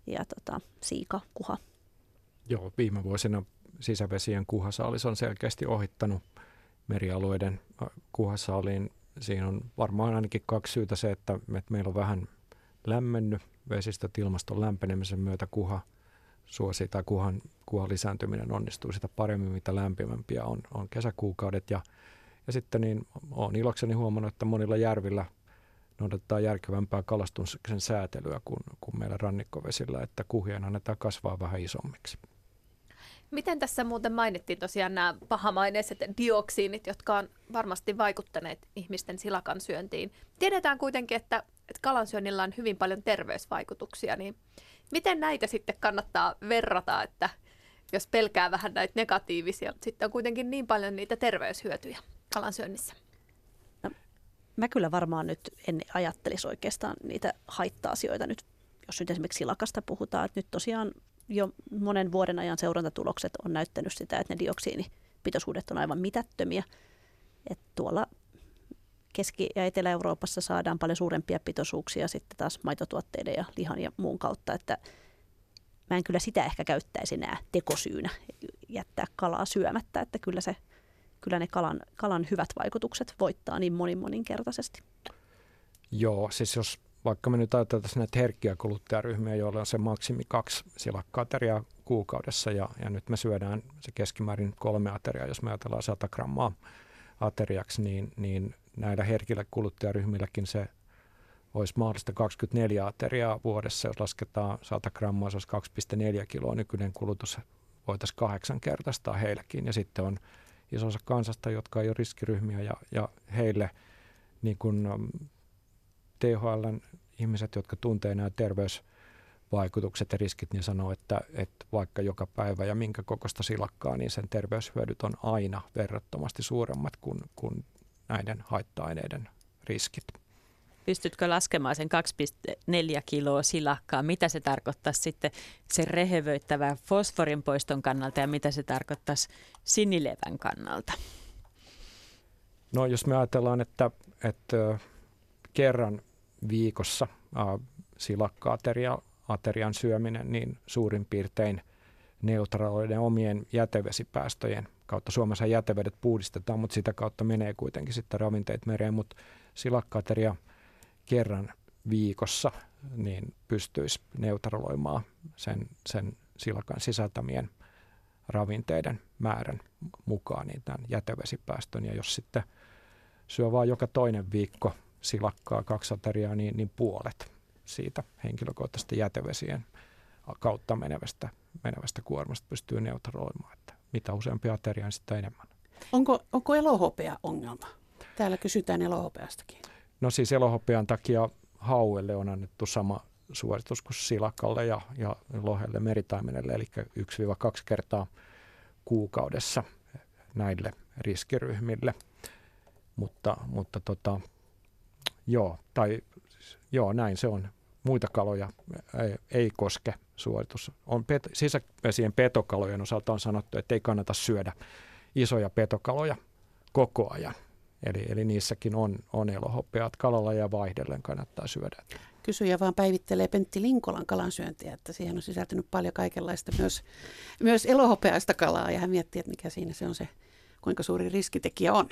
ja tota, siika, kuha. Joo, viime vuosina sisävesien kuhasaalis on selkeästi ohittanut merialueiden kuhasaaliin. Siinä on varmaan ainakin kaksi syytä se, että, meillä on vähän lämmennyt vesistöt ilmaston lämpenemisen myötä kuha suosi tai kuhan, kuhan lisääntyminen onnistuu sitä paremmin, mitä lämpimämpiä on, on kesäkuukaudet. Ja, ja sitten niin olen ilokseni huomannut, että monilla järvillä noudatetaan järkevämpää kalastuksen säätelyä kuin, kuin meillä rannikkovesillä, että kuhien annetaan kasvaa vähän isommiksi. Miten tässä muuten mainittiin tosiaan nämä pahamaineiset dioksiinit, jotka on varmasti vaikuttaneet ihmisten silakan syöntiin. Tiedetään kuitenkin, että, että kalansyönnillä on hyvin paljon terveysvaikutuksia, niin miten näitä sitten kannattaa verrata, että jos pelkää vähän näitä negatiivisia, mutta sitten on kuitenkin niin paljon niitä terveyshyötyjä kalansyönnissä? No, mä kyllä varmaan nyt en ajattelisi oikeastaan niitä haitta-asioita nyt, jos nyt esimerkiksi silakasta puhutaan, että nyt tosiaan jo monen vuoden ajan seurantatulokset on näyttänyt sitä, että ne dioksiinipitoisuudet on aivan mitättömiä. Et tuolla Keski- ja Etelä-Euroopassa saadaan paljon suurempia pitoisuuksia sitten taas maitotuotteiden ja lihan ja muun kautta, että mä en kyllä sitä ehkä käyttäisi enää tekosyynä jättää kalaa syömättä, että kyllä, se, kyllä ne kalan, kalan hyvät vaikutukset voittaa niin monin moninkertaisesti. Joo, siis jos vaikka me nyt ajatellaan näitä herkkiä kuluttajaryhmiä, joilla on se maksimi kaksi silakka-ateriaa kuukaudessa ja, ja nyt me syödään se keskimäärin kolme ateriaa, jos me ajatellaan 100 grammaa ateriaksi, niin, niin näillä herkillä kuluttajaryhmilläkin se olisi mahdollista 24 ateriaa vuodessa, jos lasketaan 100 grammaa, se olisi 2,4 kiloa. Nykyinen kulutus voitaisiin kahdeksan kertaistaa heilläkin. Ja sitten on iso osa kansasta, jotka ei ole riskiryhmiä ja, ja heille niin kuin um, THLn ihmiset, jotka tuntee nämä terveysvaikutukset ja riskit, niin sanoo, että, että vaikka joka päivä ja minkä kokosta silakkaa, niin sen terveyshyödyt on aina verrattomasti suuremmat kuin, kuin näiden haitta-aineiden riskit. Pystytkö laskemaan sen 2,4 kiloa silakkaa? Mitä se tarkoittaisi sitten sen rehevöittävän fosforin poiston kannalta ja mitä se tarkoittaisi sinilevän kannalta? No jos me ajatellaan, että, että kerran viikossa äh, silakka-aterian aterian syöminen, niin suurin piirtein neutraaloiden omien jätevesipäästöjen kautta. Suomessa jätevedet puhdistetaan, mutta sitä kautta menee kuitenkin sitten ravinteet mereen, mutta silakka-ateria kerran viikossa niin pystyisi neutraloimaan sen, sen silakan sisältämien ravinteiden määrän mukaan niin tämän jätevesipäästön. Ja jos sitten syö vain joka toinen viikko silakkaa, kaksi ateriaa, niin, niin puolet siitä henkilökohtaisesta jätevesien kautta menevästä, menevästä kuormasta pystyy neutraloimaan. Että useampi ateria, niin sitä enemmän. Onko, onko elohopea ongelma? Täällä kysytään elohopeastakin. No siis elohopean takia hauelle on annettu sama suoritus kuin silakalle ja, ja lohelle meritaimenelle, eli 1-2 kertaa kuukaudessa näille riskiryhmille. Mutta, mutta tota, joo, tai joo, näin se on. Muita kaloja ei, ei koske suoritus. On pet, sisävesien petokalojen osalta on sanottu, että ei kannata syödä isoja petokaloja koko ajan. Eli, eli niissäkin on, on elohopeat kalalla ja vaihdellen kannattaa syödä. Kysyjä vaan päivittelee Pentti Linkolan kalansyöntiä, että siihen on sisältynyt paljon kaikenlaista myös, myös elohopeaista kalaa ja hän miettii, että mikä siinä se on se, kuinka suuri riskitekijä on.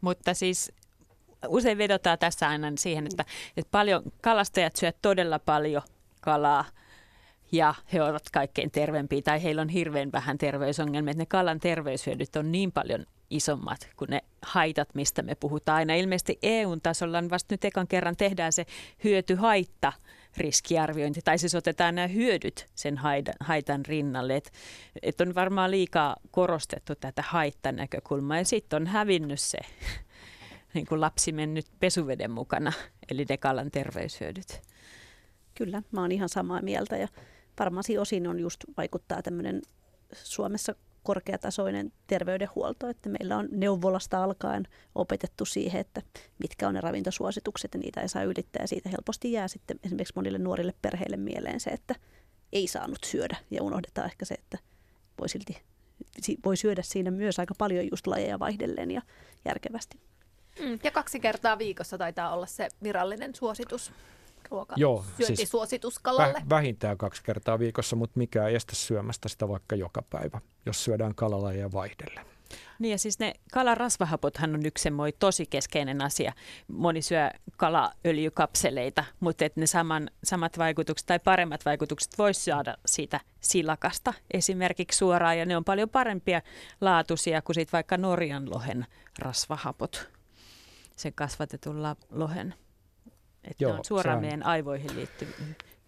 Mutta siis usein vedotaan tässä aina siihen, että, että paljon kalastajat syövät todella paljon kalaa ja he ovat kaikkein terveempiä tai heillä on hirveän vähän terveysongelmia. Että ne kalan terveyshyödyt on niin paljon isommat kuin ne haitat, mistä me puhutaan aina. Ilmeisesti EU-tasolla vasta nyt ekan kerran tehdään se hyöty-haitta riskiarviointi, tai siis otetaan nämä hyödyt sen haitan, haitan rinnalle. Että et on varmaan liikaa korostettu tätä haittanäkökulmaa, ja sitten on hävinnyt se niin kuin lapsi mennyt pesuveden mukana, eli ne kalan terveyshyödyt. Kyllä, mä oon ihan samaa mieltä, ja varmaan osin on just vaikuttaa tämmöinen Suomessa korkeatasoinen terveydenhuolto, että meillä on neuvolasta alkaen opetettu siihen, että mitkä on ne ravintosuositukset ja niitä ei saa ylittää ja siitä helposti jää sitten esimerkiksi monille nuorille perheille mieleen se, että ei saanut syödä ja unohdetaan ehkä se, että voi silti voi syödä siinä myös aika paljon just lajeja vaihdellen ja järkevästi. Mm, ja kaksi kertaa viikossa taitaa olla se virallinen suositus ruoka Joo, siis kalalle. Vä, vähintään kaksi kertaa viikossa, mutta mikä ei estä syömästä sitä vaikka joka päivä, jos syödään kalalajia vaihdellen. Niin ja siis ne kalarasvahapothan on yksi semmoinen tosi keskeinen asia. Moni syö kalaöljykapseleita, mutta että ne saman, samat vaikutukset tai paremmat vaikutukset voisi saada siitä silakasta esimerkiksi suoraan. Ja ne on paljon parempia laatuisia kuin sit vaikka Norjan lohen rasvahapot, sen kasvatetulla lohen. Että Joo, ne on suoraan meidän aivoihin liittyviä,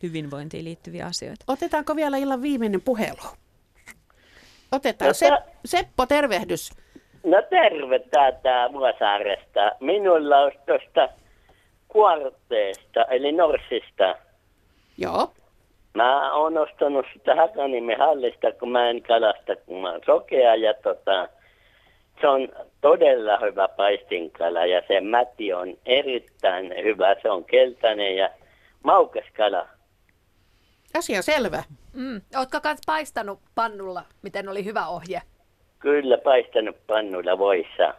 hyvinvointiin liittyviä asioita. Otetaanko vielä illan viimeinen puhelu? Otetaan. No, Se, Seppo, tervehdys. No terve täältä Vuosaaresta. Minulla on tuosta kuorteesta, eli Norsista. Joo. Mä oon ostanut sitä Hakanimen hallista, kun mä en kalasta, kun mä oon sokea. Ja tota, se on todella hyvä paistinkala ja se mäti on erittäin hyvä. Se on keltainen ja maukas kala. Asia selvä. Mm. Oletko myös paistanut pannulla, miten oli hyvä ohje? Kyllä, paistanut pannulla voissa.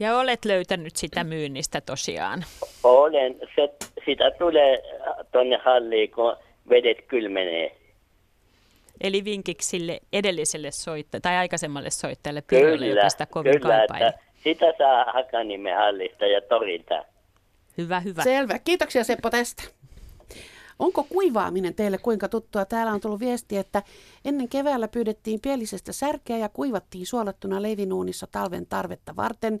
Ja olet löytänyt sitä myynnistä tosiaan? Olen. Se, sitä tulee tuonne halliin, kun vedet kylmenee. Eli vinkiksi sille edelliselle soittajalle tai aikaisemmalle soittajalle Pirjolle, joka sitä kovin kyllä, kaipaili. sitä saa Hakanimen hallista ja torilta. Hyvä, hyvä. Selvä. Kiitoksia Seppo tästä. Onko kuivaaminen teille kuinka tuttua? Täällä on tullut viesti, että ennen keväällä pyydettiin pielisestä särkeä ja kuivattiin suolattuna leivinuunissa talven tarvetta varten.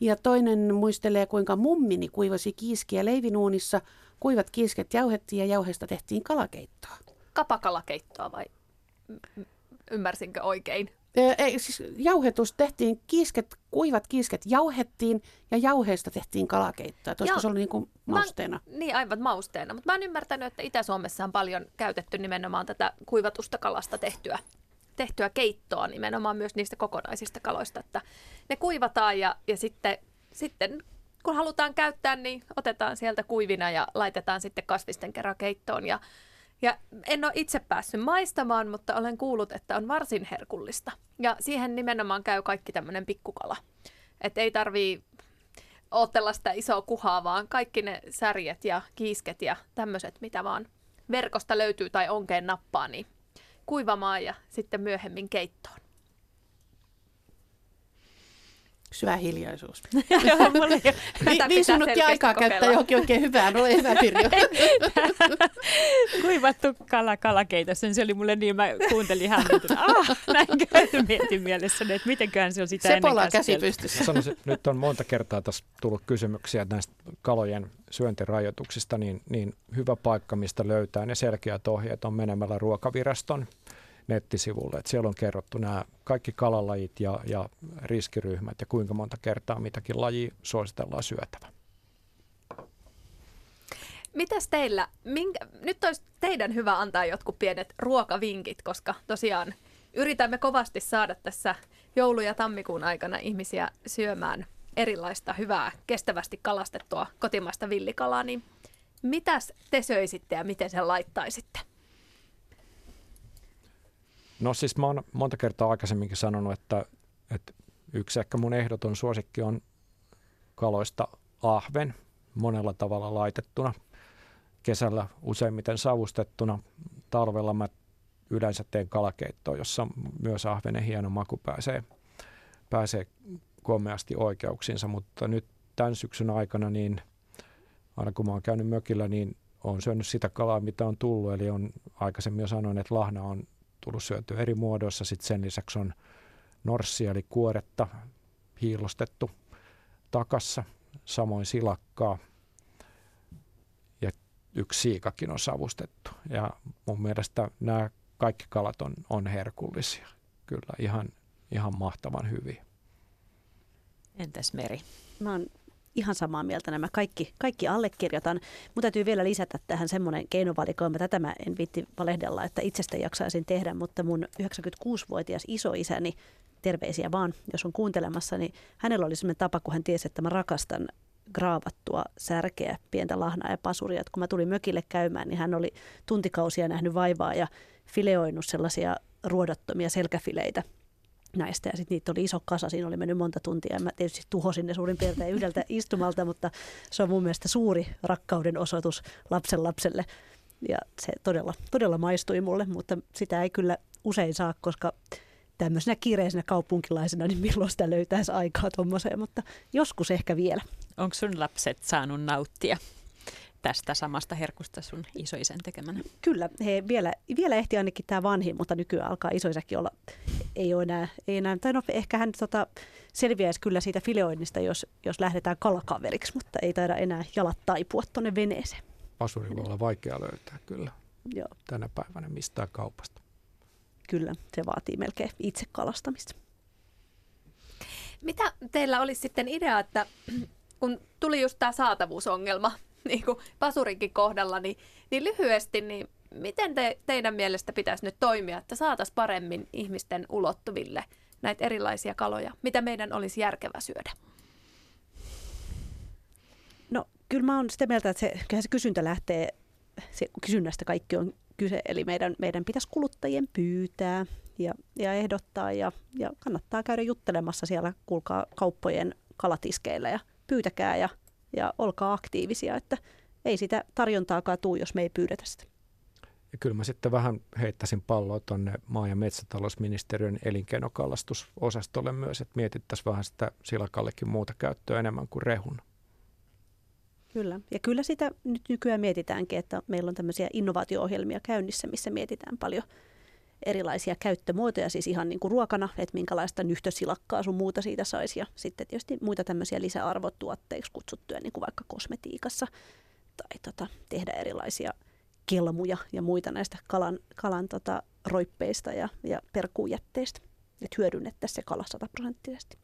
Ja toinen muistelee, kuinka mummini kuivasi kiiskiä leivinuunissa. Kuivat kiisket jauhettiin ja jauheesta tehtiin kalakeittoa. Kapakalakeittoa vai ymmärsinkö oikein? Ei, siis jauhetus tehtiin, kiisket, kuivat kiisket jauhettiin ja jauheesta tehtiin kalakeittoa. Olisiko Joo. se ollut niin kuin mausteena? Mä, niin, aivan mausteena. Mutta mä oon ymmärtänyt, että Itä-Suomessa on paljon käytetty nimenomaan tätä kuivatusta kalasta tehtyä, tehtyä keittoa nimenomaan myös niistä kokonaisista kaloista. Että ne kuivataan ja, ja sitten, sitten kun halutaan käyttää, niin otetaan sieltä kuivina ja laitetaan sitten kasvisten kerran keittoon. Ja ja en ole itse päässyt maistamaan, mutta olen kuullut, että on varsin herkullista. Ja siihen nimenomaan käy kaikki tämmöinen pikkukala. Että ei tarvii ootella sitä isoa kuhaa, vaan kaikki ne särjet ja kiisket ja tämmöiset, mitä vaan verkosta löytyy tai onkeen nappaa, niin kuivamaan ja sitten myöhemmin keittoon. Syvä hiljaisuus. Vi, viisi minuuttia aikaa käyttää johonkin oikein hyvään, ole hyvä Pirjo. Kuivattu kala kalakeita, se oli mulle niin, mä kuuntelin hämmentynä. Ah, näin käyty *laughs* mietin mielessä, että mitenköhän se on sitä Sepola ennen käsi pystyssä. Sanoisin, nyt on monta kertaa tässä tullut kysymyksiä näistä kalojen syöntirajoituksista, niin, niin hyvä paikka, mistä löytää ne selkeät ohjeet on menemällä ruokaviraston nettisivulle. Että siellä on kerrottu nämä kaikki kalalajit ja, ja riskiryhmät ja kuinka monta kertaa mitäkin lajia suositellaan syötävä. Mitäs teillä, minkä, nyt olisi teidän hyvä antaa jotkut pienet ruokavinkit, koska tosiaan yritämme kovasti saada tässä joulu- ja tammikuun aikana ihmisiä syömään erilaista hyvää, kestävästi kalastettua kotimaista villikalaa, niin mitäs te söisitte ja miten sen laittaisitte? No siis mä oon monta kertaa aikaisemminkin sanonut, että, että yksi ehkä mun ehdoton suosikki on kaloista ahven monella tavalla laitettuna. Kesällä useimmiten savustettuna. Talvella mä yleensä teen kalakeittoa, jossa myös ahvenen hieno maku pääsee, pääsee komeasti oikeuksinsa, mutta nyt tämän syksyn aikana, niin aina kun mä oon käynyt mökillä, niin on syönyt sitä kalaa, mitä on tullut. Eli on aikaisemmin jo sanoin, että lahna on tullut syötyä eri muodoissa. Sitten sen lisäksi on norssia eli kuoretta hiilostettu takassa, samoin silakkaa ja yksi siikakin on savustettu. Ja mun mielestä nämä kaikki kalat on, on herkullisia. Kyllä ihan, ihan mahtavan hyviä. Entäs Meri? Mä oon ihan samaa mieltä nämä kaikki, kaikki allekirjoitan. Mutta täytyy vielä lisätä tähän semmoinen keinovalikoima. Tätä mä en vitti valehdella, että itsestä jaksaisin tehdä, mutta mun 96-vuotias isoisäni, terveisiä vaan, jos on kuuntelemassa, niin hänellä oli semmoinen tapa, kun hän tiesi, että mä rakastan graavattua särkeä, pientä lahnaa ja pasuria. Et kun mä tulin mökille käymään, niin hän oli tuntikausia nähnyt vaivaa ja fileoinut sellaisia ruodottomia selkäfileitä näistä. Ja sitten niitä oli iso kasa, siinä oli mennyt monta tuntia. Ja mä tietysti tuhosin ne suurin piirtein yhdeltä *laughs* istumalta, mutta se on mun mielestä suuri rakkauden osoitus lapsen lapselle. Ja se todella, todella maistui mulle, mutta sitä ei kyllä usein saa, koska tämmöisenä kiireisenä kaupunkilaisena, niin milloin sitä löytäisi aikaa tuommoiseen, mutta joskus ehkä vielä. Onko sun lapset saanut nauttia tästä samasta herkusta sun isoisen tekemänä? Kyllä, he vielä, vielä ehti ainakin tämä vanhin, mutta nykyään alkaa isoisäkin olla, ei ole enää, ei enää tai no ehkä hän tota, selviäisi kyllä siitä fileoinnista, jos, jos lähdetään kalakaveriksi, mutta ei taida enää jalat taipua tuonne veneeseen. Pasuri voi olla vaikea löytää kyllä Joo. tänä päivänä mistään kaupasta. Kyllä, se vaatii melkein itse kalastamista. Mitä teillä olisi sitten idea, että kun tuli just tämä saatavuusongelma *laughs* niin kuin pasurinkin kohdalla, niin, niin lyhyesti, niin miten te, teidän mielestä pitäisi nyt toimia, että saataisiin paremmin ihmisten ulottuville näitä erilaisia kaloja, mitä meidän olisi järkevä syödä? No kyllä mä oon sitä mieltä, että se, se kysyntä lähtee, se kysynnästä kaikki on kyse, eli meidän, meidän pitäisi kuluttajien pyytää ja, ja ehdottaa ja, ja kannattaa käydä juttelemassa siellä, kuulkaa kauppojen kalatiskeillä ja pyytäkää ja ja olkaa aktiivisia, että ei sitä tarjontaakaan tuu, jos me ei pyydetä sitä. Ja kyllä mä sitten vähän heittäisin palloa tuonne maa- ja metsätalousministeriön elinkeinokallastusosastolle myös, että mietittäisiin vähän sitä silakallekin muuta käyttöä enemmän kuin rehun. Kyllä. Ja kyllä sitä nyt nykyään mietitäänkin, että meillä on tämmöisiä innovaatio-ohjelmia käynnissä, missä mietitään paljon erilaisia käyttömuotoja, siis ihan niin kuin ruokana, että minkälaista nyhtösilakkaa sun muuta siitä saisi. Ja sitten tietysti muita tämmöisiä lisäarvotuotteiksi kutsuttuja, niin kuin vaikka kosmetiikassa, tai tota, tehdä erilaisia kelmuja ja muita näistä kalan, kalan tota, roippeista ja, ja perkuujätteistä. Että hyödynnettäisiin se kala sataprosenttisesti.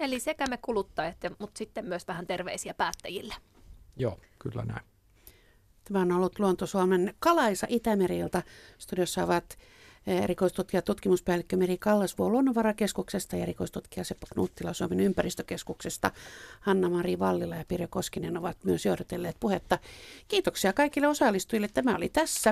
Eli sekä me kuluttajat, mutta sitten myös vähän terveisiä päättäjille. Joo, kyllä näin. Tämä on ollut Luonto Suomen Kalaisa Itämeriltä. Studiossa ovat erikoistutkija tutkimuspäällikkö Meri Kallasvuo Luonnonvarakeskuksesta ja erikoistutkija Seppo Knuttila Suomen ympäristökeskuksesta. Hanna-Mari Vallila ja Pirjo Koskinen ovat myös johdotelleet puhetta. Kiitoksia kaikille osallistujille. Tämä oli tässä.